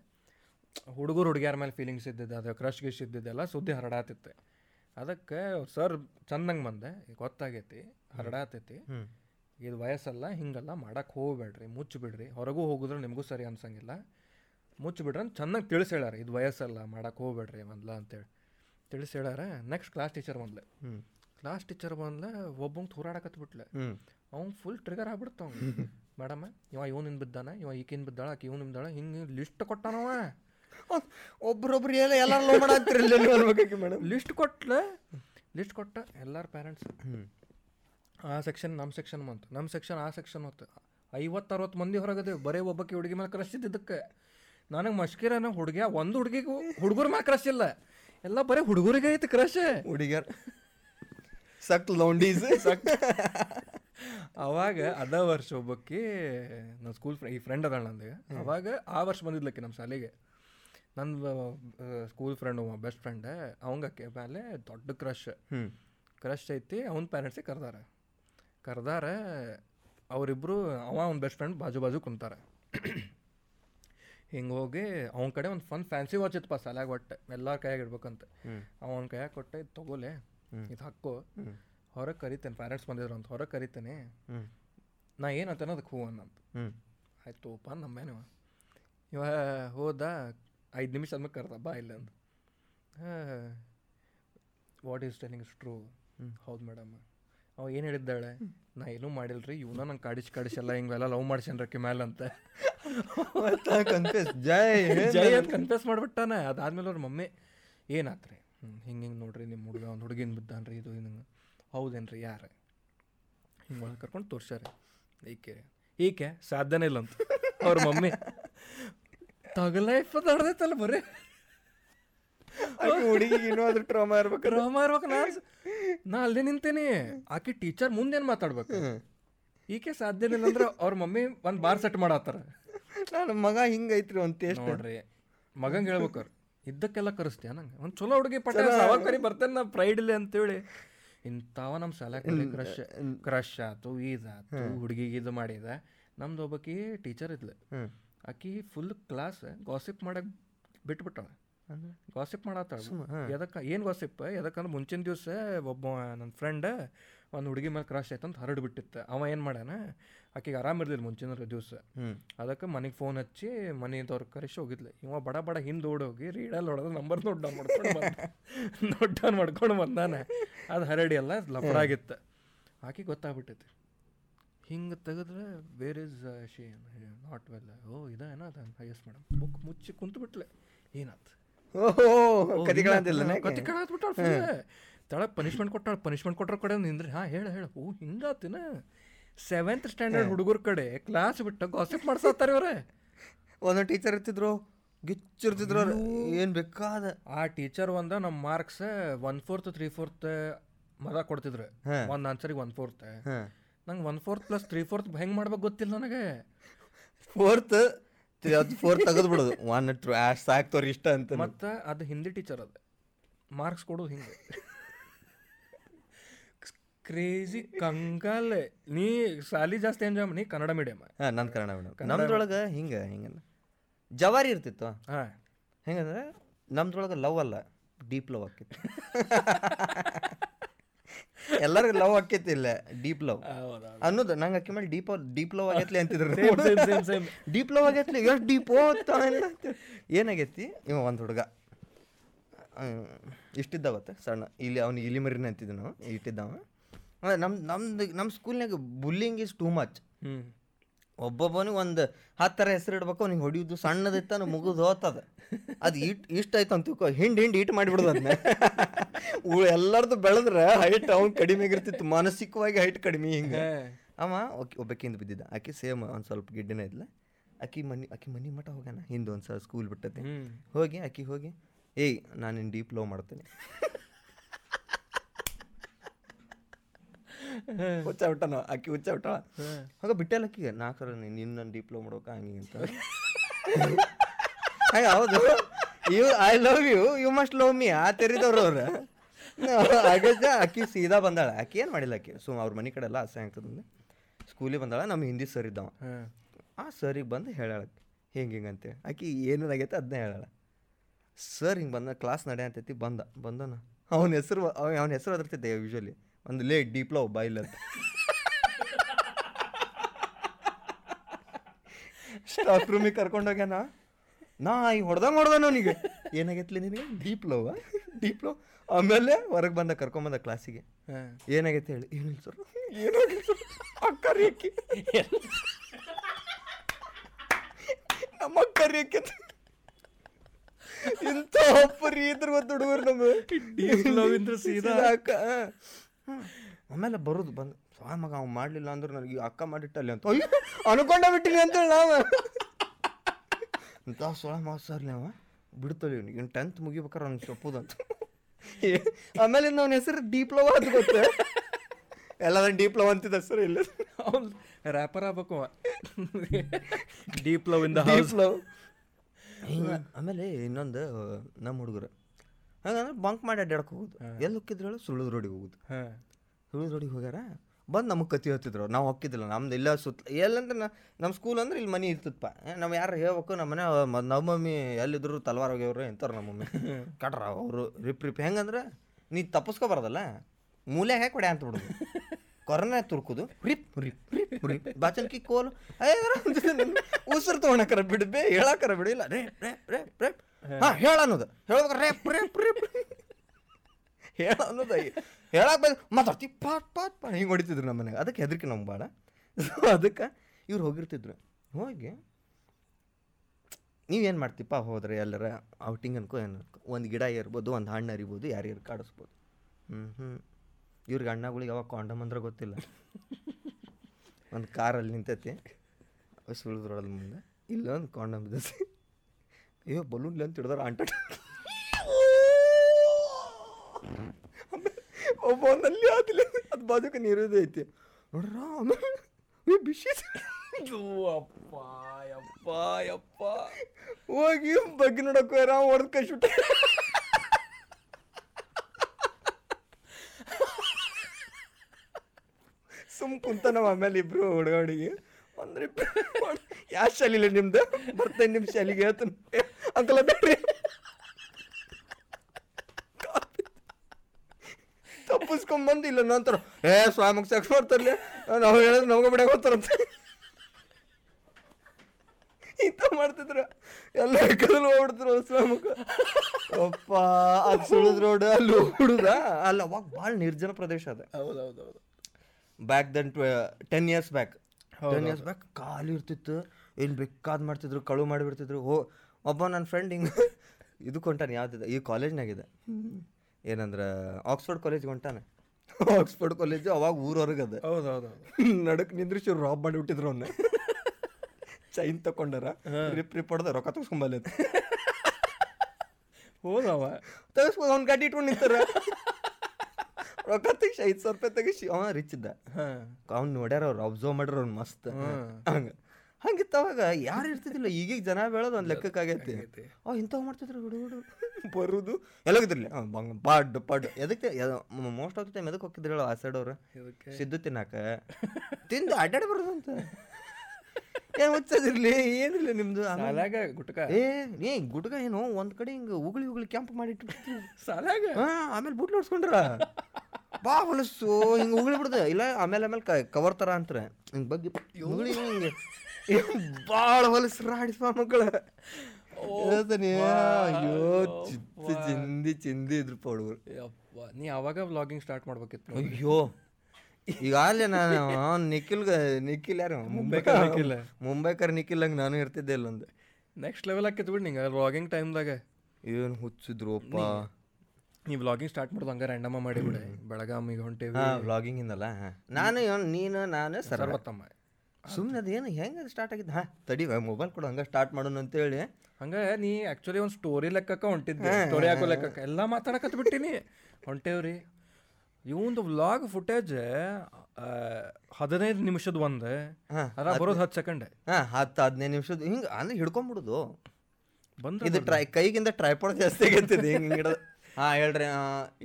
ಹುಡುಗರು ಹುಡುಗಿಯರ ಮೇಲೆ ಫೀಲಿಂಗ್ಸ್ ಇದ್ದಿದ್ದು ಅದು ಕ್ರಶ್ ಗಿಶ್ ಇದ್ದಿದ್ದೆಲ್ಲ ಸುದ್ದಿ ಹರಡಾತಿತ್ತು. ಅದಕ್ಕೆ ಸರ್ ಚಂದಂಗೆ ಬಂದೆ. ಗೊತ್ತಾಗೈತಿ ಹರಡಾತೈತಿ ಇದು ವಯಸ್ಸಲ್ಲ ಹಿಂಗಲ್ಲ ಮಾಡಕ್ಕೆ ಹೋಗ್ಬೇಡ್ರಿ ಮುಚ್ಚಿಬಿಡ್ರಿ ಹೊರಗೂ ಹೋಗಿದ್ರೆ ನಿಮಗೂ ಸರಿ ಅನ್ಸಂಗಿಲ್ಲ. ಮುಚ್ಚಿಬಿಡ್ರಿ ಅಂತ ಚೆನ್ನಾಗಿ ತಿಳಿಸಿ ಹೇಳ್ಯಾರ ಇದು ವಯಸ್ಸಲ್ಲ ಮಾಡಕ್ಕೆ ಹೋಗ್ಬೇಡ್ರಿ ಮೊದ್ಲ ಅಂತೇಳಿ. ತಿಳಿಸಿ ಹೇಳ್ಯಾರ ನೆಕ್ಸ್ಟ್ ಕ್ಲಾಸ್ ಟೀಚರ್ ಬಂದ್ಲೆ ಕ್ಲಾಸ್ ಟೀಚರ್ ಬಂದ್ಲೆ ಒಬ್ಬಂಗೆ ತೂರಾಡಕತ್ಬಿಟ್ಲೆ ಹ್ಞೂ ಅವ್ನು ಫುಲ್ ಟ್ರಿಗರ್ ಆಗ್ಬಿಡ್ತ ಮೇಡಮ್ ಇವ ಇವನಿಂದ ಬಿದ್ದಾನೆ ಇವ ಈಕಿನ ಬಿದ್ದಾಳ ಆಕೆ ಇವನಿಂದ ಹಿಂಗೆ ಲಿಸ್ಟ್ ಕೊಟ್ಟಾನವ. ಒಬ್ರೊಬ್ರು ಎಲ್ಲ ಎಲ್ಲರೂ ಲೋ ಮಾಡಿರಲಿಲ್ಲ ಅನ್ಬೇಕಾಗಿ ಮೇಡಮ್ ಲಿಸ್ಟ್ ಕೊಟ್ಲೆ ಲಿಸ್ಟ್ ಕೊಟ್ಟ ಎಲ್ಲರ ಪೇರೆಂಟ್ಸ್ ಆ ಸೆಕ್ಷನ್ ನಮ್ಮ ಸೆಕ್ಷನ್ ಬಂತು. ನಮ್ಮ ಸೆಕ್ಷನ್ ಆ ಸೆಕ್ಷನ್ ಹೊತ್ತು ಐವತ್ತು ಅರವತ್ತು ಮಂದಿ ಹೊರಗದೇವು. ಬರೀ ಒಬ್ಬಕ್ಕೆ ಹುಡುಗಿ ಮೇಲೆ ಕ್ರಶ್ ಇದ್ದಿದ್ದಕ್ಕೆ ನನಗೆ ಮಷ್ಕಿರನ ಹುಡುಗಿಯ ಒಂದು ಹುಡುಗಿಗೂ ಹುಡುಗರ ಮ್ಯಾಲೆ ಕ್ರಶ್ ಇಲ್ಲ ಎಲ್ಲ ಬರೀ ಹುಡುಗರಿಗೆ ಐತೆ ಕ್ರಶ್ ಹುಡುಗಿಯರ್. ಸಕ್ ಲೌಂಡೀಸ್ ಅವಾಗ ಅದ ವರ್ಷ ಒಬ್ಬಕ್ಕೆ ನನ್ನ ಸ್ಕೂಲ್ ಫ್ರೆಂಡ್ ಈ ಫ್ರೆಂಡ್ ಅದಾಳ ನಂದು ಅವಾಗ ಆ ವರ್ಷ ಬಂದಿದ್ಲಕ್ಕೆ ನಮ್ಮ ಶಾಲೆಗೆ. ನನ್ನ ಸ್ಕೂಲ್ ಫ್ರೆಂಡ್ ಬೆಸ್ಟ್ ಫ್ರೆಂಡ್ ಅವಂಗಕ್ಕೆ ಮೇಲೆ ದೊಡ್ಡ ಕ್ರಶ್ ಕ್ರಶ್ ಐತಿ ಅವ್ನ ಪೇರೆಂಟ್ಸಿಗೆ ಕರ್ದಾರ. ಕರ್ದಾರೆ ಅವರಿಬ್ಬರು ಅವ ಅವ್ನ ಬೆಸ್ಟ್ ಫ್ರೆಂಡ್ ಬಾಜು ಬಾಜು ಕುಂತಾರೆ ಹಿಂಗೆ ಹೋಗಿ ಅವನ ಕಡೆ ಒಂದು ಫನ್ ಫ್ಯಾನ್ಸಿ ವಾಚ್ ಇತ್ತಪ್ಪ ಸಾಲಾಗ ಒಟ್ಟೆ ಎಲ್ಲರ ಕೈಯಾಗ ಇಡ್ಬೇಕಂತ. ಅವನ ಕೈಯಾಗ ಕೊಟ್ಟೆ ಇದು ತಗೋಲೆ ಇದು ಹಾಕು. ಹೊರಗೆ ಕರಿತೇನೆ ಪೇರೆಂಟ್ಸ್ ಬಂದಿದ್ರು ಅಂತ ಹೊರಗೆ ಕರಿತೇನೆ. ನಾ ಏನಂತೇನೆ ಅದಕ್ಕೆ ಹೂ ಅನ್ನಂತ. ಆಯ್ತು ಓಪ ನಮ್ಮೇನವ ಇವ ಹೋದ ಐದು ನಿಮಿಷ ಆದ್ಮೇಲೆ ಕರ್ದ ಬಾ ಇಲ್ಲ ಅಂದ. What is telling is true ಹೌದು ಮೇಡಮ್. ಅವ ಏನು ಹೇಳಿದ್ದಾಳೆ? ನಾ ಏನೂ ಮಾಡಿಲ್ರಿ ಇವನ ನಂಗೆ ಕಾಡಿಸಿ ಕಾಡಿಸಲ್ಲ ಹಿಂಗೆಲ್ಲ ಲವ್ ಮಾಡ್ಸ್ಯಾನ್ರಕ್ಕೆ ಮೇಲೆ ಅಂತ ಕನ್ಫ್ಯೂಸ್ ಜೈ ಜೈ ಅಂತ ಕನ್ಫ್ಯೂಸ್ ಮಾಡಿಬಿಟ್ಟಾನೆ. ಅದಾದ್ಮೇಲೆ ಅವ್ರ ಮಮ್ಮಿ ಏನಾತ್ರಿ? ಹ್ಞೂ ಹಿಂಗೆ ಹಿಂಗೆ ನೋಡ್ರಿ ನಿಮ್ಮ ಹುಡುಗ ಒಂದು ಹುಡುಗಿನ ಬಿದ್ದಾನ್ರಿ ಇದು ಹಿಂಗೆ ಹೌದೇನ್ರಿ ಯಾರು? ಹಿಂಗೆ ಒಳಗೆ ಕರ್ಕೊಂಡು ತೋರ್ಸ್ಯಾರ. ಈಕೆ ಈಕೆ ಸಾಧ್ಯನೇ ಇಲ್ಲ ಅಂತ. ಅವ್ರ ಮಮ್ಮಿ. ತಗಲೈಫ್ ಲೈಫ್ ಬರೀ. ಹುಡುಗಿಗೆ ಇನ್ನೂ ಅದ್ರ ಟ್ರಾಮಾ ಇರ್ಬೇಕು ರಾಮ ಇರ್ಬೇಕು ನಾ ನಾ ಅಲ್ಲೇ ನಿಂತೇನಿ. ಆಕೆ ಟೀಚರ್ ಮುಂದೇನು ಮಾತಾಡ್ಬೇಕು? ಈಕೆ ಸಾಧ್ಯನೇ ಇಲ್ಲ ಅಂದ್ರೆ ಅವ್ರ ಮಮ್ಮಿ ಒಂದು ಬಾರ್ ಸೆಟ್ ಮಾಡತ್ತಾರ. ನಾನು ಮಗ ಹಿಂಗೈತ್ರಿ ಒಂದು ಟೇಸ್ಟ್ ನೋಡ್ರಿ ಮಗಂಗೆ ಹೇಳ್ಬೇಕಾರ ಇದ್ದಕ್ಕೆಲ್ಲ ಕರೆಸ್ತೀಯ ನಂಗೆ? ಒಂದು ಚಲೋ ಹುಡುಗಿ ಪಟ್ಟ ಅವಾಗ ಕರಿ ಬರ್ತೇನೆ ನಾ ಪ್ರೈಡ್ ಇಲ್ಲ ಅಂತೇಳಿ. ಇಂಥವ ನಮ್ಮ ಶಾಲೆ ಕ್ರಶ್ ಕ್ರಶ್ ಆತು ಇದಾತು ಹುಡುಗಿಗೆ ಇದು ಮಾಡಿದ. ನಮ್ದು ಒಬ್ಬಕಿ ಟೀಚರ್ ಇದ್ಲು. ಆಕಿ ಫುಲ್ ಕ್ಲಾಸ್ ಗಾಸಿಪ್ ಮಾಡಕ್ ಬಿಟ್ಬಿಟ್ಟಾಳೆ. ಗಾಸಿಪ್ ಮಾಡತ್ತಾಳ ಎದಕ್ಕೆ ಏನು ಗಾಸಿಪ್ ಎದಕ್ಕಂದ್ರೆ ಮುಂಚಿನ ದಿವಸ ಒಬ್ಬ ನನ್ನ ಫ್ರೆಂಡ್ ಒಂದು ಹುಡುಗಿ ಮೇಲೆ ಕ್ರಾಶ್ ಆಯ್ತಂತ ಅಂತ ಬಿಟ್ಟಿತ್ತು. ಅವ ಏನು ಮಾಡ್ಯಾನ? ಆಕಿಗೆ ಆರಾಮ ಇರ್ಲಿಲ್ಲ ಮುಂಚಿನ ದಿವಸ. ಅದಕ್ಕೆ ಮನೆಗೆ ಫೋನ್ ಹಚ್ಚಿ ಮನೆಯಿಂದವ್ರು ಕರೆಸಿ ಹೋಗಿದ್ಲು. ಇವ ಬಡ ಬಡ ಹಿಂದೆ ಓಡೋಗಿ ರೀಡಲ್ಲಿ ಹೊಡೆದ ನಂಬರ್ ನೋಟ್ ಡೌನ್ ಮಾಡ್ಕೊಂಡು ನೋಡ್ ನೋಟ್ ಡೌನ್ ಮಾಡ್ಕೊಂಡು ಬಂದಾನೆ. ಅದು ಹರಡಿ ಎಲ್ಲ ಲಫಡಾಗಿತ್ತು ಆಕೆ ಗೊತ್ತಾಗ್ಬಿಟ್ಟೈತಿ. ಹಿಂಗೆ ತೆಗೆದ್ರೆ where is she not well ಓ ಇದೇನ ಅದ ಎಸ್ ಮೇಡಮ್ ಬುಕ್ ಮುಚ್ಚಿ ಕುಂತು ಬಿಟ್ಲೆ. ಏನಾಯ್ತು ಓಹೋ ಕದಿಗಳಂತಿಲ್ಲ ಕತಿ ಕಳಾತ್ಬಿಟ್ಟಾಳ ತಳಗ್ ಪನಿಷ್ಮೆಂಟ್ ಕೊಟ್ಟಾಳ ಪನಿಷ್ಮೆಂಟ್ ಕೊಟ್ಟರ ಕಡೆ ನಿಂದ್ರಿ. ಹಾ ಹೇಳ ಹೇಳ. ಓ ಹಿಂಗಾತಿನ? ಸೆವೆಂತ್ ಸ್ಟ್ಯಾಂಡರ್ಡ್ ಹುಡುಗರ ಕಡೆ ಕ್ಲಾಸ್ ಬಿಟ್ಟು ಗಾಸಿಪ್ ಮಾಡ್ಸತ್ತಾರ ಇವ್ರೆ. ಒಂದೊಂದು ಟೀಚರ್ ಇರ್ತಿದ್ರು ಗಿಚ್ಚಿರ್ತಿದ್ರು ಅವ್ರು. ಏನ್ ಬೇಕಾದ? ಆ ಟೀಚರ್ ಒಂದ ನಮ್ಮ marks one fourth three fourth ಮದ ಕೊಡ್ತಿದ್ರು. ಒಂದ್ ಆನ್ಸರಿಗೆ ಒನ್ ಫೋರ್ತ್ ನಂಗೆ one fourth plus three fourth ಹೆಂಗೆ ಮಾಡ್ಬೇಕು ಗೊತ್ತಿಲ್ಲ ನನಗೆ. ಫೋರ್ತ್ ಅದು ಫೋರ್ತ್ ತೆಗೆದು ಬಿಡೋದು. ಒನ್ ತ್ರೂ ಆ್ಯಶ್ ಸಾಕ್ತವ್ರಿ ಇಷ್ಟ ಅಂತ ಮತ್ತು ಅದು ಹಿಂದಿ ಟೀಚರ್ ಅದು. ಮಾರ್ಕ್ಸ್ ಕೊಡೋದು ಹಿಂಗೆ. ಕ್ರೇಜಿ ಕಂಗಾಲೆ. ನೀ ಸಾಲಿ ಜಾಸ್ತಿ ಎಂಜಾಯ್ ನೀ ಕನ್ನಡ ಮೀಡಿಯಮ್ ಹಾಂ ನನ್ನ ಕನ್ನಡ ಮೀಡಿಯಮ್ ನಮ್ದ್ರೊಳಗೆ ಹಿಂಗೆ ಹಿಂಗೆ ಜವಾರಿ ಇರ್ತಿತ್ತು. ಹಾಂ. ಹೆಂಗಂದ್ರೆ ನಮ್ದ್ರೊಳಗೆ ಲವ್ ಅಲ್ಲ ಡೀಪ್ ಲವ್ ಆಕೈತಿ ಎಲ್ಲರಿಗೂ ಲವ್ ಆಕೈತಿ ಇಲ್ಲ. ಡೀಪ್ ಲವ್ ಅನ್ನೋದು ನಂಗೆ ಅಕ್ಕಿ ಮೇಲೆ ಡೀಪ್ ಡೀಪ್ ಲವ್ ಆಗೈತಿ ಅಂತಿದ್ರು. ಡೀಪ್ ಲವ್ ಆಗೈತಿ ಎಷ್ಟು ಡೀಪ್ ಏನಾಗೈತಿ? ಇವ ಒಂದು ಹುಡುಗ. ಇಷ್ಟಿದ್ದ ಗೊತ್ತ? ಸಣ್ಣ. ಇಲ್ಲಿ ಅವ್ನು ಇಲಿ ಮರಿನ ಅಂತಿದ್ದು ನಾವು. ಇಟ್ಟಿದ್ದವ ಅಂದ್ರೆ ನಮ್ ನಮ್ದು ನಮ್ಮ ಸ್ಕೂಲ್ನಾಗ ಬುಲ್ಲಿಂಗ್ ಇಸ್ ಟೂ ಮಚ್ ಒಬ್ಬೊಬ್ಬನಿಗೆ ಒಂದು ಹತ್ತರ ಹೆಸರು ಇಡ್ಬೇಕು ಅವ್ನಿಗೆ ಹೊಡಿಯೋದು ಸಣ್ಣದಿತ್ತ ಮುಗಿದು ಹೋತದ. ಅದು ಇಟ್ ಇಷ್ಟ ಆಯ್ತು ಅಂತ ತಿಳ್ಕೊ ಹಿಂಡ್ ಹಿಂಡ್ ಇಟ್ ಮಾಡಿಬಿಡೋದು ಅದನ್ನ ಎಲ್ಲರದು ಬೆಳೆದ್ರೆ ಹೈಟ್ ಅವ್ನು ಕಡಿಮೆ ಆಗಿರ್ತಿತ್ತು. ಮಾನಸಿಕವಾಗಿ ಹೈಟ್ ಕಡಿಮೆ ಹಿಂಗೆ. ಅವ ಓಕೆ ಒಬ್ಬಕ್ಕಿಂದ ಬಿದ್ದಿದ್ದ. ಆಕಿ ಸೇಮ್ ಒಂದು ಸ್ವಲ್ಪ ಗಿಡ್ಡಿನ ಇದ್ಲ. ಆಕಿ ಮನಿ ಆಕಿ ಮನಿ ಮಠ ಹೋಗ್ಯಾನ. ಹಿಂದೆ ಒಂದು ಸಲ ಸ್ಕೂಲ್ ಬಿಟ್ಟತೆ. ಹೋಗಿ ಆಕಿ ಹೋಗಿ ಏಯ್ ನಾನು ನಿನ್ನ ಡೀಪ್ ಲವ್ ಮಾಡ್ತೇನೆ. ಹುಚ್ಚ ಬಿಟ್ಟನ ಆಕಿ ಹುಚ್ಚ ಬಿಟ್ಟಳ ಆಗ ಬಿಟ್ಟಲ್ಲ ಆಕಿಗೆ. ನಾಲ್ಕರ ನಿನ್ನ ನನ್ನ ಡೀಪ್ ಲವ್ ಮಾಡ್ಬೇಕ? ಹಂಗೆ ಅಂತ. ಹೌದು. You I love you you must love me ಆ ತೆರಿದವ್ರು ಅವ್ರು. ಹಾಗಾದ್ರೆ ಆಕಿ ಸೀದಾ ಬಂದಾಳ. ಆಕಿ ಏನು ಮಾಡಿಲ್ಲ ಆಕಿ? ಸೊ ಅವ್ರ ಮನೆ ಕಡೆ ಎಲ್ಲ ಆಸೆ ಆಗ್ತದಂದೆ ಸ್ಕೂಲಿಗೆ ಬಂದಾಳ ನಮ್ಮ ಹಿಂದಿ ಸರ್ ಇದ್ದವ. ಆ ಸರಿಗೆ ಬಂದು ಹೇಳಾಳ ಹಿಂಗೆ ಹಿಂಗೆ ಅಂತೇಳಿ ಆಕಿ ಏನೇನಾಗೈತೆ ಅದನ್ನೇ ಹೇಳಾಳ. ಸರ್ ಹಿಂಗೆ ಬಂದ ಕ್ಲಾಸ್ ನಡೆ ಅಂತೈತಿ ಬಂದ. ಬಂದನ. ಅವನ ಹೆಸರು ಅವನ ಹೆಸರು ಅದರ್ತೈತೆ ಯೂಶ್ವಲಿ ಒಂದು ಲೇಟ್ ಡೀಪ್ ಲವ್ ಬಾಯ್ಲ್ ಅಂತ. ಸ್ಟಾಫ್ ರೂಮಿಗೆ ಕರ್ಕೊಂಡೋಗ್ಯಾನ ನಾ ಈಗ ಹೊಡೆದಂಗೆ ಹೊಡೆದ ಅವನಿಗೆ. ಏನಾಗೈತ್ಲಿ ನಿನಗೆ? ಡೀಪ್ ಲವ್ ಡೀಪ್ ಲವ್ ಆಮೇಲೆ ಹೊರಗೆ ಬಂದ ಕರ್ಕೊಂಬಂದ ಕ್ಲಾಸಿಗೆ ಏನಾಗೈತೆ ಹೇಳಿ? ಏನಿಲ್ಲ ಸರ್? ಏನಾಗಿಲ್ಲ ಸರ್? ಅಕ್ಕ ರೇಖೆ. ನಮ್ಮ ಅಕ್ಕ ರೇಖೆ ಇಂಥ ಒಪ್ಪರಿ ಇದ್ರ ಗೊತ್ತು ಹುಡುಗರು ನಮ್ಮ ಸೀದಾ. ಅಕ್ಕ ಆಮೇಲೆ ಬರೋದು ಬಂದು ಸ್ವಾಮಿ ಮಗ ಅವ್ನು ಮಾಡಲಿಲ್ಲ ಅಂದ್ರೆ ನನಗೆ ಅಕ್ಕ ಮಾಡಿಟ್ಟಲ್ಲಿ ಅಂತ. ಅಯ್ಯೋ ಅನ್ಕೊಂಡ ಬಿಟ್ಟಿಲ್ಲ ಅಂತೇಳಿ ನಾವು. ಅಂತ ಸ್ವಾಮಿ ಸರ್ಲಿ ಅವ. ಬಿಡ್ತಲ್ಲಿ ಇವ್ನಿಗೆ. ಇವ್ನು ಟೆಂತ್ ಮುಗಿಬೇಕಾರೆ ಅವ್ನಿಗೆ ಸೊಪ್ಪುದು ಅಂತ. ಏ- ಆಮೇಲೆ ಅವನ ಹೆಸರು ಡೀಪ್ ಲವ್ ಅಂತ ಗೊತ್ತ? ಎಲ್ಲಾದ್ರೂ ಡೀಪ್ ಲವ್ ಅಂತಿದ್ದ ಸರ್ ಇಲ್ಲ. ಅವ್ನು ರ್ಯಾಪರ್ ಆಗ್ಬೇಕು deep love in the deep house love ಆಮೇಲೆ ಇನ್ನೊಂದು ನಮ್ಮ ಹುಡುಗರು. ಹಂಗಂದ್ರೆ ಬಂಕ್ ಮಾಡಿ ಅಡ್ಡಾಡಕ್ಕೆ ಹೋಗೋದು. ಎಲ್ಲಿ ಹೋಗಿದ್ರು ಹೇಳು? ಸುಳ್ಳು ರೋಡಿಗೆ ಹೋಗುದು. ಹಾಂ. ಸುಳ್ಳು ರೋಡಿಗೆ ಹೋಗ್ಯಾರ? ಬಂದು ನಮಗೆ ಕತಿ ಹೇಳ್ತಿದ್ರು. ನಾವು ಹೊಕ್ಕಿದ್ದಿಲ್ಲ ನಮ್ದು ಇಲ್ಲ ಸುತ್ತ ಎಲ್ಲಂದ್ರೆ ನಮ್ಮ ಸ್ಕೂಲ್ ಅಂದ್ರೆ ಇಲ್ಲಿ ಮನೆ ಇರ್ತದಪ್ಪ ನಾವು ಯಾರು ಹೇಳ್ಬೇಕು ನಮ್ಮ ಮನೆ ನಮ್ಮ ಮಮ್ಮಿ ಎಲ್ಲಿದ್ರು ತಲವಾರ ಹೋಗ್ಯವ್ರು ಎಂತಾರೆ ನಮ್ಮ ಮಮ್ಮಿ? ಕಟ್ರ ಅವರು ರಿಪ್ ರಿಪ್. ಹೆಂಗಂದ್ರೆ ನೀ ತಪ್ಪಿಸ್ಕೊಬಾರ್ದಲ್ಲ ಮೂಲೆ ಹೇಗೆ ಕೊಡೆ ಅಂತ ಬಿಡೋದು. Corona ತುರ್ಕುದು. Rip rip rip rip. ಬಾಚನ್ಕಿ ಕೋಲು. ಉಸಿರು ತೊಗೊಳಕರ ಬಿಡ್ಬೇ ಹೇಳಕರ ಬಿಡಿಲ್ಲ ರೇಪ್ ರೇಪ್ ರೇಪ್ ರೇಪ್. ಹಾ. ಹೇಳ ಅನ್ನೋದು. ಹೇಳ್ಬೇಕು ರೇಪ್ ರೇಪ್ ರೇಪ್. ಹೇಳ ಅನ್ನೋದು ಹೇಳಕ್ ಬಂದು ಮಾತಾಡ್ತಿ, ಪಾಟ್ ಪಾಟ್ ಪಾಟ್, ಹಿಂಗೆ ಹೊಡಿತಿದ್ರು ನಮ್ಮ ಮನೆಗೆ. ಅದಕ್ಕೆ ಹೆದರಿಕೆ ನಮ್ಗೆ ಭಾಳ ಸೊ ಅದಕ್ಕೆ ಇವ್ರು ಹೋಗಿರ್ತಿದ್ರು. ಹೋಗಿ ನೀವೇನು ಮಾಡ್ತಿಪ್ಪ ಹೋದ್ರೆ ಎಲ್ಲರ ಔಟಿಂಗ್ ಅನ್ಕೋ, ಏನು ಒಂದು ಗಿಡ ಇರ್ಬೋದು ಒಂದು ಹಣ್ಣು ಅರಿಬೋದು ಯಾರ್ಯಾರು ಕಾಡಿಸ್ಬೋದು. ಹ್ಞೂ ಹ್ಞೂ ಇವ್ರಿಗೆ ಅಣ್ಣಗಳಿಗೆ ಯಾವಾಗ ಕಾಂಡಮ್ ಅಂದ್ರೆ ಗೊತ್ತಿಲ್ಲ. ಒಂದು ಕಾರಲ್ಲಿ ನಿಂತೈತಿ. ಸುಳಿದ್ರೊಳದ ಮುಂದೆ. ಇಲ್ಲ ಒಂದು ಕಾಂಡಮ್ ಬಿದ್ದೈತಿ ಅಯ್ಯೋ, ಬಲೂನ್ ಅಂತ ಹಿಡ್ದಾರ ಅಂಟ ಒಬ್ಬ ಒಂದಲ್ಲಿ ಆದಿಲ್ಲ ಅದು ಬಾಜುಕ ನೀರು ಐತಿ. ನೋಡ್ರ ಬಿಸಿ ಅಪ್ಪ ಯಪ್ಪ ಯಪ್ಪ. ಹೋಗಿ ಬಗ್ಗೆ ನೋಡಕ್ಕ ಆರಾಮ್ ಹೊಡೆದ್ ಕೈ ಶುಟ್ಟ. ಸುಮ್ ಕುಂತ ನಾವು ಆಮೇಲೆ ಇಬ್ರು ಹುಡುಗ ಹುಡುಗಿ. ಅಂದ್ರೆ ಯಾವ ಶಾಲಿಲ್ಲ ನಿಮ್ದು? ಬರ್ತೇನೆ ನಿಮ್ಮ ಶಾಲಿಗೆ ಹೇಳ್ತಾನೆ. ಅಂಕಲ ಬೇಡ್ರಿ ತಪ್ಪಿಸ್ಕೊಂಬಂದು ಇಲ್ಲ ನಂತರ ಏ ಸ್ವಾಮಿಗೆ ಸೆಕ್ಸ್ ಮಾಡ್ತಾರಲ್ಲ ನಾವು ಹೇಳಿದ್ರೆ ನಮ್ಗೆ ಬಿಡಕ್ಕೆ ಹೋಗ್ತಾರಂತ. ಇಂಥ ಮಾಡ್ತಿದ್ರು. ಎಲ್ಲ ಕದಲು ಹೋಗ್ಬಿಡ್ತಿರು ಸ್ವಾಮಕ್ಕ ಅಪ್ಪ ಅದು ಸುಳಿದ್ ರೋಡ್ ಅಲ್ಲಿ ಹುಡುಗ ಅಲ್ಲ ಅವಾಗ ಭಾಳ ನಿರ್ಜನ ಪ್ರದೇಶ ಅದ. ಹೌದು ಹೌದು ಹೌದು back then ten years back ten years back ಖಾಲಿ ಇರ್ತಿತ್ತು. ಏನು ಬೇಕಾದ್ ಮಾಡ್ತಿದ್ರು ಕಳು ಮಾಡಿಬಿಡ್ತಿದ್ರು. ಹೋ ಒಬ್ಬ ನನ್ನ ಫ್ರೆಂಡ್ ಹಿಂಗೆ ಇದಕ್ಕೆ ಹೊಂಟಾನ ಯಾವ್ದಿದೆ? ಈ ಕಾಲೇಜ್ನಾಗಿದೆ ಏನಂದ್ರೆ ಆಕ್ಸ್ಫರ್ಡ್ ಕಾಲೇಜ್ಗೆ ಹೊಂಟಾನೆ. ಆಕ್ಸ್ಫರ್ಡ್ ಕಾಲೇಜು ಅವಾಗ ಊರವ್ರಿಗೆ ಹೌದು ಹೌದು ನಡಕ್ ನಿಂದ್ರಿಸಿ ರಾಬ್ ಮಾಡಿಬಿಟ್ಟಿದ್ರು ಅವನ್ನ ಚೈನ್ ತಕೊಂಡಾರ ರಿಪ್ ರಿಪ್ ಹೊಡೆದ ರೊಕ್ಕ ತಗೊಂಬಲ್ಲ ಹೋದವ ತಗಸ್ಬೋದು ಅವ್ನ ಗಾಡಿ ಇಟ್ಕೊಂಡು ನಿಂತಾರ. ರೊಕ್ಕ ತೆಗಿಸಿ ಐದು ಸಾವಿರ ರೂಪಾಯಿ ತೆಗಿಸಿ ಅವ ರಿಚ್ ಇದ್ದ. ಹಾಂ. ಅವ್ನು ನೋಡ್ಯಾರ ಅವ್ರು ಅಬ್ಸರ್ವ್ ಮಾಡ್ಯಾರ ಅವ್ನು ಮಸ್ತ್. ಹಂಗ. ಹಂಗಿತ್ತು ಅವಾಗ. ಯಾರು ಇರ್ತಿದ್ದಿಲ್ಲ. ಈಗೀಗ ಜನ ಬೆಳೋದು ಒಂದು ಲೆಕ್ಕಕ್ಕಾಗೈತಿ. ಅವ್ ಇಂಥವ್ ಮಾಡ್ತಿದ್ರು. ಹುಡು ಹುಡು ಬರುದು. ಎಲ್ಲೋಗಿದ್ರಲ್ಲ ಬಂಗ್ ಪಡ್ ಪಡ್. ಎದಕ್ಕೆ ಮೋಸ್ಟ್ ಆಫ್ ದ ಟೈಮ್ ಎದಕ್ಕೆ ಹೋಗಿದ್ರಲ್ಲ ಆ ಸೈಡ್ ಅವ್ರು? ಸಿದ್ದು ತಿನ್ನಾಕ. ತಿಂದು ಅಡ್ಡಾಡಿ ಬರುದು ಅಂತ. ಏನ್ ಹುಚ್ಚದಿರ್ಲಿ. ಏನಿಲ್ಲ ನಿಮ್ದು. ಸಾಲಾಗ ಗುಟ್ಕ? ಏ ಏ ಗುಟ್ಕ ಏನು ಒಂದ್ ಕಡೆ ಹಿಂಗ ಉಗುಳಿ ಉಗುಳಿ ಕೆಂಪು ಮಾಡಿಟ್ಟು ಸಾಲಾಗ? ಆಮೇಲೆ ಬೂಟ್ ನೋಡ್ಸ್ಕೊಂಡ್ರ ಬಾ ಹೊಲಸು ಹಿಂಗೆ ಉಗುಳಿ ಬಿಡ್ದು. ಇಲ್ಲ ಆಮೇಲೆ ಆಮೇಲೆ ಕವರ್ ತರ ಅಂತಾರೆ. ಹಿಂಗ್ ಬಗ್ಗೆ ಉಗುಳಿ ಹಿಂಗೆ. ಭಾಳ ಹೊಲಸ್ರ ಆಡಿಸ್ಪ ಮಕ್ಕಳು ಅಯ್ಯೋ ಚಿತ್ತ ಚಿಂದಿ ಚಿಂದಿ ಇದ್ರು ಹುಡುಗರು. ಯಪ್ಪ ನೀ ಅವಾಗ ವ್ಲಾಗಿಂಗ್ ಸ್ಟಾರ್ಟ್ ಮಾಡ್ಬೇಕಿತ್ತು ಅಯ್ಯೋ. ಈಗಾಗಲೇ ನಾನು ನಿಖಿಲ್ಗೆ ನಿಖಿಲ್ ಯಾರು? ಮುಂಬೈಕರ್ ನಿಖಿಲ್. ಮುಂಬೈಕರ್ ನಿಖಿಲ್ ಹಂಗೆ ನಾನು ಇರ್ತಿದ್ದೆ ಇಲ್ಲೊಂದು. ನೆಕ್ಸ್ಟ್ ಲೆವೆಲ್ ಹಾಕಿತ್ತು ಬಿಡಿ ನಿಂಗೆ ವ್ಲಾಗಿಂಗ್ ಟೈಮ್ದಾಗ ಏನು ಹುಚ್ಚಿದ್ರು ಅಪ್ಪ ನೀ ವ್ಲಾಗಿಂಗ್ ಸ್ಟಾರ್ಟ್ ಮಾಡೋದು ಹಂಗೆ ರ್ಯಾಂಡಮ ಮಾಡಿ ಬಿಡಿ. ಬೆಳಗಾಮಿಗೆ ಹೊಂಟೇವಿ ವ್ಲಾಗಿಂಗ್ ಇಂದಲ್ಲ ನಾನು ನೀನು ನಾನು ಸರ್ ಸರ್ವತ್ತಮ್ಮ ಸುಮ್ಮನೆ ಅದೇನು ಹೆಂಗೆ ಸ್ಟಾರ್ಟ್ ಆಗಿದ್ದು? ಹಾಂ ತಡಿ ಮೊಬೈಲ್ ಕೊಡು ಹಂಗೆ ಸ್ಟಾರ್ಟ್ ಮಾಡೋಣ ಅಂತೇಳಿ. ಹಂಗ ನೀ ಆ್ಯಕ್ಚುಲಿ ಒಂದು ಸ್ಟೋರಿ ಲೆಕ್ಕಕ್ಕ ಹೊಂಟಿದ್ದೆ. ಸ್ಟೋರಿ ಹಾಕೋ ಲೆಕ್ಕಕ್ಕೆ. ಎಲ್ಲ ಮಾತಾಡಕತ್ ಬಿಟ್ಟಿನಿ. ಹೊಂಟೇವ್ರಿ ಇವೊಂದು ವ್ಲಾಗ್ ಫುಟೇಜ್ ಹದಿನೈದು ನಿಮಿಷದ ಒಂದು. ಬರೋದು ಹತ್ತು ಸೆಕೆಂಡ್ ಹಾಂ ಹತ್ತು ಹದಿನೈದು ನಿಮಿಷದ. ಹಿಂಗೆ ಅಂದ್ರೆ ಹಿಡ್ಕೊಂಬಿಡುದು. ಬಂದ್ರೆ ಇದು ಟ್ರೈ ಕೈಗಿಂದ ಟ್ರೈಪಾಡ್ ಜಾಸ್ತಿ ಆಗೈತಿದೆ ಹಿಂಗೆ ಹಾಂ ಹೇಳ್ರಿ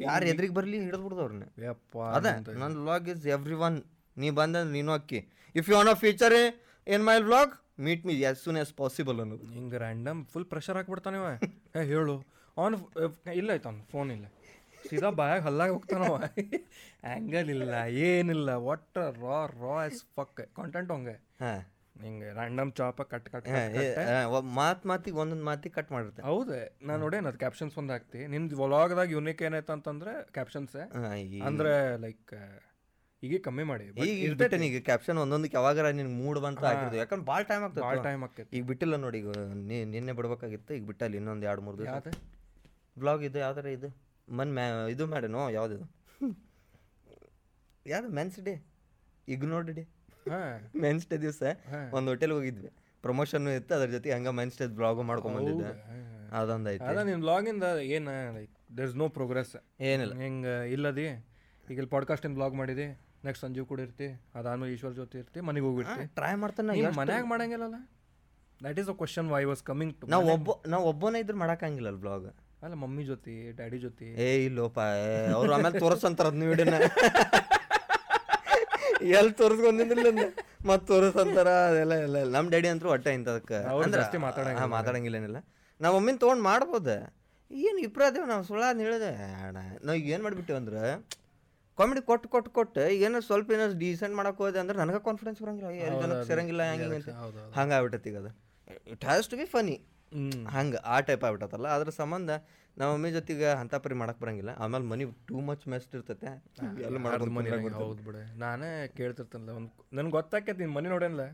ಯಾರು ಎದ್ರಿಗೆ ಬರಲಿ ಹಿಡಿದು ಬಿಡ್ದು ಅವ್ರನ್ನ ಯಪ್ಪ ಅದ ನನ್ನ ವ್ಲಾಗ್ ಇಸ್ ಎವ್ರಿ ಒನ್ ನೀ ಬಂದಂದ್ರೆ ನೀನು ಅಕ್ಕಿ. If you want feature in my vlog meet me as soon as possible ಅನ್ನೋದು. ಹಿಂಗೆ ರ್ಯಾಂಡಮ್ ಫುಲ್ ಪ್ರೆಷರ್ ಹಾಕ್ಬಿಡ್ತಾನೆ ಹೇಳು. ಅವನು ಇಲ್ಲ ಆಯ್ತು ಅವ್ನು ಫೋನ್ ಇಲ್ಲ. ಸೀದಾ ಬಾಯಾಗ ಹಲ್ಲಾಗ ಹೋಗ್ತಾನವ ಆ್ಯಂಗಲ್ ಇಲ್ಲ ಏನಿಲ್ಲ ಒಟ್ಟ raw raw as fuck content ಹಂಗೆ. ಹಾಂ. ಹಿಂಗೆ ರ್ಯಾಂಡಮ್ ಚಾಪ ಕಟ್ ಕಟ್ ಮಾತು ಮಾತಿಗೆ ಒಂದೊಂದು ಮಾತಿಗೆ ಕಟ್ ಮಾಡಿರ್ತೆ ಹೌದು ನಾನು ನೋಡೇನು ಅದು ಕ್ಯಾಪ್ಷನ್ಸ್ ಒಂದು ಹಾಕ್ತಿ. ನಿಮ್ದು ವ್ಲಾಗ್ದಾಗ ಯುನಿಕ್ ಏನಾಯ್ತು ಅಂತಂದ್ರೆ ಕ್ಯಾಪ್ಷನ್ಸ್ ಅಂದ್ರೆ ಲೈಕ್ ಈಗ ಕಮ್ಮಿ ಮಾಡಿ. ಈಗ ಇರ್ತೈತೆ. ಈಗ ಕ್ಯಾಪ್ಷನ್ ಒಂದೊಂದಕ್ಕೆ ಯಾವಾಗಾರ ನಿನ್ಗೆ ಮೂಡ್ ಬಂತ ಹಾಕಿರ್ದು ಯಾಕಂದ್ರೆ ಭಾಳ ಟೈಮ್ ಆಗ್ತದೆ ಭಾಳ ಟೈಮ್ ಆಕೈತಿ ಈಗ ಬಿಟ್ಟಿಲ್ಲ ನೋಡಿ ಈಗ ನಿನ್ನೆ ಬಿಡ್ಬೇಕಾಗಿತ್ತು. ಈಗ ಬಿಟ್ಟಲ್ಲಿ ಇನ್ನೊಂದು ಎರಡು ಮೂರು ದಿವಸ. ಯಾವ್ದು? ಬ್ಲಾಗ್ ಇದು ಯಾವ್ದಾರ ಇದು? ಮನ್ ಮ್ಯಾ ಇದು ಮಾಡ್ಯಾನೋ ಯಾವ್ದಿದು ಯಾವ್ದು men's day? Ignored day men's day ದಿವಸ ಒಂದ್ ಹೋಟೆಲ್ ಹೋಗಿದ್ವಿ. ಪ್ರಮೋಷನ್ ಇತ್ತು ಅದ್ರ ಜೊತೆ ಹಂಗ ಮೆನ್ಸ್ ಡೇ ಬ್ಲಾಗು ಮಾಡ್ಕೊಂಡ್ ಬಂದಿದ್ದೆ. ಅದೊಂದಾಯ್ತು. ಅದ ನಿಮ್ ಬ್ಲಾಗಿಂದ ಏನು like there is no progress ಏನಿಲ್ಲ. ಹಿಂಗೆ ಇಲ್ಲದಿ ಈಗ ಇಲ್ಲಿ ಪಾಡ್ಕಾಸ್ಟಿಂದ ಬ್ಲಾಗ್ ಮಾಡಿದಿ ನೆಕ್ಸ್ಟ್ ಸಂಜೀವ್ ಕೂಡ ಇರ್ತಿ ಅದಾದ್ಮೇಲೆ ಈಶ್ವರ್ ಜೊತೆ ಇರ್ತಿ ಮನೆಗೆ ಹೋಗಿರ್ತಿ ಟ್ರೈ ಮಾಡ್ತಾನೆ ಮನ್ಯಾಗ ಮಾಡಂಗಿಲ್ಲಲ್ಲ? That is a question why was coming to ನಾವು ಒಬ್ಬ ನಾವು ಒಬ್ಬನೇ ಇದ್ರೆ ಮಾಡಕ್ಕಾಗಿಲ್ಲ ಬ್ಲಾಗ್ ಅಲ್ಲ ಮಮ್ಮಿ ಜೊತೆ ಡ್ಯಾಡಿ ಜೊತೆ. ಏ ಇಲ್ಲೋಪ ಅವ್ರು ಆಮೇಲೆ ತೋರಿಸಂತಾರ ಅದ್ನ ವಿಡಿಯೋನ. ಎಲ್ಲಿ ತೋರಿಸ್ಕೊಂಡಿದ್ದಿಲ್ಲ ಮತ್ತೆ ತೋರಿಸಂತಾರ? ಅದೆಲ್ಲ ಎಲ್ಲ ನಮ್ಮ ನಮ್ ಡ್ಯಾಡಿ ಅಂತೂ ಹೊಟ್ಟೆ ಇಂಥದಕ್ಕೆ ಅಂದ್ರೆ ಜಾಸ್ತಿ ಮಾತಾಡಂಗಿಲ್ಲ. ಹಾ, ಏನಿಲ್ಲ ನಮ್ಮ ಒಮ್ಮಿನ ತೊಗೊಂಡು ಮಾಡ್ಬೋದು. ಏನು ಇಬ್ರು ಅದೇ ನಾವು ಸುಳ್ಳ ಹೇಳಿದೆ? ಅಣ್ಣ ನಾವು ಈಗ ಏನು ಮಾಡಿಬಿಟ್ಟಿವಿ ಅಂದ್ರೆ ಕಾಮಿಡಿ ಕೊಟ್ಟು ಕೊಟ್ಟು ಕೊಟ್ಟು ಏನೋ ಸ್ವಲ್ಪ ಏನೋ ಡೀಸೆಂಟ್ ಮಾಡಕ್ಕೆ ಹೋದೆ ಅಂದ್ರೆ ನನಗೆ ಕಾನ್ಫಿಡೆನ್ಸ್ ಬರಂಗಿಲ್ಲ. ಎಲ್ಲ ಜನಕ್ಕೆ ಸೇರಂಗಿಲ್ಲ ಹಂಗೆ ಹಿಂಗೆ ಅಂತ. ಹಂಗೆ ಆಗ್ಬಿಟ್ಟೈತಿ ಈಗ ಅದು. It has to be funny ಹಂಗ ಹಂಗೆ ಆ ಟೈಪ್ ಆಗ್ಬಿಟ್ಟತಲ್ಲ. ಅದ್ರ ಸಂಬಂಧ ನಮ್ಮ ಮಮ್ಮಿ ಜೊತೆಗೆ ಅಂತ ಪರಿ ಮಾಡಕ್ ಬರಂಗಿಲ್ಲ. ಆಮೇಲೆ ಮನಿ ಟೂ ಮಚ್ ಮೆಸ್ಟ್ ಇರ್ತೈತೆ. ಎಲ್ಲ ಮಾಡೋದು ಮನಿ ಹೌದು ಬಿಡು. ನಾನೇ ಕೇಳ್ತಿರ್ತೇನಲ್ಲ ಒಂದು ನನ್ಗೆ ಗೊತ್ತಾಕೈತಿ ಮನೆ ನೋಡೇನಲ್ಲ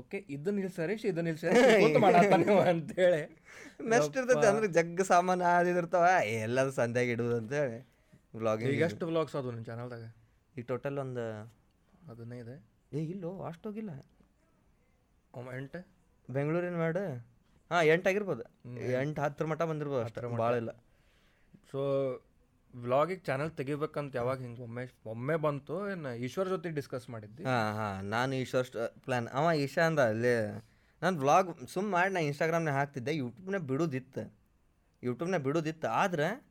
ಓಕೆ ಇದನ್ನ ಇಲ್ಲಿ ಸರೀಶ್ ಇದನ್ನ ಇಲ್ಲಿ ಮಾಡತ್ತಾನೆ ಅಂತೇಳಿ. ಮೆಸ್ಟ್ ಇರ್ತೈತೆ ಅಂದ್ರೆ ಜಗ್ಗ ಸಾಮಾನು ಆದಿರ್ತಾವ ಎಲ್ಲದು ಸಂಧ್ಯಾಗ ಇಡುದು ಅಂತೇಳಿ ವ್ಲಾಗಿಂಗ್ ಈಗ ಎಷ್ಟು ವ್ಲಾಗ್ಸ್ ಅದು ನಿಮ್ಮ ಚಾನಲ್ದಾಗ ಈಗ ಟೋಟಲ್ ಒಂದು ಅದನ್ನೇ ಇದೆ. ಏ ಇಲ್ಲೋ ಅಷ್ಟೋಗಿಲ್ಲ. ಹೋಗಿಲ್ಲ ಎಂಟು? ಬೆಂಗಳೂರಿನ ಮಾಡು. ಹಾಂ ಎಂಟು ಆಗಿರ್ಬೋದು. ಎಂಟು ಹತ್ತರ ಮಟ್ಟ ಬಂದಿರ್ಬೋದು ಅಷ್ಟರ ಭಾಳ ಇಲ್ಲ. ಸೊ ವ್ಲಾಗಿಗೆ ಚಾನಲ್ ತೆಗಿಬೇಕಂತ ಯಾವಾಗ ಹಿಂಗೆ ಒಮ್ಮೆ ಒಮ್ಮೆ ಬಂತು ಏನು ಈಶ್ವರ್ ಜೊತೆ ಡಿಸ್ಕಸ್ ಮಾಡಿದ್ದೆ? ಹಾಂ ಹಾಂ ನಾನು ಈಶ್ವರ್ ಪ್ಲ್ಯಾನ್ ಅವ ಈಶಾ ಅಂದ ಅಲ್ಲಿ ನಾನು ವ್ಲಾಗ್ ಸುಮ್ ಮಾಡಿ ನಾ ಇನ್ಸ್ಟಾಗ್ರಾಮ್ನಾಗ ಹಾಕ್ತಿದ್ದೆ. ಯೂಟ್ಯೂಬ್ನೇ ಬಿಡೋದಿತ್ತು. ಯೂಟ್ಯೂಬ್ನಾಗ ಬಿಡೋದಿತ್ತು. ಆದ್ರೆ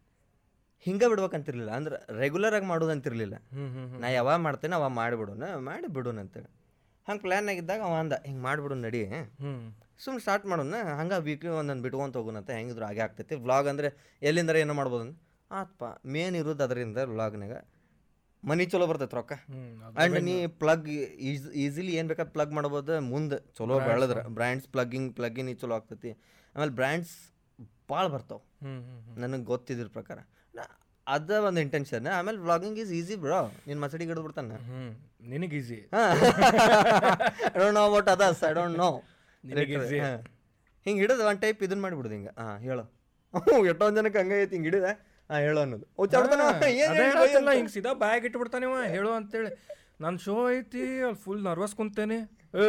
ಹಿಂಗೆ ಬಿಡ್ಬೇಕಂತಿರ್ಲಿಲ್ಲ. ಅಂದ್ರೆ ರೆಗ್ಯುಲರಾಗಿ ಮಾಡೋದಂತಿರ್ಲಿಲ್ಲ. ಹ್ಞೂ ಹ್ಞೂ ನಾ ಯಾವಾಗ ಮಾಡ್ತೇನೆ ಅವಾಗ ಮಾಡಿಬಿಡೋಣ ಮಾಡಿ ಬಿಡೋಣ ಅಂತೇಳಿ. ಹಂಗೆ ಪ್ಲ್ಯಾನ್ ಆಗಿದ್ದಾಗ ಅವ ಅಂದ ಹಿಂಗೆ ಮಾಡಿಬಿಡು ನಡಿ. ಹ್ಞೂ ಸುಮ್ಮನೆ ಸ್ಟಾರ್ಟ್ ಮಾಡೋಣ ಹಂಗೆ ವೀಕ್ಲಿ ಒಂದೊಂದು ಬಿಟ್ಕೊಂತ ಹೋಗೋಣಂತ ಹೆಂಗಿದ್ರು ಹಾಗೆ ಆಗ್ತೈತಿ. ವ್ಲಾಗ್ ಅಂದರೆ ಎಲ್ಲಿಂದ ಏನೋ ಮಾಡ್ಬೋದು ಆತ್ಪ ಮೇನ್ ಇರೋದು ಅದರಿಂದ ವ್ಲಾಗ್ನಾಗ ಮನಿ ಚಲೋ ಬರ್ತೈತೆ ರೊಕ್ಕ. ಆ್ಯಂಡ್ ನೀ ಪ್ಲಗ್ ಈಸಿಲಿ ಏನು ಬೇಕಾದ್ರೆ ಪ್ಲಗ್ ಮಾಡ್ಬೋದು ಮುಂದೆ ಚಲೋ ಬೆಳೆದ್ರೆ ಬ್ರ್ಯಾಂಡ್ಸ್ ಪ್ಲಗ್ಗಿಂಗ್ ಪ್ಲಗ್ಗಿನ್ ಈ ಚಲೋ ಆಗ್ತೈತಿ. ಆಮೇಲೆ ಬ್ರ್ಯಾಂಡ್ಸ್ ಭಾಳ ಬರ್ತಾವೆ. ನನಗೆ ಗೊತ್ತಿದ್ರ ಪ್ರಕಾರ. ನಾ ಅದ ಒಂದು ಇಂಟೆನ್ಷನ್ ಆಮೇಲೆ ವ್ಲಾಗಿಂಗ್ ಈಸ್ ಈಸಿ ಬ್ರೋ ನಿನ್ನ ಮಸಡಿ ಹಿಡಿದು ಬಿಡ್ತಾನೆ. ನಿನಗೆ easy I don't know about others I don't know. ಹಿಂಗೆ ಹಿಡಿದು ಒಂದು ಟೈಪ್ ಇದನ್ನ ಮಾಡಿಬಿಡುದು ಹಿಂಗೆ. ಹಾಂ ಹೇಳು. ಎಷ್ಟೊಂದು ಜನಕ್ಕೆ ಹಂಗ ಐತಿ ಹಿಂಗ್ ಹಿಡಿದ ಹಾ ಹೇಳು ಅನ್ನೋದು. ಓ ಚಾಡ್ತಾನ ಏನ್ ಅದೇ ಹೇಳು ಹಿಂಗೆ ಸೀದಾ ಬ್ಯಾಗ್ ಇಟ್ಬಿಡ್ತಾನೆ ಇವ. ಹೇಳು ಅಂತೇಳಿ. ನನ್ನ ಶೋ ಐತಿ ಅಲ್ಲಿ ಫುಲ್ ನರ್ವಸ್ ಕುಂತೇನೆ. ಏ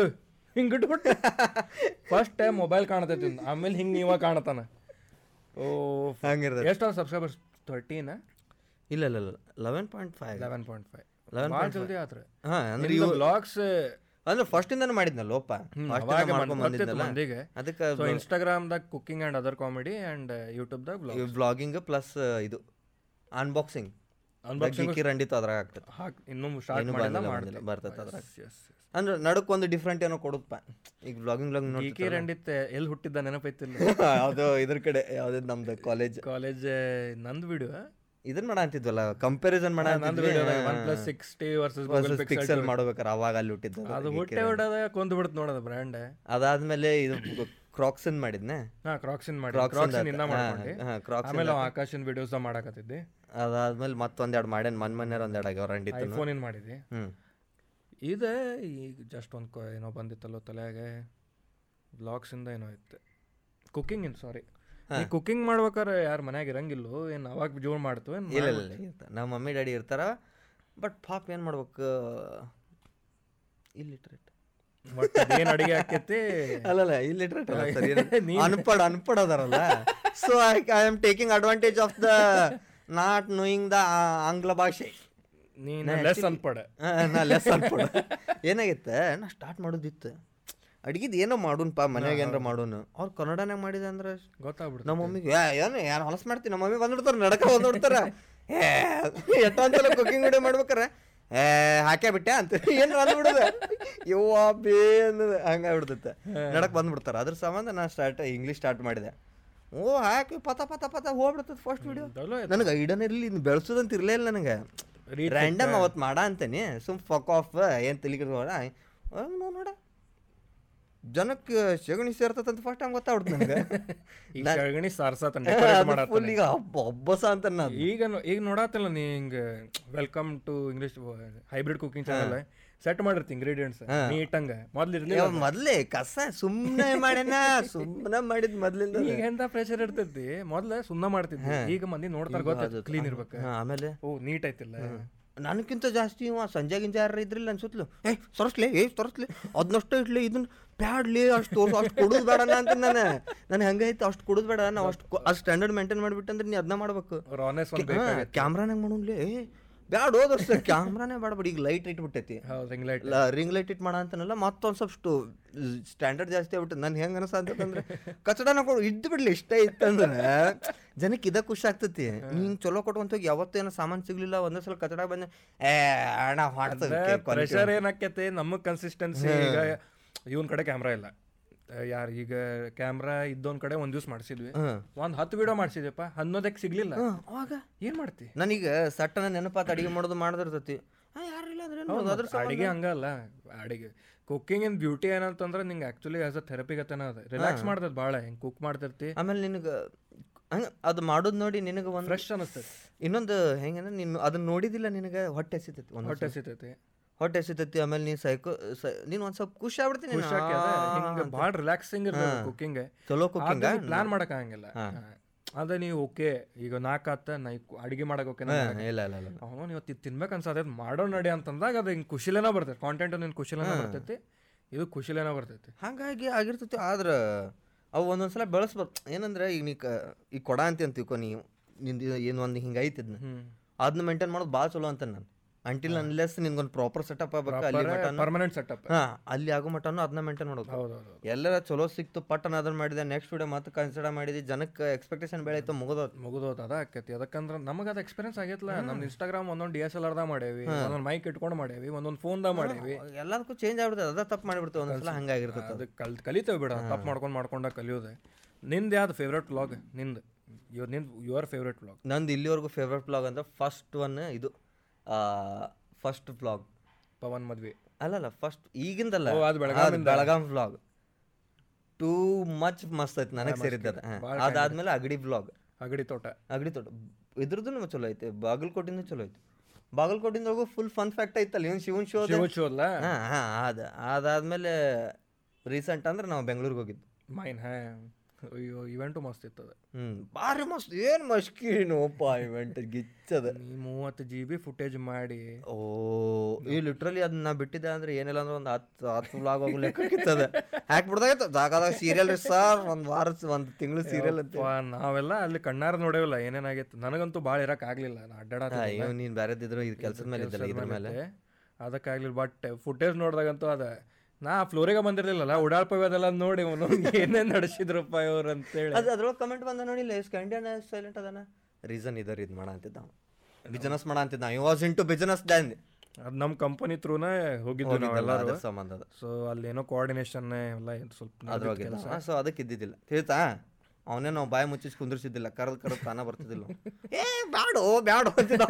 ಹಿಂಗೆ ಇಟ್ಬಿಟ್ಟೆ. ಫಸ್ಟ್ ಟೈಮ್ ಮೊಬೈಲ್ ಕಾಣತೈತಿ. ಆಮೇಲೆ ಹಿಂಗೆ ನೀವ ಕಾಣತಾನ. ಓ ಹಂಗಿರ್ತದೆ. ಎಷ್ಟು ಸಬ್ಸ್ಕ್ರೈಬರ್ಸ್ ತರ್ಟೀನ ಇಲ್ಲ ಇಲ್ಲ ಇಲ್ಲ. Eleven point five eleven point five 11.5. Point ಜಲ್ದಿ ಆತ್ರ. ಹಾಂ ಅಂದ್ರೆ ಇವು ಬ್ಲಾಗ್ಸ್ ಅಂದ್ರೆ ಫಸ್ಟ್ ಇಂದಾನು ಮಾಡಿದ್ನಲ್ಲ ಲೋಪ? ಮಂದಿಗೆ. ಅದಕ್ಕೆ so ಇನ್ಸ್ಟಾಗ್ರಾಮ್ದಾಗ cooking and other comedy and ಯೂಟ್ಯೂಬ್ದಾಗ blogging vlogging plus ಇದು ಅನ್ಬಾಕ್ಸಿಂಗ್ ಕಿಕ್ಕಿ ರಂಡಿತ್ತು ಅದ್ರಾಗ ಆಗ್ತದೆ ಹಾಕ್ ಇನ್ನೂ ಸ್ಟಾರ್ಟ್ ಮಾಡಿಲ್ಲ ಬರ್ತೈತೆ ಅದ್ರಾಗ. ಅಂದ್ರೆ ನಡಕ್ ಒಂದು ಡಿಫ್ರೆಂಟ್ ಏನೋ ಕೊಡುತ್ತಪ್ಪ ಈಗ ಬ್ಲಾಗಿಂಗ್ ವ್ಲಾಗ್ ನೋಡಿ ಕೆ ರಂಡಿತ್ ಎಲ್ಲಿ ಹುಟ್ಟಿದ್ದ ನೆನಪೈತಿಲ್ಲ. ಅದು ಇದ್ರ ಕಡೆ ಯಾವ್ದು ನಮ್ದು ಕಾಲೇಜ್ ಕಾಲೇಜ್ ನಂದು ಬಿಡು ಇದನ್ನ ಮಾಡ ಅಂತಿದ್ವಲ್ಲ ಕಂಪ್ಯಾರಿಸನ್ ಮಾಡ ಸಿಕ್ಸ್ಟಿ ವರ್ಸಸ್ ಪಿಕ್ಸೆಲ್ ಮಾಡ್ಬೇಕಾರೆ ಅವಾಗ ಅಲ್ಲಿ ಹುಟ್ಟಿದ್ದು ಅದು ಹುಟ್ಟೆ ಹೊಡೆದ ಕೊಂದು ಬಿಡುತ್ತೆ ನೋಡೋದು ಬ್ರ್ಯಾಂಡ್ ಅದಾದ್ಮೇಲೆ ಇದು ಕ್ರಾಕ್ಸನ್ ಮಾಡಿದ್ನೆ? ಹಾ ಕ್ರಾಕ್ಸಿನ್ ಮಾಡಿ ಕ್ರಾಕ್ಸನ್ ಇಂದ ಮಾಡ್ಕೊಂಡೆ. ಆಮೇಲೆ ಆಕಾಶನ್ ವಿಡಿಯೋಸ್ ಮಾಡಕತ್ತಿದ್ದೆ. ಅದಾದ್ಮೇಲೆ ಮತ್ತೊಂದೆರಡು ಮಾಡ್ಯಾನ ಮನ್ ಮನ್ಯಾರ ಒಂದೆರಡು ಆಗ್ಯಾವ ರಂಡಿತ್ತು ಫೋನ್ ಏನು ಮಾಡಿದ್ದೆ ಇದೆ ಈಗ ಜಸ್ಟ್ ಒಂದು ಏನೋ ಬಂದಿತ್ತಲ್ಲೋ ತಲೆಗೆ. ಬ್ಲಾಗ್ಸ್ ಇಂದ ಏನೋ ಇತ್ತು. ಕುಕಿಂಗ್ ಇನ್ ಸಾರಿ ಈ ಕುಕಿಂಗ್ ಮಾಡ್ಬೇಕಾರೆ ಯಾರು ಮನ್ಯಾಗ ಇರಂಗಿಲ್ಲೋ ಏನು ಅವಾಗ ಜೋರ್ ಮಾಡ್ತು ಏನು ಇಲ್ಲ ಇಲ್ಲ ನಮ್ಮ ಮಮ್ಮಿ ಡ್ಯಾಡಿ ಇರ್ತಾರ ಬಟ್ ಪಾಪ್ ಏನು ಮಾಡ್ಬೇಕು? ಇಲ್ಲಿಟ್ರೇಟ್. ಏನು ಅಡಿಗೆ ಆಕೈತಿ ಅಲ್ಲಲ್ಲ ಇಲ್ಲಿಟ್ರೇಟ್ ಅನ್ಪಡ ಅನ್ಪಡ್ ಅನ್ಪಡ್ ಅದಾರಲ್ಲ. So I I am taking advantage of the not knowing the ಆಂಗ್ಲ ಭಾಷೆ. ನೀನು ಲೆಸ್ ಅನ್ಪಡ ನಾ ಲೆಸ್ ಅನ್ಪಡ ಏನಾಗಿತ್ತ ನಾ ಸ್ಟಾರ್ಟ್ ಮಾಡೋದಿತ್ತು. ಅಡ್ಗಿದ್ ಏನೋ ಮಾಡೋನ್ಪ ಮನೆಯಾಗ ಏನಾರ ಮಾಡೋನು. ಅವ್ರ ಕನ್ನಡನಾಗ ಮಾಡಿದೆ ಅಂದ್ರೆ ಗೊತ್ತಾಗ್ಬಿಡ್ತು ನಮ್ಮ ಮಮ್ಮಿಗೆ ಏನು ಯಾರು ಹೊಲಸು ಮಾಡ್ತೀನಿ ನಮ್ಮ ಮಮ್ಮಿ ಬಂದ್ಬಿಡ್ತಾರೆ ನಡಕ ಬಂದ್ಬಿಡ್ತಾರೆ. ಏ ಎಷ್ಟೊಂದ್ಸಲ ಕುಕಿಂಗ್ ವಿಡಿಯೋ ಮಾಡ್ಬೇಕಾರೆ? ಏ ಹಾಕೇ ಬಿಟ್ಟೆ ಅಂತ. ಏನು ಅಂದ್ಬಿಡುದ? ಯವ್ವ ಬೇ ಅನ್ನೋದು. ಹಂಗಾಗ್ಬಿಡ್ತೈತೆ ನಡಕ್ ಬಂದ್ಬಿಡ್ತಾರೆ. ಅದ್ರ ಸಂಬಂಧ ನಾ ಸ್ಟಾರ್ಟ್ ಇಂಗ್ಲೀಷ್ ಸ್ಟಾರ್ಟ್ ಮಾಡಿದೆ. ಓ ಹಾಕಿ ಪತ ಪತ ಪತ ಹೋಗ್ಬಿಡ್ತದೆ ಫಸ್ಟ್ ವಿಡಿಯೋ ನನಗೆ ಐಡನ್ ಇರಲಿ ಇನ್ನು ಬೆಳೆಸೋದಂತ ಇರಲೇ ಇಲ್ಲ ನನಗೆ ರ್ಯಾಂಡಮ್ ಅವತ್ತು ಮಾಡ ಅಂತಾನೆ. ಸುಮ್ ಫಕ್ ಆಫ್ ಏನು ತಲೆಗಿಡ್ಬೋಡ ನೋಡ. ಜನಕ್ಕೆ ಸೆಗಣಿ ಸೇರ್ತದಂತ ಫಸ್ಟ್ ಟೈಮ್ ಗೊತ್ತಾಗ್ಬಿಡ್ತು ನನಗೆ. ಈಗ ಕೆಳಗಣಿ ಸಾರ್ಸತನ ಫುಲ್ ಈಗ ಅಂತ ನಾನು. ಈಗ ಈಗ ನೋಡತ್ತಲ್ಲ ನೀ ಹಿಂಗೆ welcome to English hybrid cooking channel set ಮಾಡಿರ್ತಿ ingredients ನೀಟಂಗ ಮೊದ್ಲು ಮೊದಲೇ ಮೊದ್ಲೇ ಕಸ ಸುಮ್ಮನೆ ಮಾಡ್ಯಾನ ಸುಮ್ಮನೆ ಮಾಡಿದ್ ಮೊದ್ಲಿಂದ ಈಗ ಎಂತ ಪ್ರೆಷರ್ ಇರ್ತೈತಿ? ಮೊದ್ಲ ಸುಮ್ಮನೆ ಮಾಡ್ತಿದ್ವಿ. ಈಗ ಮಂದಿ ನೋಡ್ತಾರೆ ಗೊತ್ತ ಕ್ಲೀನ್ ಇರ್ಬೇಕು. ಆಮೇಲೆ? ಓ ನೀಟ್ ಐತಿಲ್ಲ ನನಗಿಂತ ಜಾಸ್ತಿ ಇವ ಸಂಜೆ ಗಿಂಜೆ ಯಾರು ಇದ್ರಿಲ್ಲ ಅನ್ಸುತ್ಲು. ಏ ಸೊರಸ್ಲೆ ಏ ತೋರಿಸ್ಲೆ. ಅದನ್ನಷ್ಟು ಇಟ್ಲಿ ಇದನ್ನ ಬ್ಯಾಡ್ಲಿ ಅಷ್ಟು ತೋರ್ಸು ಅಷ್ಟು ಕೊಡೋದು ಬೇಡ ಅಂತ ನಾನು. ನನಗೆ ಹಂಗೈತೆ ಅಷ್ಟು ಕೊಡೋದು ಬೇಡ ನಾವು ಅಷ್ಟು ಅಷ್ಟು ಸ್ಟ್ಯಾಂಡರ್ಡ್ ಮೇಂಟೈನ್ ಮಾಡಿಬಿಟ್ಟಂದ್ರೆ ನೀ ಅದನ್ನ ಮಾಡ್ಬೇಕು. ಕ್ಯಾಮ್ರಾನಾಗ ಮಾಡೋನ್ಲೇ ಏ. ಬ್ಯಾಡ ಹೋದರ್ಸ ಕ್ಯಾಮ್ರಾನೇ ಬೇಡ ಈಗ ಲೈಟ್ ಇಟ್ಬಿಟ್ಟೈತಿ. ರಿಂಗ್ ಲೈಟ್ ರಿಂಗ್ ಲೈಟ್ ಇಟ್ ಮಾಡ ಅಂತನಲ್ಲ ಮತ್ತೊಂದು ಸ್ವಲ್ಪ ಸ್ಟ್ಯಾಂಡರ್ಡ್ ಜಾಸ್ತಿ ಆಗ್ಬಿಟ್ಟು ನನ್ ಹೆಂಗ ಅನಸ ಅಂತಂದ್ರೆ ಕಚಡನ ಕೊಡು ಇದ್ದು ಬಿಡ್ಲಿ ಇಷ್ಟ ಇತ್ತಂದ್ರೆ ಜನಕ್ಕೆ ಇದ ಖುಷಿ ಆಗ್ತೈತಿ. ಹಿಂಗ್ ಚಲೋ ಕೊಟ್ಕೊಂತ ಹೋಗಿ ಯಾವತ್ತೂ ಏನೋ ಸಾಮಾನು ಸಿಗ್ಲಿಲ್ಲ ಒಂದೇ ಸಲ ಕಚಡ ಬಂದ ಏ ಅಣ್ಣ ಹೊಡ್ತದೆ ಪ್ರೆಷರ್ ಏನಾಕೈತಿ ನಮಗ್ ಕನ್ಸಿಸ್ಟೆನ್ಸಿ ಈಗ ಇವನ್ ಕಡೆ ಕ್ಯಾಮ್ರಾ ಇಲ್ಲ. ಯಾರು ಈಗ ಕ್ಯಾಮ್ರಾ ಇದ್ದೊಂದ್ ಕಡೆ ಒಂದ್ ದಿವ್ಸ ಮಾಡಿಸಿದ್ವಿ. ಒಂದ್ ಹತ್ತು ವಿಡಿಯೋ ಮಾಡಿಸಿದೆಪ್ಪ ಹನ್ನೊಂದಕ್ಕೆ ಸಿಗ್ಲಿಲ್ಲ. ಅವಾಗ? ಏನ್ ಮಾಡ್ತಿ? ನನಗೆ ಸಟ್ಟನ ನೆನಪಾತ ಅಡಿಗೆ ಮಾಡೋದು ಮಾಡ್ದಿರ್ತೈತಿ. ಯಾರಿಲ್ಲ ಅಂದ್ರೆ ಅಡಿಗೆ ಹಂಗಲ್ಲ ಅಡಿಗೆ. ಕುಕ್ಕಿಂಗ್ ಇನ್ ಬ್ಯೂಟಿ ಏನಂತಂದ್ರೆ ನಿಂಗೆ ಆಕ್ಚುಲಿ ಆಸ್ ಅ ಥೆರಪಿ ಗತನ ಅದ. ರಿಲ್ಯಾಕ್ಸ್ ಮಾಡ್ತದ ಭಾಳ ಹಿಂಗೆ ಕುಕ್ ಮಾಡ್ತಿರ್ತಿ? ಆಮೇಲೆ ನಿನಗೆ ಹಂಗ ಅದು ಮಾಡೋದು ನೋಡಿ ನಿನಗೆ ಒಂದು ಫ್ರೆಶ್ ಅನಿಸ್ತೈತಿ. ಇನ್ನೊಂದು ಹೆಂಗಂದ್ರೆ ನೀನು ಅದನ್ನ ನೋಡಿದಿಲ್ಲ ನಿನಗೆ ಹೊಟ್ಟೆ ಹಸಿತೈತಿ ಒಂದು ಹೊಟ್ಟೆ ಸಿಗ್ತೈತಿ ಹೊಟ್ಟೆ ಸಿತತಿ ಆಮೇಲೆ ನೀನು ಸೈಕೋ ನೀನು ಒಂದ್ ಸ್ವಲ್ಪ ಖುಷಿ ಆಗ್ಬಿಡ್ತೀನಿ ಹಿಂಗೆ ಭಾಳ ರಿಲ್ಯಾಕ್ಸಿಂಗ್ ಇರ್ತದೆ ಕುಕ್ಕಿಂಗ್ ಚಲೋ ಕುಕಿಂಗ್ ಪ್ಲಾನ್ ಮಾಡಕ್ ಆಗಂಗಿಲ್ಲ. ಅದೇ ನೀವು ಓಕೆ ಈಗ ನಾಕಾತ ನಾ ಅಡಿಗೆ ಮಾಡಕ್ ಓಕೆ ಇಲ್ಲ ಇಲ್ಲ ಇಲ್ಲ. ಅವನು ನೀವು ತಿನ್ಬೇಕು ಅನ್ಸತ್ತೆ ಮಾಡೋ ನಡಿ ಅಂತಂದಾಗ ಅದು ಹಿಂಗೆ ಖುಷಿಲೇನ ಬರ್ತೈತಿ. ಕಾಂಟೆಂಟ್ ನಿನ್ ಖುಷಿಲೇನ ಬರ್ತೈತಿ ಇದು ಖುಷಿಲೇನ ಬರ್ತೈತಿ. ಹಾಗಾಗಿ ಆಗಿರ್ತೈತಿ ಆದ್ರೆ ಅವು ಒಂದೊಂದ್ಸಲ ಬೆಳೆಸ್ಬೇಕು ಏನಂದ್ರೆ ಈಗ ನೀ ಈಗ ಕೊಡ ಅಂತ ನೀವು ನಿಂದು ಏನು ಒಂದು ಹಿಂಗೆ ಐತಿದ್ನ ಅದನ್ನ ಮೇಂಟೈನ್ ಮಾಡೋದು ಭಾಳ ಚಲೋ ಅಂತ ನಾನು. ಅಂಟಿಲ್ ಅನ್ಲೆಸ್ ನಿನ್ಗೊಂದು ಪ್ರಾಪರ್ ಸೆಟಪ್ ಆಗ್ಬೇಕು ಅಲ್ಲಿ ಪರ್ಮನೆಂಟ್ ಸೆಟಪ್ ಹಾ ಅಲ್ಲಿ ಆಗೋ ಮಟನು ಅದನ್ನ ಮೇಂಟೈನ್ ಮಾಡೋದು. ಹೌದು ಎಲ್ಲರ ಚಲೋ ಸಿಕ್ತು ಪಟ್ಟನ ಅದನ್ನ ಮಾಡಿದೆ ನೆಕ್ಸ್ಟ್ ವಿಡಿಯೋ ಮತ್ತೆ ಕನ್ಸಿಡರ್ ಮಾಡಿದ್ವಿ ಜನಕ್ಕೆ ಎಕ್ಸ್ಪೆಕ್ಟೇಷನ್ ಬೆಳೀತು ಮುಗಿದೋದು ಮುಗಿದೋದು ಅದ ಆಕೈತಿ. ಅದಕ್ಕಂದ್ರೆ ನಮಗೆ ಅದು ಎಕ್ಸ್ಪೀರಿಯನ್ಸ್ ಆಗೈತಲ್ಲ ನಮ್ಮ ಇನ್ಸ್ಟಾಗ್ರಾಮ್ ಒಂದೊಂದು ಡಿ ಎಸ್ ಎಲ್ ಆರ್ದಾಗ ಮಾಡೇವಿ ಒಂದೊಂದು ಮೈಕ್ ಇಟ್ಕೊಂಡು ಮಾಡೇವಿ ಒಂದೊಂದು ಫೋನ್ದಾಗ ಮಾಡೇವಿ. ಎಲ್ಲದಕ್ಕೂ ಚೇಂಜ್ ಆಗ್ಬಿಡ್ತದೆ. ಅದ ತಪ್ಪು ಮಾಡಿಬಿಡ್ತೇವೆ ಒಂದೊಂದ್ಸಲ ಹಂಗಾಗಿರ್ತದೆ. ಅದು ಕಲ್ ಕಲಿತೇವೆ ಬಿಡ ತಪ್ಪು ಮಾಡ್ಕೊಂಡು ಮಾಡ್ಕೊಂಡ ಕಲಿಯೋದೆ. ನಿಂದು ಯಾವ್ದು ಫೇವ್ರೇಟ್ ವ್ಲಾಗ್ ನಿಂದು. ನಿಂದು ಯುವರ್ ಫೇವ್ರೇಟ್ ವ್ಲಾಗ್ ನಂದು ಇಲ್ಲಿವರೆಗೂ ಫೇವ್ರೆಟ್ ಬ್ಲಾಗ್ ಅಂದ್ರೆ ಫಸ್ಟ್ ಒನ್ ಇದು. ಫಸ್ಟ್ ಬ್ಲಾಗ್ ಪವನ್ ಮದ್ವೆ. ಅಲ್ಲಲ್ಲ ಫಸ್ಟ್ ಈಗಿಂದಲ್ಲ. ಬೆಳಗಾಂ ಬ್ಲಾಗ್ ಟೂ ಮಚ್ ಮಸ್ತ್ ಐತಿ ನನಗೆ ಸೇರಿದ್ದದ. ಅದಾದ್ಮೇಲೆ ಅಗಡಿ ಬ್ಲಾಗ್ ಅಗಡಿ ತೋಟ. ಅಗಡಿ ತೋಟ. ಇದ್ರದ್ದು ಚಲೋ ಐತೆ. ಬಾಗಲಕೋಟಿಂದ ಚಲೋ ಐತಿ. ಹೋಗೋ ಫುಲ್ ಫನ್ ಫ್ಯಾಕ್ಟ್ ಐತಲ್ಲ ಇವನ್ ಶಿವನ್ ಶೋ ಶಿವನ್ ಶೋ ಅಲ್ಲ? ಹಾ ಹಾ ಅದ. ಅದಾದ್ಮೇಲೆ ರೀಸೆಂಟ್ ಅಂದ್ರೆ ನಾವು ಬೆಂಗಳೂರಿಗೆ ಹೋಗಿದ್ದು. ಮೈನ್ ಹಾ. ಅಯ್ಯೋ ಇವೆಂಟು ಮಸ್ತ್ ಇತ್ತದ ಹ್ಮ್. ಭಾರಿ ಮಸ್ತ್. ಏನ್ ಮಸ್ಕಿನೋಪ ಇವೆಂಟ್ ಗಿಚ್ಚದ. ನೀ ಮೂವತ್ತು ಜಿ ಬಿ ಫುಟೇಜ್ ಮಾಡಿ. ಓ ಈ ಲಿಟ್ರಲಿ ಅದನ್ನ ನಾ ಬಿಟ್ಟಿದ್ದೆ ಅಂದ್ರೆ ಏನಿಲ್ಲ ಅಂದ್ರೆ ಒಂದು ಹತ್ತು ಹತ್ತು ವ್ಲಾಗ್ ಹೋಗು ಲೆಕ್ಕಕ್ಕಿತ್ತದ ಹಾಕ್ಬಿಡ್ದಾಗಿತ್ತು ಜಾಗದಾಗ ಸೀರಿಯಲ್ ರೀ ಸರ್ ಒಂದು ವಾರ ಒಂದು ತಿಂಗಳು ಸೀರಿಯಲ್ ಅಂತ. ನಾವೆಲ್ಲ ಅಲ್ಲಿ ಕಣ್ಣಾರ ನೋಡೇವಲ್ಲ ಏನೇನಾಗಿತ್ತು ನನಗಂತೂ ಭಾಳ ಇರಕ್ ಆಗ್ಲಿಲ್ಲ. ನಾ ಅಡ್ಡಾಡ ನೀನ್ ಬೇರೆದಿದ್ರು ಇದು ಕೆಲಸದ ಮೇಲೆ ಇದ್ದಲ್ಲ ಇದ್ರ ಮೇಲೆ. ಅದಕ್ಕಾಗ್ಲಿಲ್ಲ ಬಟ್ ಫುಟೇಜ್ ನೋಡಿದಾಗಂತೂ ಅದ. ನಾ ಫ್ಲೋರಿಗೆ ಬಂದಿರ್ಲಿಲ್ಲಲ್ಲ ಉಡಾಳ್ಪವಿ ಅದೆಲ್ಲ ನೋಡಿ ಏನೇನ್ ನಡೆಸಿದ್ರಪ್ಪ ಇವ್ರು ಅಂತೇಳಿ. ಅದು ಅದ್ರೊಳಗೆ ಕಮೆಂಟ್ ಬಂದ ನೋಡಿಲ್ಲ ಸ್ಕ್ಯಾಂಡಿಯನ್ ಸೈಲೆಂಟ್ ಅದಾನ. ರೀಸನ್ ಇದರ್ ಇದು ಮಾಡ ಅಂತಿದ್ದ ಬಿಸ್ನೆಸ್ ಮಾಡ ಅಂತಿದ್ದ I was into business Dan ಅದು ನಮ್ಮ ಕಂಪನಿ ತ್ರೂನೇ ಹೋಗಿದ್ದು ನಾವೆಲ್ಲರೂ ಅದ್ರ ಸಂಬಂಧ ಸೊ ಸೊ ಅಲ್ಲೇನೋ ಕೋಆರ್ಡಿನೇಷನ್ ಎಲ್ಲ ಏನ್ ಸ್ವಲ್ಪ ಅದ್ರೊಳಗೆ ಸೊ ಅದಕ್ಕೆ ಇದ್ದಿದ್ದಿಲ್ಲ. ತಿಳಿತಾ? ಅವನೇ ನಾವು ಬಾಯಿ ಮುಚ್ಚಿಸಿ ಕುಂದಿರ್ಸಿದ್ದಿಲ್ಲ. ಕರೆದು ಕರೆದು ತಾನ ಬರ್ತಿದ್ದಿಲ್ಲ ಏ ಬ್ಯಾಡೋ ಬ್ಯಾಡೋ ಅಂತಿದ್ದ.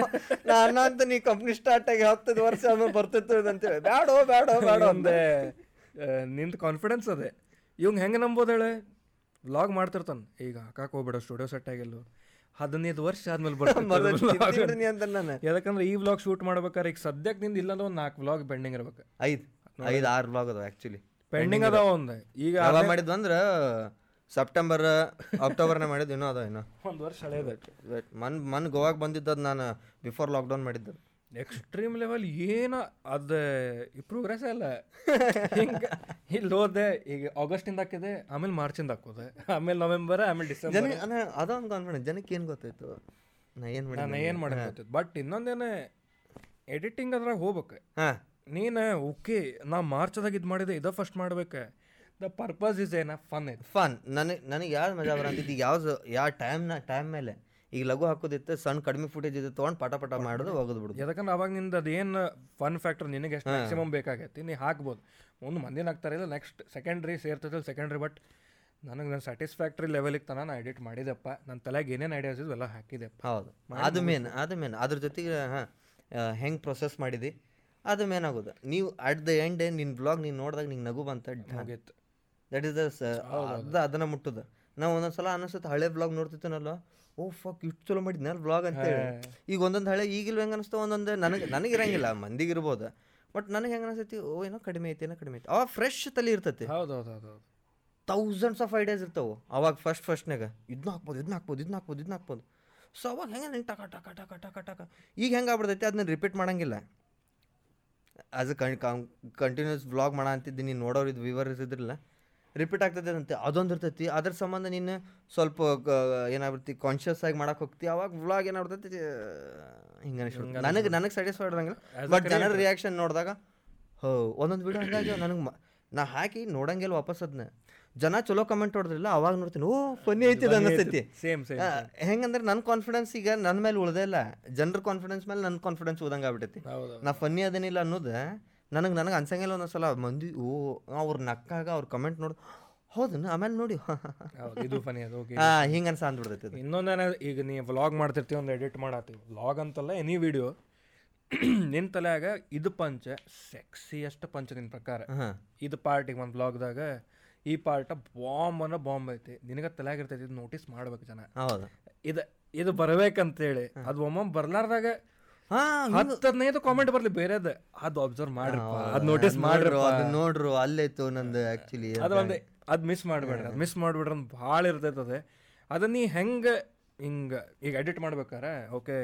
ನಾನು ಅಂತ ನೀ ಕಂಪ್ನಿ ಸ್ಟಾರ್ಟ್ ಆಗಿ ಹತ್ತೈದು ವರ್ಷ ಆಮೇಲೆ ಬರ್ತಿತ್ತು ಅಂತೇಳಿ ಬ್ಯಾಡೋ ಬ್ಯಾಡೋ ಬ್ಯಾಡೋ ಅಂದೆ. ನಿಂತ ಕಾನ್ಫಿಡೆನ್ಸ್ ಅದೇ. ಇವಂಗ್ ಹೆಂಗೆ ನಂಬೋದು ಹೇಳೆ? ವ್ಲಾಗ್ ಮಾಡ್ತಿರ್ತಾನ. ಈಗ ಹಾಕಕ್ ಹೋಗ್ಬೇಡ ಸ್ಟುಡಿಯೋ ಸೆಟ್ ಆಗಿಲ್ಲ. ಹದಿನೈದು ವರ್ಷ ಆದ್ಮೇಲೆ ಬರ್ತೀನಿ ಅಂತ ನಾನು. ಯಾಕಂದ್ರೆ ಈ ವ್ಲಾಗ್ ಶೂಟ್ ಮಾಡ್ಬೇಕಾರೆ ಈಗ ಸದ್ಯಕ್ಕೆ ನಿಂದ ಇಲ್ಲಂದ್ರೆ ಒಂದು ನಾಲ್ಕು ವ್ಲಾಗ್ ಪೆಂಡಿಂಗ್ ಇರ್ಬೇಕು. ಐದು. ಐದು ಆರು ಬ್ಲಾಗ್ ಅದಾವ ಆ್ಯಕ್ಚುಲಿ ಪೆಂಡಿಂಗ್ ಅದಾವ ಒಂದು. ಈಗ ಯಾವಾಗ ಮಾಡಿದ್ವು ಅಂದ್ರೆ ಸೆಪ್ಟೆಂಬರ್ ಅಕ್ಟೋಬರ್ನ ಮಾಡಿದ್ದು ಇನ್ನೂ ಅದ ಇನ್ನೂ. ಒಂದು ವರ್ಷ ಹಳೇದ. ಮನ್ ಮನ್ ಗೋವಾಗೆ ಬಂದಿದ್ದದು ನಾನು ಬಿಫೋರ್ ಲಾಕ್ಡೌನ್ ಮಾಡಿದ್ದು. ಎಕ್ಸ್ಟ್ರೀಮ್ ಲೆವೆಲ್ ಏನು ಅದು ಪ್ರೋಗ್ರೆಸ್ ಅಲ್ಲ. ಹಿಂಗೆ ಇಲ್ಲಿ ಹೋದೆ ಈಗ ಆಗಸ್ಟಿಂದ ಹಾಕಿದೆ ಆಮೇಲೆ ಮಾರ್ಚಿಂದ ಹಾಕೋದೆ. ಆಮೇಲೆ ನವೆಂಬರ್ ಆಮೇಲೆ ಡಿಸೆಂಬರ್ ಜನ ಅದೊಂದು ಕಾನ್ಫಿಡೆನ್ಸ್ ಜನಕ್ಕೆ ಏನು ಗೊತ್ತಾಯ್ತು? ನಾ ಏನು ಮಾಡಿ ನಾನು ಏನು ಮಾಡಿ ಬಟ್ ಇನ್ನೊಂದೇನೆ ಎಡಿಟಿಂಗ್ ಅದ್ರಾಗ ಹೋಗ್ಬೇಕು. ಹಾಂ. ನೀನು ಓಕೆ ನಾ ಮಾರ್ಚ್ದಾಗ ಇದು ಮಾಡಿದೆ ಇದ ಫಸ್ಟ್ ಮಾಡ್ಬೇಕು. ದ ಪರ್ಪಸ್ ಇಸ್ ಏನ ಫನ್ ಇದು ಫನ್ ನನಗೆ ನನಗೆ ಯಾವ್ದು ಮಜಾ ಬರಂತಿದ್ದು ಯಾವ ಯಾವ ಟೈಮ್ನ ಟೈಮ್ ಮೇಲೆ. ಈಗ ಲಘು ಹಾಕೋದಿತ್ತು ಸಣ್ಣ ಕಡಿಮೆ ಫುಟೇಜ್ ಇದ್ದು ತೊಗೊಂಡು ಪಟ ಪಟ ಮಾಡೋದು ಒಗದು ಬಿಡು ಯಾಕಂದ್ರೆ ಅವಾಗ ನಿಂದ ಅದೇನು ಫನ್ ಫ್ಯಾಕ್ಟರ್ ನಿನಗೆ ಎಷ್ಟು ಮ್ಯಾಕ್ಸಿಮಮ್ ಬೇಕಾಗೈತಿ ನೀ ಹಾಕ್ಬೋದು. ಒಂದು ಮಂದಿನ ಹಾಕ್ತಾರೆ ಇಲ್ಲ ನೆಕ್ಸ್ಟ್ ಸೆಕೆಂಡ್ರಿ ಸೇರ್ತದೆ ಸೆಕೆಂಡ್ರಿ ಬಟ್ ನನಗೆ ನನ್ನ ಸ್ಯಾಟಿಸ್ಫ್ಯಾಕ್ಟ್ರಿ ಲೆವೆಲಿಗೆ ತನ ನಾ ಎಡಿಟ್ ಮಾಡಿದೆಪ್ಪ. ನನ್ನ ತಲೆಗೆ ಏನೇನು ಐಡಿಯಾಸ್ ಇದ್ವು ಎಲ್ಲ ಹಾಕಿದೆಪ್ಪ. ಹೌದು. ಅದು ಮೇನ್ ಅದು ಮೇನ್ ಅದ್ರ ಜೊತೆಗೆ ಹಾಂ ಹೆಂಗೆ ಪ್ರೊಸೆಸ್ ಮಾಡಿದಿ? ಅದು ಮೇನ್ ಆಗೋದು. ನೀವು ಅಟ್ ದ ಎಂಡ್ ನಿನ್ನ ಬ್ಲಾಗ್ ನೀನು ನೋಡಿದಾಗ ನಿಂಗೆ ನಗು ಬಂತ. ದಟ್ ಇಸ್ ದ ಅದ ಅದನ್ನ ಮುಟ್ಟದ. ನಾವು ಒಂದೊಂದ್ಸಲ ಅನಿಸುತ್ತೆ ಹಳೆ ಬ್ಲಾಗ್ ನೋಡ್ತಿತ್ತನಲ್ಲ ಓ ಫಕ್ ಇಷ್ಟು ಚಲೋ ಮಾಡಿದ್ನಲ್ಲ ಬ್ಲಾಗ್ ಅಂತೇಳಿ. ಈಗ ಒಂದೊಂದು ಹಳೆ ಈಗಿಲ್ಲ ಹೆಂಗ ಅನಿಸ್ತಾವ ಒಂದೊಂದು ನನಗೆ ನನಗೆ ಇರಂಗಿಲ್ಲ ಮಂದಿಗೆ ಇರ್ಬೋದು. ಬಟ್ ನನಗೆ ಹೆಂಗೆ ಅನಿಸ್ತೈತಿ ಓ ಏನೋ ಕಡಿಮೆ ಐತಿ ಏನೋ ಕಡಿಮೆ ಐತಿ. ಅವಾಗ ಫ್ರೆಶ್ ತಲೆ ಇರ್ತೈತಿ. ತೌಸಂಡ್ಸ್ ಆಫ್ ಐಡಿಯಾಸ್ ಇರ್ತಾವೆ. ಅವಾಗ ಫಸ್ಟ್ ಫಸ್ಟ್ನಾಗ ಇದನ್ನ ಹಾಕ್ಬೋದು ಇದನ್ನ ಹಾಕ್ಬೋದು ಇದನ್ನ ಹಾಕ್ಬೋದು ಇದನ್ನ ಹಾಕ್ಬೋದು. ಸೊ ಅವಾಗ ಹೆಂಗೆ ನೀನು ಟಕ ಟಕ ಟಕ ಟಕ ಟಕ ಈಗ ಹೆಂಗೆ ಆಗ್ಬಿಡ್ತೈತಿ ಅದನ್ನ ರಿಪೀಟ್ ಮಾಡೋಂಗಿಲ್ಲ. ಆಸ್ ಅ ಕಂಟಿನ್ಯೂಸ್ ವ್ಲಾಗ್ ಮಾಡ ಅಂತಿದ್ದೀನಿ ನೀನು ನೋಡೋರು ಇದು ವಿವರ್ಸ್ ಇದ್ರಲ್ಲ. ರಿಪೀಟ್ ಆಗ್ತದೆ ಅಂತೆ ಅದೊಂದು ಇರ್ತೈತಿ. ಅದ್ರ ಸಂಬಂಧ ನೀನು ಸ್ವಲ್ಪ ಏನಾಗ್ಬಿಡ್ತಿ ಕಾನ್ಷಿಯಸ್ ಆಗಿ ಮಾಡಕ್ಕೆ ಹೋಗ್ತಿ. ಅವಾಗ ವ್ಲಾಗ್ ಏನಾಗ್ತೈತಿ ಹಿಂಗೆ ನನಗೆ ನನಗೆ ಸ್ಯಾಟಿಸ್ಫೈಡ್ ಇರಂಗಿಲ್ಲ ಬಟ್ ಜನರ ರಿಯಾಕ್ಷನ್ ನೋಡಿದಾಗ ಹೋ ಒಂದೊಂದು ವಿಡಿಯೋ ಹಂಗಾಗಿ ನನಗೆ ನಾ ಹಾಕಿ ನೋಡಂಗಿಲ್ಲ ವಾಪಸ್ ಅದನ್ನ ಜನ ಚಲೋ ಕಮೆಂಟ್ ಹೊಡೆದ್ರಲ್ಲ ಅವಾಗ ನೋಡ್ತೀನಿ ಓ ಫನಿ ಐತಿ ಅನ್ನಿಸ್ತೈತಿ ಸೇಮ್ ಸೇಮ್ ಹೆಂಗಂದ್ರೆ ನನ್ನ ಕಾನ್ಫಿಡೆನ್ಸ್ ಈಗ ನನ್ನ ಮೇಲೆ ಉಳ್ದೇ ಇಲ್ಲ. ಜನರ ಕಾನ್ಫಿಡೆನ್ಸ್ ಮೇಲೆ ನನ್ನ ಕಾನ್ಫಿಡೆನ್ಸ್ ಉಳ್ದಂಗೆ ಆಗ್ಬಿಟ್ಟೈತಿ. ನಾ ಫನ್ನಿ ಅದೇನಿಲ್ಲ ಅನ್ನೋದು. ನನಗೆ ನನಗೆ ಅನ್ಸಂಗಿಲ್ಲ ಒಂದೊಂದ್ಸಲ. ಮಂದಿ ಓ ಅವ್ರ ನಕ್ಕಾಗ ಅವ್ರ ಕಮೆಂಟ್ ನೋಡಿ ಹೌದನ್ನ ಆಮೇಲೆ ನೋಡಿ. ಇದು ಫನಿ ಅದು. ಓಕೆ ಹಾಂ ಹಿಂಗೆ ಅನ್ಸ ಅಂದ್ಬಿಡ್ತೈತಿ ಅದು ಇನ್ನೊಂದೇನ ಈಗ ನೀ ವ್ಲಾಗ್ ಮಾಡ್ತಿರ್ತೀವಿ ಒಂದು ಎಡಿಟ್ ಮಾಡತ್ತೀವಿ ವ್ಲಾಗ್ ಅಂತಲ್ಲ ಎನಿ ವಿಡಿಯೋ ನಿನ್ನ ತಲೆಯಾಗ ಇದು ಪಂಚ ಸೆಕ್ಸಿಯಸ್ಟ್ ಪಂಚ ನಿನ್ನ ಪ್ರಕಾರ. ಇದು ಪಾರ್ಟಿಗೆ ಒಂದು ವ್ಲಾಗ್ದಾಗ ಈ ಪಾರ್ಟ ಬಾಂಬ್ ಅನ್ನೋ ಬಾಂಬ್ ಐತಿ. ನಿನಗೆ ತಲೆಯಾಗ ಇರ್ತೈತಿ ಇದು ನೋಟಿಸ್ ಮಾಡ್ಬೇಕು ಜನ. ಹೌದು. ಇದು ಇದು ಬರ್ಬೇಕಂತೇಳಿ. ಅದು ಒಮ್ಮೊಮ್ಮೆ ಬರ್ಲಾರ್ದಾಗ ಹಾಂ ಹತ್ತು ಹದಿನೈದು ಕಾಮೆಂಟ್ ಬರ್ಲಿ ಬೇರೆದು ಅದು ಅಬ್ಸರ್ವ್ ಮಾಡ್ರಿ ಅದು ನೋಟಿಸ್ ಮಾಡ್ರಿ ಅದು ನೋಡ್ರು ಅಲ್ಲೈತು ನಂದು ಆಕ್ಚುಲಿ ಅದು ಒಂದೇ ಅದು ಮಿಸ್ ಮಾಡ್ಬೇಡ್ರಿ. ಅದು ಮಿಸ್ ಮಾಡ್ಬೇಡ್ರಿ ಅಂತ ಭಾಳ ಇರ್ತೈತೆ ಅದು ಅದನ್ನ ನೀ ಹೆಂಗೆ ಹಿಂಗೆ ಈಗ ಎಡಿಟ್ ಮಾಡ್ಬೇಕಾರೆ ಓಕೆ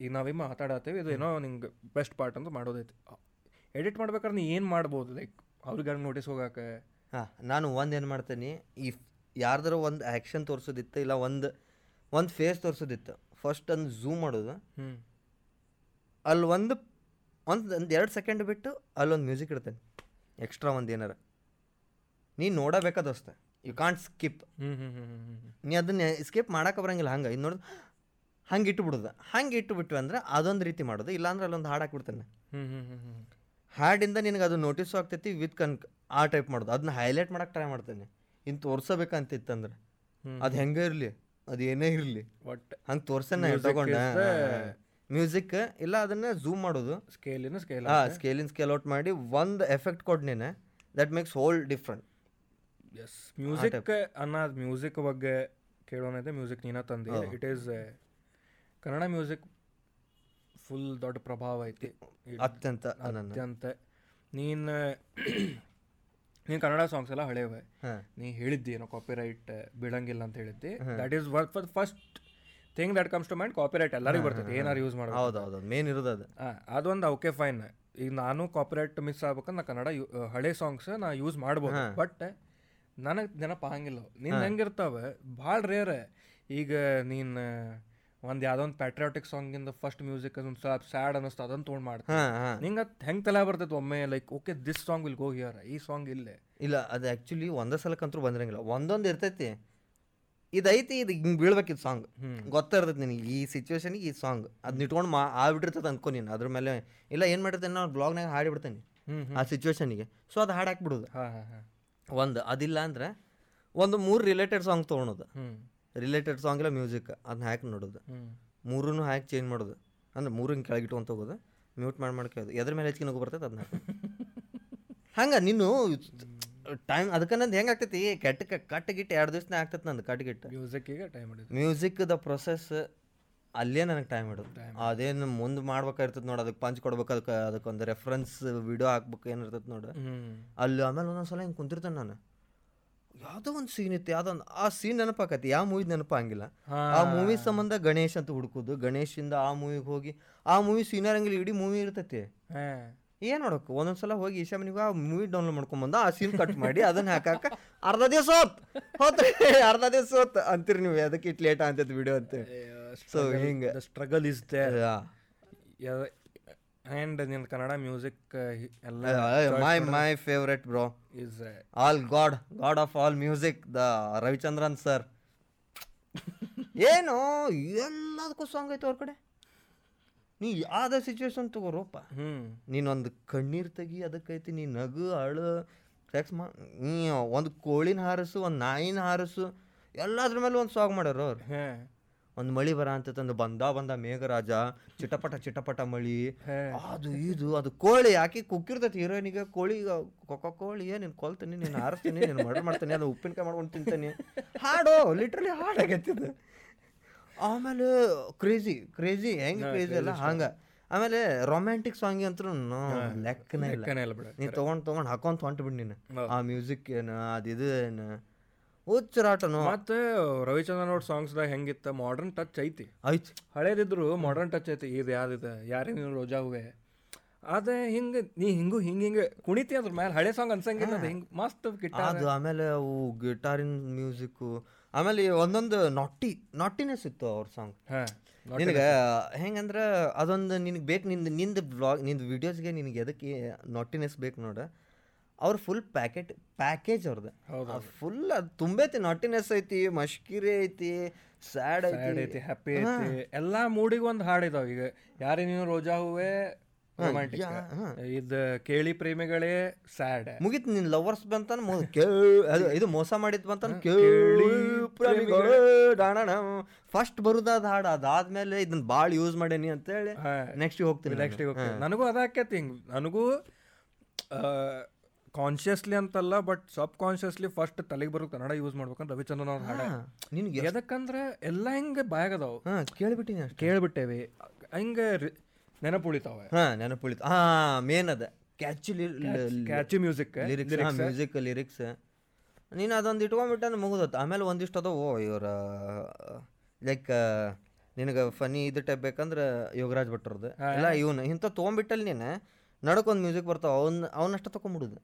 ಈಗ ನಾವೇ ಮಾತಾಡತ್ತೀವಿ ಇದು ಏನೋ ನಿಂಗೆ ಬೆಸ್ಟ್ ಪಾರ್ಟ್ ಅಂತ ಮಾಡೋದೈತಿ. ಎಡಿಟ್ ಮಾಡ್ಬೇಕಾದ್ರೆ ನೀ ಏನು ಮಾಡ್ಬೋದು? ಲೈಕ್ ಅವ್ರಿಗೆ ನೋಟಿಸ್ ಹೋಗಾಕೆ? ಹಾಂ ನಾನು ಒಂದು ಏನು ಮಾಡ್ತೀನಿ ಈ ಯಾರ್ದಾರ ಒಂದು ಆ್ಯಕ್ಷನ್ ತೋರಿಸೋದಿತ್ತು ಇಲ್ಲ ಒಂದು ಒಂದು ಫೇಸ್ ತೋರಿಸೋದಿತ್ತು ಫಸ್ಟ್ ಒಂದು ಝೂಮ್ ಮಾಡೋದು. ಹ್ಞೂ ಅಲ್ಲಿ ಒಂದು ಒಂದು ಒಂದು ಎರಡು ಸೆಕೆಂಡ್ ಬಿಟ್ಟು ಅಲ್ಲೊಂದು ಮ್ಯೂಸಿಕ್ ಇಡ್ತೇನೆ. ಎಕ್ಸ್ಟ್ರಾ ಒಂದು ಏನಾರ. ನೀನು ನೋಡಬೇಕಾದ ದೋಸ್ತ ಯು ಕಾಂಟ್ ಸ್ಕಿಪ್ ನೀ ಅದನ್ನ ಸ್ಕಿಪ್ ಮಾಡೋಕೆ ಬರಂಗಿಲ್ಲ. ಹಂಗೆ ಇದು ನೋಡಿದ್ರೆ ಹಂಗೆ ಇಟ್ಟುಬಿಡೋದು ಹಂಗೆ ಇಟ್ಟುಬಿಟ್ಟು ಅಂದ್ರೆ ಅದೊಂದು ರೀತಿ ಮಾಡೋದು. ಇಲ್ಲಾಂದ್ರೆ ಅಲ್ಲೊಂದು ಹಾಡು ಹಾಕ್ಬಿಡ್ತೇನೆ ಹಾಡಿಂದ ನಿನಗೆ ಅದು ನೋಟಿಸ್ ಆಗ್ತೈತಿ ವಿತ್ ಕನ್ ಆ ಟೈಪ್ ಮಾಡೋದು. ಅದನ್ನ ಹೈಲೈಟ್ ಮಾಡೋಕೆ ಟ್ರೈ ಮಾಡ್ತೇನೆ. ಇನ್ನು ತೋರ್ಸಬೇಕಂತಿತ್ತಂದ್ರೆ. ಅದು ಹೆಂಗೆ ಇರಲಿ? ಅದು ಏನೇ ಇರಲಿ? ಒಟ್ಟು ಹಂಗೆ ತೋರ್ಸೇನೆ ತಗೊಂಡ? ಮ್ಯೂಸಿಕ್ ಇಲ್ಲ ಅದನ್ನ ಝೂಮ್ ಮಾಡೋದು. ಸ್ಕೇಲಿನ ಸ್ಕೇಲ್ ಆ ಸ್ಕೇಲಿನ ಸ್ಕೇಲ್ ಔಟ್ ಮಾಡಿ ಒಂದು ಎಫೆಕ್ಟ್ ಕೊಡ್ನೇನೆ ದಟ್ ಮೇಕ್ಸ್ ಹೋಲ್ ಡಿಫ್ರೆಂಟ್ ಎಸ್ ಮ್ಯೂಸಿಕ್ ಅನ್ನೋದು ಮ್ಯೂಸಿಕ್ ಬಗ್ಗೆ ಕೇಳೋನೈತೆ ಮ್ಯೂಸಿಕ್ ನೀನ ತಂದಿ. It is Kannada music full ದೊಡ್ಡ ಪ್ರಭಾವ ಐತಿ. ಅತ್ಯಂತ ಅತ್ಯಂತ. ನೀನು ನೀನು ಕನ್ನಡ ಸಾಂಗ್ಸ್ ಎಲ್ಲ ಹಳೇವೆ. ನೀ ಹೇಳಿದ್ದಿ ಏನೋ ಕಾಪಿರೈಟ್ ಬೀಳಂಗಿಲ್ಲ ಅಂತ ಹೇಳಿದ್ದಿ. That is for first thing that comes to mind copyright ಎಲ್ಲರಿಗೂ ಬರ್ತದೆ ಏನಾರು ಯೂಸ್ ಮಾಡೋದು ಹೌದು ಹೌದು ಮೇನ್ ಇರೋದು ಅದು. ಅದೊಂದು ಓಕೆ ಫೈನ್ ಈಗ ನಾನು ಕಾಪಿರೈಟ್ ಮಿಸ್ ಆಗ್ಬೇಕಂದ್ರೆ ನಾ ಕನ್ನಡ ಹಳೆ ಸಾಂಗ್ಸ್ ನಾ ಯೂಸ್ ಮಾಡ್ಬೋದು. ಬಟ್ ನನಗೆ ನೆನಪು ಆಗಂಗಿಲ್ಲ. ಹೆಂಗೆ ಹೆಂಗಿರ್ತಾವೆ? ಭಾಳ ರೇರ್ ಈಗ ನೀನು ಒಂದು ಯಾವ್ದೊಂದು ಒಂದು ಪ್ಯಾಟ್ರಿಯಾಟಿಕ್ ಸಾಂಗಿಂದ ಫಸ್ಟ್ ಮ್ಯೂಸಿಕ್ ಒಂದು ಸ್ವಲ್ಪ ಸ್ಯಾಡ್ ಅನ್ನಿಸ್ತು ಅದನ್ನು ತೊಗೊಂಡು ಮಾಡ್ತೀನಿ ನಿಂಗೆ ಅದು ಹೆಂಗೆ ತಲೆ ಬರ್ತೈತೆ ಒಮ್ಮೆ like okay this song will go here ಈ ಸಾಂಗ್ ಇಲ್ಲೇ? ಇಲ್ಲ ಅದು ಆ್ಯಕ್ಚುಲಿ ಒಂದೇ ಸಲಕ್ಕಂತೂ ಬಂದಿರಂಗಿಲ್ಲ. ಒಂದೊಂದು ಇರ್ತೈತಿ. ಇದೈತಿ ಇದು ಹಿಂಗೆ ಬೀಳ್ಬೇಕಿದ್ ಸಾಂಗ್ ಗೊತ್ತಿರ್ತದೆ ನಿನಗೆ ಈ ಸಿಚುವೇಶನಿಗೆ ಈ ಸಾಂಗ್ ಅದನ್ನ ಇಟ್ಕೊಂಡು ಮಾ ಆಗ್ಬಿಟ್ಟಿರ್ತದೆ ಅನ್ಕೊ ನೀನು. ಅದ್ರ ಮೇಲೆ ಇಲ್ಲ ಏನು ಮಾಡಿರ್ತೇನೆ ನಾನು ಬ್ಲಾಗ್ನಾಗ ಹಾಡಿಬಿಡ್ತೇನೆ. ಆ ಸಿಚುವೇಶನಿಗೆ ಸೊ ಅದು ಹಾಡು ಹಾಕ್ಬಿಡೋದು ಒಂದು ಅದಿಲ್ಲ ಅಂದ್ರೆ ಒಂದು ಮೂರು ರಿಲೇಟೆಡ್ ಸಾಂಗ್ ತೊಗೊಳೋದು. ರಿಲೇಟೆಡ್ ಸಾಂಗ್ ಇಲ್ಲ ಮ್ಯೂಸಿಕ್ ಅದನ್ನ ಹಾಕಿ ನೋಡೋದು. ಮೂರನ್ನು ಮೂರೂ ಹಾಕಿ ಚೇಂಜ್ ಮಾಡೋದು. ಅಂದ್ರೆ ಮೂರು ಹಿಂಗೆ ಕೆಳಗಿಟ್ಕೊಂತ ಹೋಗೋದು ಮ್ಯೂಟ್ ಮಾಡಿ ಮಾಡ್ಕೋದು ಎದ್ರ ಮೇಲೆ ಹೆಚ್ಚಿಗೆ ನಗು ಬರ್ತೈತೆ ಅದನ್ನ ಹಂಗೆ ನೀನು ಟೈಮ್ ಅದಕ್ಕನ್ನಂದು ಹೆಂಗೆ ಆಗ್ತೈತಿ? ಕೆಟ್ಟ ಕಟ್ಟ ಗಿಟ್ಟು ಎರಡು ದಿವ್ಸನೇ ಆಗ್ತೈತಿ ನಂದು ಕಟ್ ಗಿಟ್ಟ. ಮ್ಯೂಸಿಕ್ಕಿಗೆ ಟೈಮ್ ಹಿಡಿದು. ಮ್ಯೂಸಿಕ್ದ ಪ್ರೊಸೆಸ್ ಅಲ್ಲೇ ನನಗೆ ಟೈಮ್ ಹಿಡಿದು. ಅದೇನು ಮುಂದೆ ಮಾಡ್ಬೇಕಾಗಿರ್ತದೆ ನೋಡಿ ಅದಕ್ಕೆ ಪಂಚ್ ಕೊಡ್ಬೇಕು ಅದಕ್ಕೆ ಅದಕ್ಕೊಂದು ರೆಫರೆನ್ಸ್ ವಿಡಿಯೋ ಹಾಕ್ಬೇಕು ಏನಿರ್ತೈತೆ ನೋಡು. ಅಲ್ಲಿ ಆಮೇಲೆ ಒಂದೊಂದ್ಸಲ ಹಿಂಗೆ ಕುಂತಿರ್ತೇನೆ ನಾನು. ಯಾವುದೋ ಒಂದು ಸೀನ್ ಇತ್ತು ಯಾವುದೋ ಒಂದು ಆ ಸೀನ್ ನೆನಪಾಕತಿ ಯಾವ ಮೂವಿ ನೆನಪಾಗಿಲ್ಲ. ಆ ಮೂವಿ ಸಂಬಂಧ ಗಣೇಶ್ ಅಂತ ಹುಡುಕೋದು ಗಣೇಶಿಂದ ಆ ಮೂವಿಗೆ ಹೋಗಿ ಆ ಮೂವಿ ಹಂಗಿಲ್ಲ ಇಡೀ ಮೂವಿ ಇರ್ತೈತಿ. ಏನು ಒಂದೊಂದು ಸಲ ಹೋಗಿ ಈಶಾ ನೀವು ಆ ಮೂವಿ ಡೌನ್ಲೋಡ್ ಮಾಡ್ಕೊಂಬಂದು ಆ ಸೀನ್ ಕಟ್ ಮಾಡಿ ಅದನ್ನ ಹಾಕಾಕ ಅರ್ಧ ದಿವಸ ಹೋತ್. ಹೋತ್ರಿ ಅರ್ಧ ದಿವಸ ಹೋತ್ ಅಂತೀರಿ ನೀವು. ಅದಕ್ಕೆ ಇಟ್ ಲೇಟ್ ಅಂತ. ವಿಡಿಯೋ ಅಂತ ಸೊ ಹಿಂಗೆ. ಸ್ಟ್ರಗಲ್ ಇಸ್ ಆ್ಯಂಡ್ ನಿನ್ನ ಕನ್ನಡ ಮ್ಯೂಸಿಕ್ ಎಲ್ಲ my my favourite bro is all god god of all music the Ravichandran sir ಏನು? ಎಲ್ಲದಕ್ಕೂ ಸಾಂಗ್ ಐತೆ ಅವ್ರ ಕಡೆ. ನೀ ಯಾವ್ದ ಸಿಚುವೇಶನ್ ತಗೋರಪ್ಪ. ಹ್ಞೂ ನೀನೊಂದು ಕಣ್ಣೀರು ತೆಗಿ ಅದಕ್ಕೈತಿ ನೀ ನಗು ಅಳು ಸೆಕ್ಸ್ ಮಾ ನೀ ಒಂದು ಕೋಳಿನ ಹಾರಸು ಒಂದು ನಾಯಿನ ಹಾರಸು ಎಲ್ಲದ್ರ ಮೇಲೆ ಒಂದು ಸಾಗ್ ಮಾಡ್ಯಾರ ಅವ್ರು. ಹಾಂ. ಒಂದು ಮಳಿ ಬರ ಅಂತ ತಂದು ಬಂದ ಬಂದ ಮೇಘರಾಜ ಚಿಟಪಟ ಚಿಟಪಟ ಮಳಿ. ಅದು ಇದು ಅದು ಕೋಳಿ ಯಾಕೆ ಕುಕ್ಕಿರ್ತೈತಿ ಹೀರೋಯಿನಿಗೆ ಕೋಳಿ ಕೊಕ್ಕ ಕೋಳಿ ನೀನು ಕೊಲ್ತೀನಿ ನೀನು ಹಾರಿಸ್ತೀನಿ ನೀನು ಮರ್ಡರ್ ಮಾಡ್ತೀನಿ ಅದು ಉಪ್ಪಿನಕಾಯಿ ಮಾಡ್ಕೊಂಡು ತಿಂತೀನಿ. ಹಾಡು ಲಿಟ್ರಲಿ ಹಾಡಾಗತ್ತಿದ್ದು ಆಮೇಲೆ ಕ್ರೇಜಿ ಕ್ರೇಜಿ ಹೆಂಗೆ ಕ್ರೇಜಿ ಅಲ್ಲ? ಹಂಗೆ. ಆಮೇಲೆ ರೊಮ್ಯಾಂಟಿಕ್ ಸಾಂಗ್ ಅಂತೂ ಲೆಕ್ಕನೇ ಇಲ್ಲ. ಲೆಕ್ಕನೇ ಇಲ್ಲ ಬಿಡ ನೀ ತೊಗೊಂಡು ತೊಗೊಂಡು ಹಾಕೊಂತ ಹೊಂಟ್ಬಿಡ್ ನೀನು. ಆ ಮ್ಯೂಸಿಕ್ ಏನು ಅದು ಇದು ಏನು ಹುಚ್ಚರಾಟನು? ಮತ್ತೆ ರವಿಚಂದ್ರನ್ ಅವ್ರ ಸಾಂಗ್ಸ್ದಾಗ ಹೆಂಗಿತ್ತ? ಮಾಡರ್ನ್ ಟಚ್ ಐತಿ. ಐತಿ. ಹಳೇದಿದ್ರು ಮಾಡರ್ನ್ ಟಚ್ ಐತಿ. ಇದು ಯಾವ್ದಿದೆ? ಯಾರೇ ನೀನು ರೋಜಾ ಹೂವೆ? ಅದೇ ಹಿಂಗೆ ನೀ ಹಿಂಗು ಹಿಂಗೆ ಹಿಂಗೆ ಕುಣಿತಿ ಅದ್ರ ಮೇಲೆ ಹಳೆ ಸಾಂಗ್ ಅನ್ಸಂಗಿಲ್ಲ ಅದು ಹಿಂಗೆ ಮಸ್ತ್ ಗಿಟಾರ್ ಅದು ಆಮೇಲೆ ಅವು ಗಿಟಾರಿನ ಮ್ಯೂಸಿಕ್ಕು ಆಮೇಲೆ ಒಂದೊಂದು ನಾಟಿ ನಾಟಿನೆಸ್ ಇತ್ತು ಅವ್ರ ಸಾಂಗ್ ನಿನಗೆ ಹೆಂಗಂದ್ರೆ ಅದೊಂದು ನಿನಗೆ ಬೇಕು ನಿಂದು ನಿಂದು ಬ್ಲಾಗ್ ನಿಂದು ವೀಡಿಯೋಸ್ಗೆ ನಿನಗೆ ಎದಕ್ಕೆ ನಾಟಿನೆಸ್ ಬೇಕು ನೋಡ. ಅವ್ರ ಫುಲ್ ಪ್ಯಾಕೆಟ್ ಪ್ಯಾಕೇಜ್ ಅವ್ರದ್ದು ಫುಲ್ ಅದು ತುಂಬೈತಿ ನಾಟಿನೆಸ್ ಐತಿ ಮಶ್ಕಿರಿ ಐತಿ ಸ್ಯಾಡ್ ಸ್ಯಾಡ್ ಐತಿ ಐತಿ ಹ್ಯಾಪಿ ಐತಿ ಎಲ್ಲ ಮೂಡಿಗೆ ಒಂದು ಹಾಡಿದಾವ ಈಗ. ಯಾರೇ ನೀನು ರೋಜಾ ಹೂವೆ ರೊಮ್ಯಾಂಟಿಕ್ ಇದು ಕೇಳಿ ಪ್ರೇಮಿಗಳೇ ಸ್ಯಾಡ್ ಮುಗಿತ್ ನಿನ್ ಲವರ್ಸ್ ಬಂತಾನ ಇದು ಮೋಸ ಮಾಡಿದ್ ಬಂತಾನ ಕೇಳಿ ಫಸ್ಟ್ ಬರುದಾದ ಹಾಡು ಅದಾದ್ಮೇಲೆ ಇದನ್ನ ಭಾಳ ಯೂಸ್ ಮಾಡೇನಿ ಅಂತೇಳಿ ನೆಕ್ಸ್ಟ್ ಹೋಗ್ತೀನಿ ನೆಕ್ಸ್ಟ್ ಹೋಗ್ತೀನಿ. ನನಗೂ ಅದಾಕೈತಿ ಹಿಂಗ್. ನನಗೂ ಕಾನ್ಶಿಯಸ್ಲಿ ಅಂತಲ್ಲ ಬಟ್ ಸಬ್ ಕಾನ್ಶಿಯಸ್ಲಿ ಫಸ್ಟ್ ತಲೆಗೆ ಬರೋ ಕನ್ನಡ ಯೂಸ್ ಮಾಡ್ಬೇಕಂದ್ರೆ ರವಿಚಂದ್ರನ್ ಅವ್ರ ಹಾಡ ನಿನ್ಗೆ ಎದಕ್ಕಂದ್ರೆ ಎಲ್ಲ ಹಿಂಗೆ ಬಾಯಾಗದಾವು ಕೇಳ್ಬಿಟ್ಟಿನಿ ಕೇಳ್ಬಿಟ್ಟೇವಿ. ಹಿಂಗೆ ನೆನಪು ಉಳಿತಾವೆ ಹಾ ಉಳಿತಾವ ಹಾ ಮೇನ್ ಅದ. Catchy catch music lyrics music lyrics ನೀನು ಅದೊಂದು ಇಟ್ಕೊಂಡ್ಬಿಟ್ಟ ಮುಗಿದತ್ತು ಆಮೇಲೆ ಒಂದಿಷ್ಟು ಓ ಇವ್ರ ಲೈಕ್ ನಿನಗೆ ಫನಿ ಇದು ಟೈಪ್ ಬೇಕಂದ್ರೆ ಯೋಗರಾಜ್ ಭಟ್ರದ್ದು ಇಲ್ಲ ಇವನು. ಇಂಥ ತೊಗೊಂಬಿಟ್ಟಲ್ಲಿ ನೀನು ನಡ್ಕೊಂದು ಮ್ಯೂಸಿಕ್ ಬರ್ತಾವ. ಅವ್ನ ಅವನಷ್ಟ ತೊಗೊಂಬಿಡುದು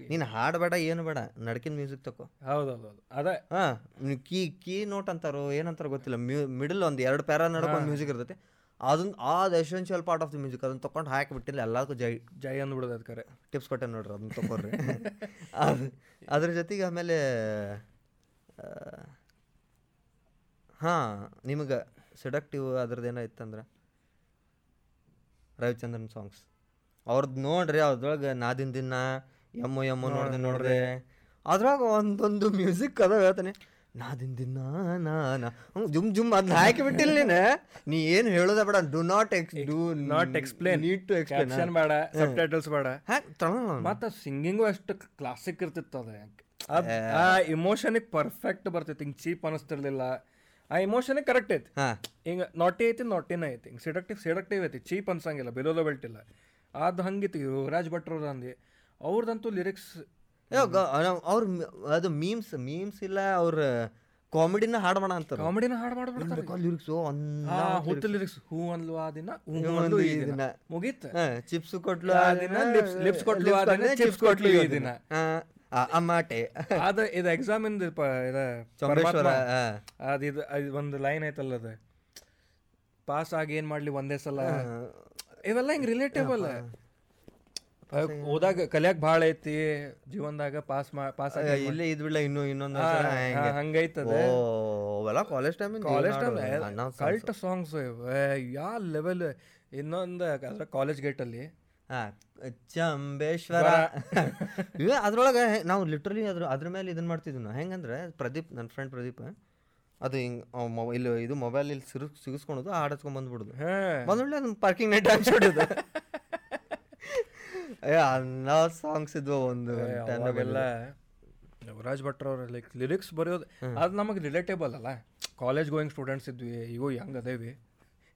ನೀನು ಹಾಡು ಬೇಡ ಏನು ಬೇಡ. ನಡ್ಕಿನ ಮ್ಯೂಸಿಕ್ ತಕೋ. ಹೌದೌದು ಅದೇ. ಹಾಂ ಕೀ ಕೀ ನೋಟ್ ಅಂತಾರೋ ಏನಂತಾರೋ ಗೊತ್ತಿಲ್ಲ. ಮ್ಯೂ ಮಿಡಲ್ ಒಂದು ಎರಡು ಪ್ಯಾರ ನಡ್ಕೊಂಡು ಮ್ಯೂಸಿಕ್ ಇರ್ತೈತಿ. ಅದನ್ನ ಆ essential part of the music ಅದನ್ನ ತೊಗೊಂಡು ಹಾಕಿಬಿಟ್ಟಿಲ್ಲ ಎಲ್ಲದಕ್ಕೂ ಜೈ ಜೈ ಅಂದ್ಬಿಡೋದು ಅದಕ್ಕೆ ಟಿಪ್ಸ್ ಕೊಟ್ಟೆ ನೋಡ್ರಿ ಅದನ್ನ ತಗೋರಿ ಅದು ಅದ್ರ ಜೊತೆಗೆ ಆಮೇಲೆ ಹಾಂ ನಿಮಗೆ ಸೆಡಕ್ಟಿವ್ ಅದ್ರದ್ದು ಏನೋ ಇತ್ತಂದ್ರೆ? ರವಿಚಂದ್ರನ್ ಸಾಂಗ್ಸ್ ಅವ್ರದ್ದು ನೋಡ್ರಿ ಅದ್ರೊಳಗೆ ನಾದಿನ ದಿನ ಎಮ್ಮು ಎಮ್ಮು ನೋಡ್ದೆ ನೋಡ್ರಿ ಅದ್ರಾಗ ಒಂದೊಂದು ಮ್ಯೂಸಿಕ್ ಅದ ಹೇಳ್ತಾನೆ. ನಾದಿನ ದಿನ ನಾನ ನಾ ಜುಮ್ ಜುಮ್ ಅದನ್ನ ಹಾಕಿ ಬಿಟ್ಟಿಲ್ಲ ನೀನು. ನೀ ಏನು ಹೇಳೋದ ಬೇಡ. Do not ex do not explain need to explain ಬೇಡ ಸಬ್ ಟೈಟಲ್ಸ್ ಬೇಡ. ಮತ್ತ ಸಿಂಗಿಂಗು ಅಷ್ಟು ಕ್ಲಾಸಿಕ್ ಇರ್ತಿತ್ತು ಅದ. ಆ ಇಮೋಷನಿಗೆ ಪರ್ಫೆಕ್ಟ್ ಬರ್ತಿತ್ತು. ಹಿಂಗೆ ಚೀಪ್ ಅನಿಸ್ತಿರ್ಲಿಲ್ಲ. ಆ ಇಮೋಷನಿಗೆ ಕರೆಕ್ಟ್ ಐತಿ. ಹಿಂಗ ನಾಟಿ ಐತಿ ನಾಟಿನ ಐತಿ. ಹಿಂಗೆ ಸಿಡಕ್ಟಿವ್ ಸಿಡಕ್ಟಿವ್ ಐತಿ. ಚೀಪ್ ಅನ್ಸಂಗಿಲ್ಲ ಬೆಲೋದ ಬೆಲ್ಟ್ ಇಲ್ಲ. ಅದು ಹಂಗಿತ್ತು. ಯುವರಾಜ್ ಭಟ್ರವ್ರು ಅಂದು. ಅವ್ರದಂತೂ ಲಿರಿಕ್ಸ್ ಅವ್ರ ಅದು ಮೀಮ್ಸ್ ಮೀಮ್ಸ್ ಇಲ್ಲ ಅವ್ರ ಕಾಮಿಡಿನ ಹಾಡ್ ಮಾಡ ಅಂತಾರ. ಕಾಮಿಡಿನ ಹಾಡ್ ಮಾಡ್ಬಿಡ್ತಾರೆ ಲಿರಿಕ್ಸ್ ಆ ಹುಟ್ಟು ಲಿರಿಕ್ಸ್ ಹೂ ಅನ್ಲು ಆ ದಿನ ಹೂ ಈ ದಿನ. ಮುಗೀತ? ಚಿಪ್ಸ್ ಕೊಟ್ಲು ಆ ದಿನ ಲಿಪ್ಸ್ ಕೊಟ್ಲು ಆ ದಿನ, ಚಿಪ್ಸ್ ಕೊಟ್ಲು ಈ ದಿನ. ಅಮ್ಮಾಟೆ ಅದ ಇದು ಎಕ್ಸಾಮ್ ಇಂದ. ಅದ್ ಇದು ಒಂದು ಲೈನ್ ಐತಲ್ಲ ಅದ. ಪಾಸ್ ಆಗಿ ಏನ್ ಮಾಡ್ಲಿ ಒಂದೇ ಸಲ? ಇವೆಲ್ಲ ಹಿಂಗ್ ರಿಲೇಟೇಬಲ್ ಓದಾಗ ಕಲಿಯಾಕ ಭಾಳ ಐತಿ ಜೀವನದಾಗ ಪಾಸ್ ಪಾಸ್ ಆಗಿ ಇಲ್ಲೇ ಇದ್ ಬಿಡ್ಲ ಇನ್ನು ಇನ್ನೊಂದು ಹಂಗೈತದ. ಅವೆಲ್ಲ college time college cult songs yeah level ಇನ್ನೊಂದು ಅದ್ರ ಕಾಲೇಜ್ ಗೇಟ್ ಅಲ್ಲಿ. ಚಂಬೇಶ್ವರ. ಅದ್ರೊಳಗ ನಾವು ಲಿಟ್ರಲಿ ಅದ್ರ ಅದ್ರ ಮೇಲೆ ಇದನ್ನ ಮಾಡ್ತಿದ್ವಿ ನಾವು. ಹೆಂಗಂದ್ರೆ ಪ್ರದೀಪ್ ನನ್ನ ಫ್ರೆಂಡ್ ಪ್ರದೀಪ್ ಅದು ಹಿಂಗ್ ಇಲ್ಲಿ ಇದು ಮೊಬೈಲ್ ಇಲ್ಲಿ ಸಿರು ಸಿಗಿಸ್ಕೊಳೋದು ಹಚ್ಕೊಂಡ್ ಬಂದ್ಬಿಡುದು. ಬಂದ್ಬಿಡ್ಲೆ ಅದನ್ನ ಪಾರ್ಕಿಂಗ್ ನೆಟ್ ಹಾಕ್ಸ್ಬಿಡೋದು. ಅನ್ನ ಸಾಂಗ್ಸ್ ಇದ್ವು ಒಂದು ಅವಾಗೆಲ್ಲ ಯುವರಾಜ್ ಭಟ್ರ ಅವ್ರ ಲೈಕ್ ಲಿರಿಕ್ಸ್ ಬರೆಯೋದು ಅದು ನಮಗೆ ರಿಲೇಟೇಬಲ್ ಅಲ್ಲ. ಕಾಲೇಜ್ ಗೋಯಿಂಗ್ ಸ್ಟೂಡೆಂಟ್ಸ್ ಇದ್ವಿ ಇವು ಹೆಂಗ್ ಅದೇವಿ.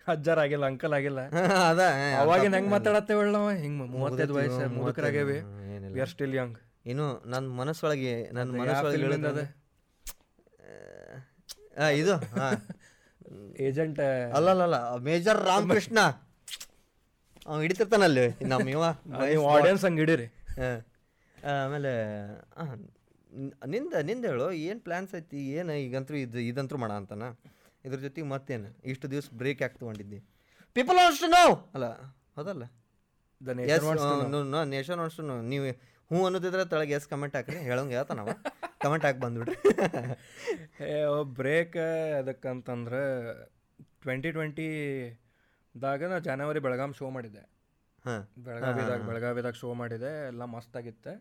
ಅಜ್ಜಾರ್ ಆಗಿಲ್ಲ ಅಂಕಲ್ ಆಗಿಲ್ಲ. ಅದ ಅವಾಗಿನ ಹೆಂಗ್ ಮಾತಾಡತ್ತೇವೆ ನಾವು ಹಿಂಗ್ ಮೂವತ್ತೈದು ವಯಸ್ಸು ಮುದುಕರಾಗೇವಿ. ಆಗೇವಿ ವಿ ಆರ್ ಸ್ಟಿಲ್ ಯಂಗ್ ಇನ್ನು ನನ್ನ ಮನಸ್ಸೊಳಗೆ ನನ್ನ ಮನಸ್ಸೊಳಗೆ film ಇಂದ. ಏಜೆಂಟ್ ಅಲ್ಲಲ್ಲ ಮೇಜರ್ ರಾಮಕೃಷ್ಣ. ಅವ ಹಿಡಿತಿರ್ತಾನಲ್ಲಿ. ನಮ್ಮ ಇವ ನೀವು ಆಡಿಯನ್ಸ್ ಹಂಗೆ ಹಿಡೀರಿ. ಹಾ. ಆಮೇಲೆ ಆ, ನ್- ನಿಂದ ನಿಂದ ಹೇಳು ಏನು ಪ್ಲ್ಯಾನ್ಸ್ ಐತಿ ಏನು ಈಗಂತೂ ಇದು ಇದಂತೂ ಮಾಡ ಅಂತಾನ. ಇದ್ರ ಜೊತೆಗೆ ಮತ್ತೇನು? ಇಷ್ಟು ದಿವಸ ಬ್ರೇಕ್ ಯಾಕೆ ತೊಗೊಂಡಿದ್ದಿ? ಪೀಪಲ್ ಅಷ್ಟು ನಾವು ಅಲ್ಲ ಹೌದಲ್ಲ? ದ ಎಸ್ ನೇಷನ್ ಅಷ್ಟು ನೀವು ಹ್ಞೂ ಅನ್ನೋದಿದ್ರೆ ತಳಗೆ ಎಸ್ ಕಮೆಂಟ್ ಹಾಕ್ರಿ ಹೇಳೋಂಗೆ ಹೇಳ್ತಾನವ. ಕಮೆಂಟ್ ಹಾಕಿ ಬಂದ್ಬಿಡ್ರಿ. ಬ್ರೇಕ್ ಅದಕ್ಕಂತಂದ್ರೆ ಟ್ವೆಂಟಿ ಟ್ವೆಂಟಿ ಟ್ವೆಂಟಿದಾಗ ನಾ ಜನವರಿ ಬೆಳಗಾಂ ಶೋ ಮಾಡಿದ್ದೆ. ಬೆಳಗಾವಿದಾಗ ಬೆಳಗಾವಿದಾಗ ಶೋ ಮಾಡಿದೆ ಎಲ್ಲ ಮಸ್ತಾಗಿತ್ತೆ.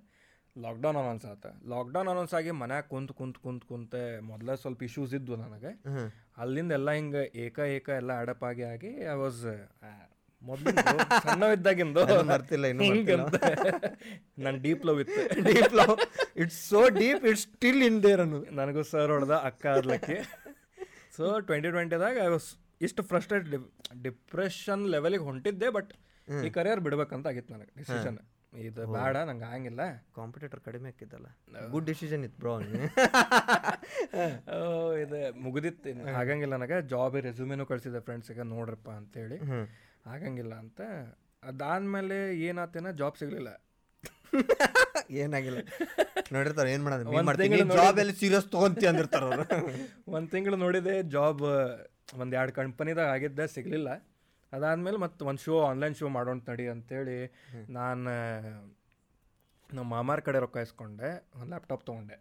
ಲಾಕ್ಡೌನ್ ಅನೌನ್ಸ್ ಆತ. ಲಾಕ್ಡೌನ್ ಅನೌನ್ಸ್ ಆಗಿ ಮನ್ಯಾಗ ಕುಂತ್ ಕುಂತ್ ಕುಂತ್ ಕುಂತೆ ಮೊದಲೇ ಸ್ವಲ್ಪ ಇಶ್ಯೂಸ್ ಇದ್ವು ನನಗೆ. ಅಲ್ಲಿಂದ ಎಲ್ಲ ಹಿಂಗೆ ಏಕ ಏಕ ಎಲ್ಲ ಅಡಪ್ ಆಗಿ ಆಗಿ ಐ ವಾಸ್ ಮೊದಲು ಸಣ್ಣ ಇದ್ದಾಗಿಂದು ಮರ್ತಿಲ್ಲ ಇನ್ನು ನನ್ನ ಡೀಪ್ ಲವ್ ಇತ್ತು. Deep love it's so deep it's still in there ಅನ್ನು ನನಗೂ ಸರ್ ಹೊಡೆದ ಅಕ್ಕ ಆದ್ಲಕ್ಕೆ. ಸೊ ಟ್ವೆಂಟಿ ಟ್ವೆಂಟಿದಾಗ ಐ ವಾಸ್ ಇಷ್ಟು ಫ್ರಸ್ಟ್ರೇಟ್ ಡಿಪ್ರೆಷನ್ ಲೆವೆಲಿಗೆ ಹೊಂಟಿದ್ದೆ ಬಟ್ ಈ ಕರಿಯರ್ ಬಿಡ್ಬೇಕಂತ ಆಗಿತ್ತು ನನಗೆ ಡಿಸಿಷನ್ ಇದು ಬೇಡ ನಂಗೆ ಆಗಂಗಿಲ್ಲ. ಕಾಂಪಿಟೇಟರ್ ಕಡಿಮೆ ಆಕಿದ್ದಲ್ಲ ಗುಡ್ ಡಿಸಿಷನ್ ಇತ್ತು ಬ್ರೋ ಓ, ಇದು ಮುಗಿದಿತ್ತು. ಆಗಂಗಿಲ್ಲ ನನಗೆ. ಜಾಬ್ ರೆಸ್ಯೂಮೇನು ಕಳಿಸಿದೆ ಫ್ರೆಂಡ್ಸಿಗೆ ನೋಡ್ರಪ್ಪ ಅಂತೇಳಿ. ಆಗಂಗಿಲ್ಲ ಅಂತ. ಅದಾದ್ಮೇಲೆ ಏನಾತೇನ ಜಾಬ್ ಸಿಗಲಿಲ್ಲ. ಏನಾಗಿಲ್ಲ. ನೋಡಿರ್ತಾರೆ ಏನು ಮಾಡೋದು? ಜಾಬ್ ಎಲ್ಲಿ ಸೀರಿಯಸ್ ತಗೊಂತಿ ಅಂದಿರ್ತಾರೆ ಅವ್ರು. ಒಂದು ತಿಂಗಳು ನೋಡಿದೆ ಜಾಬ್ ಒಂದು ಎರಡು ಕಂಪನಿದಾಗ ಆಗಿದ್ದೆ ಸಿಗಲಿಲ್ಲ. ಅದಾದಮೇಲೆ ಮತ್ತು ಒಂದು ಶೋ ಆನ್ಲೈನ್ ಶೋ ಮಾಡೋಣ ನಡಿ ಅಂತೇಳಿ ನಾನು ನಮ್ಮ ಮಾಮಾರ ಕಡೆ ರೊಕ್ಕ ಇಸ್ಕೊಂಡೆ ಒಂದು ಲ್ಯಾಪ್ಟಾಪ್ ತೊಗೊಂಡೆ.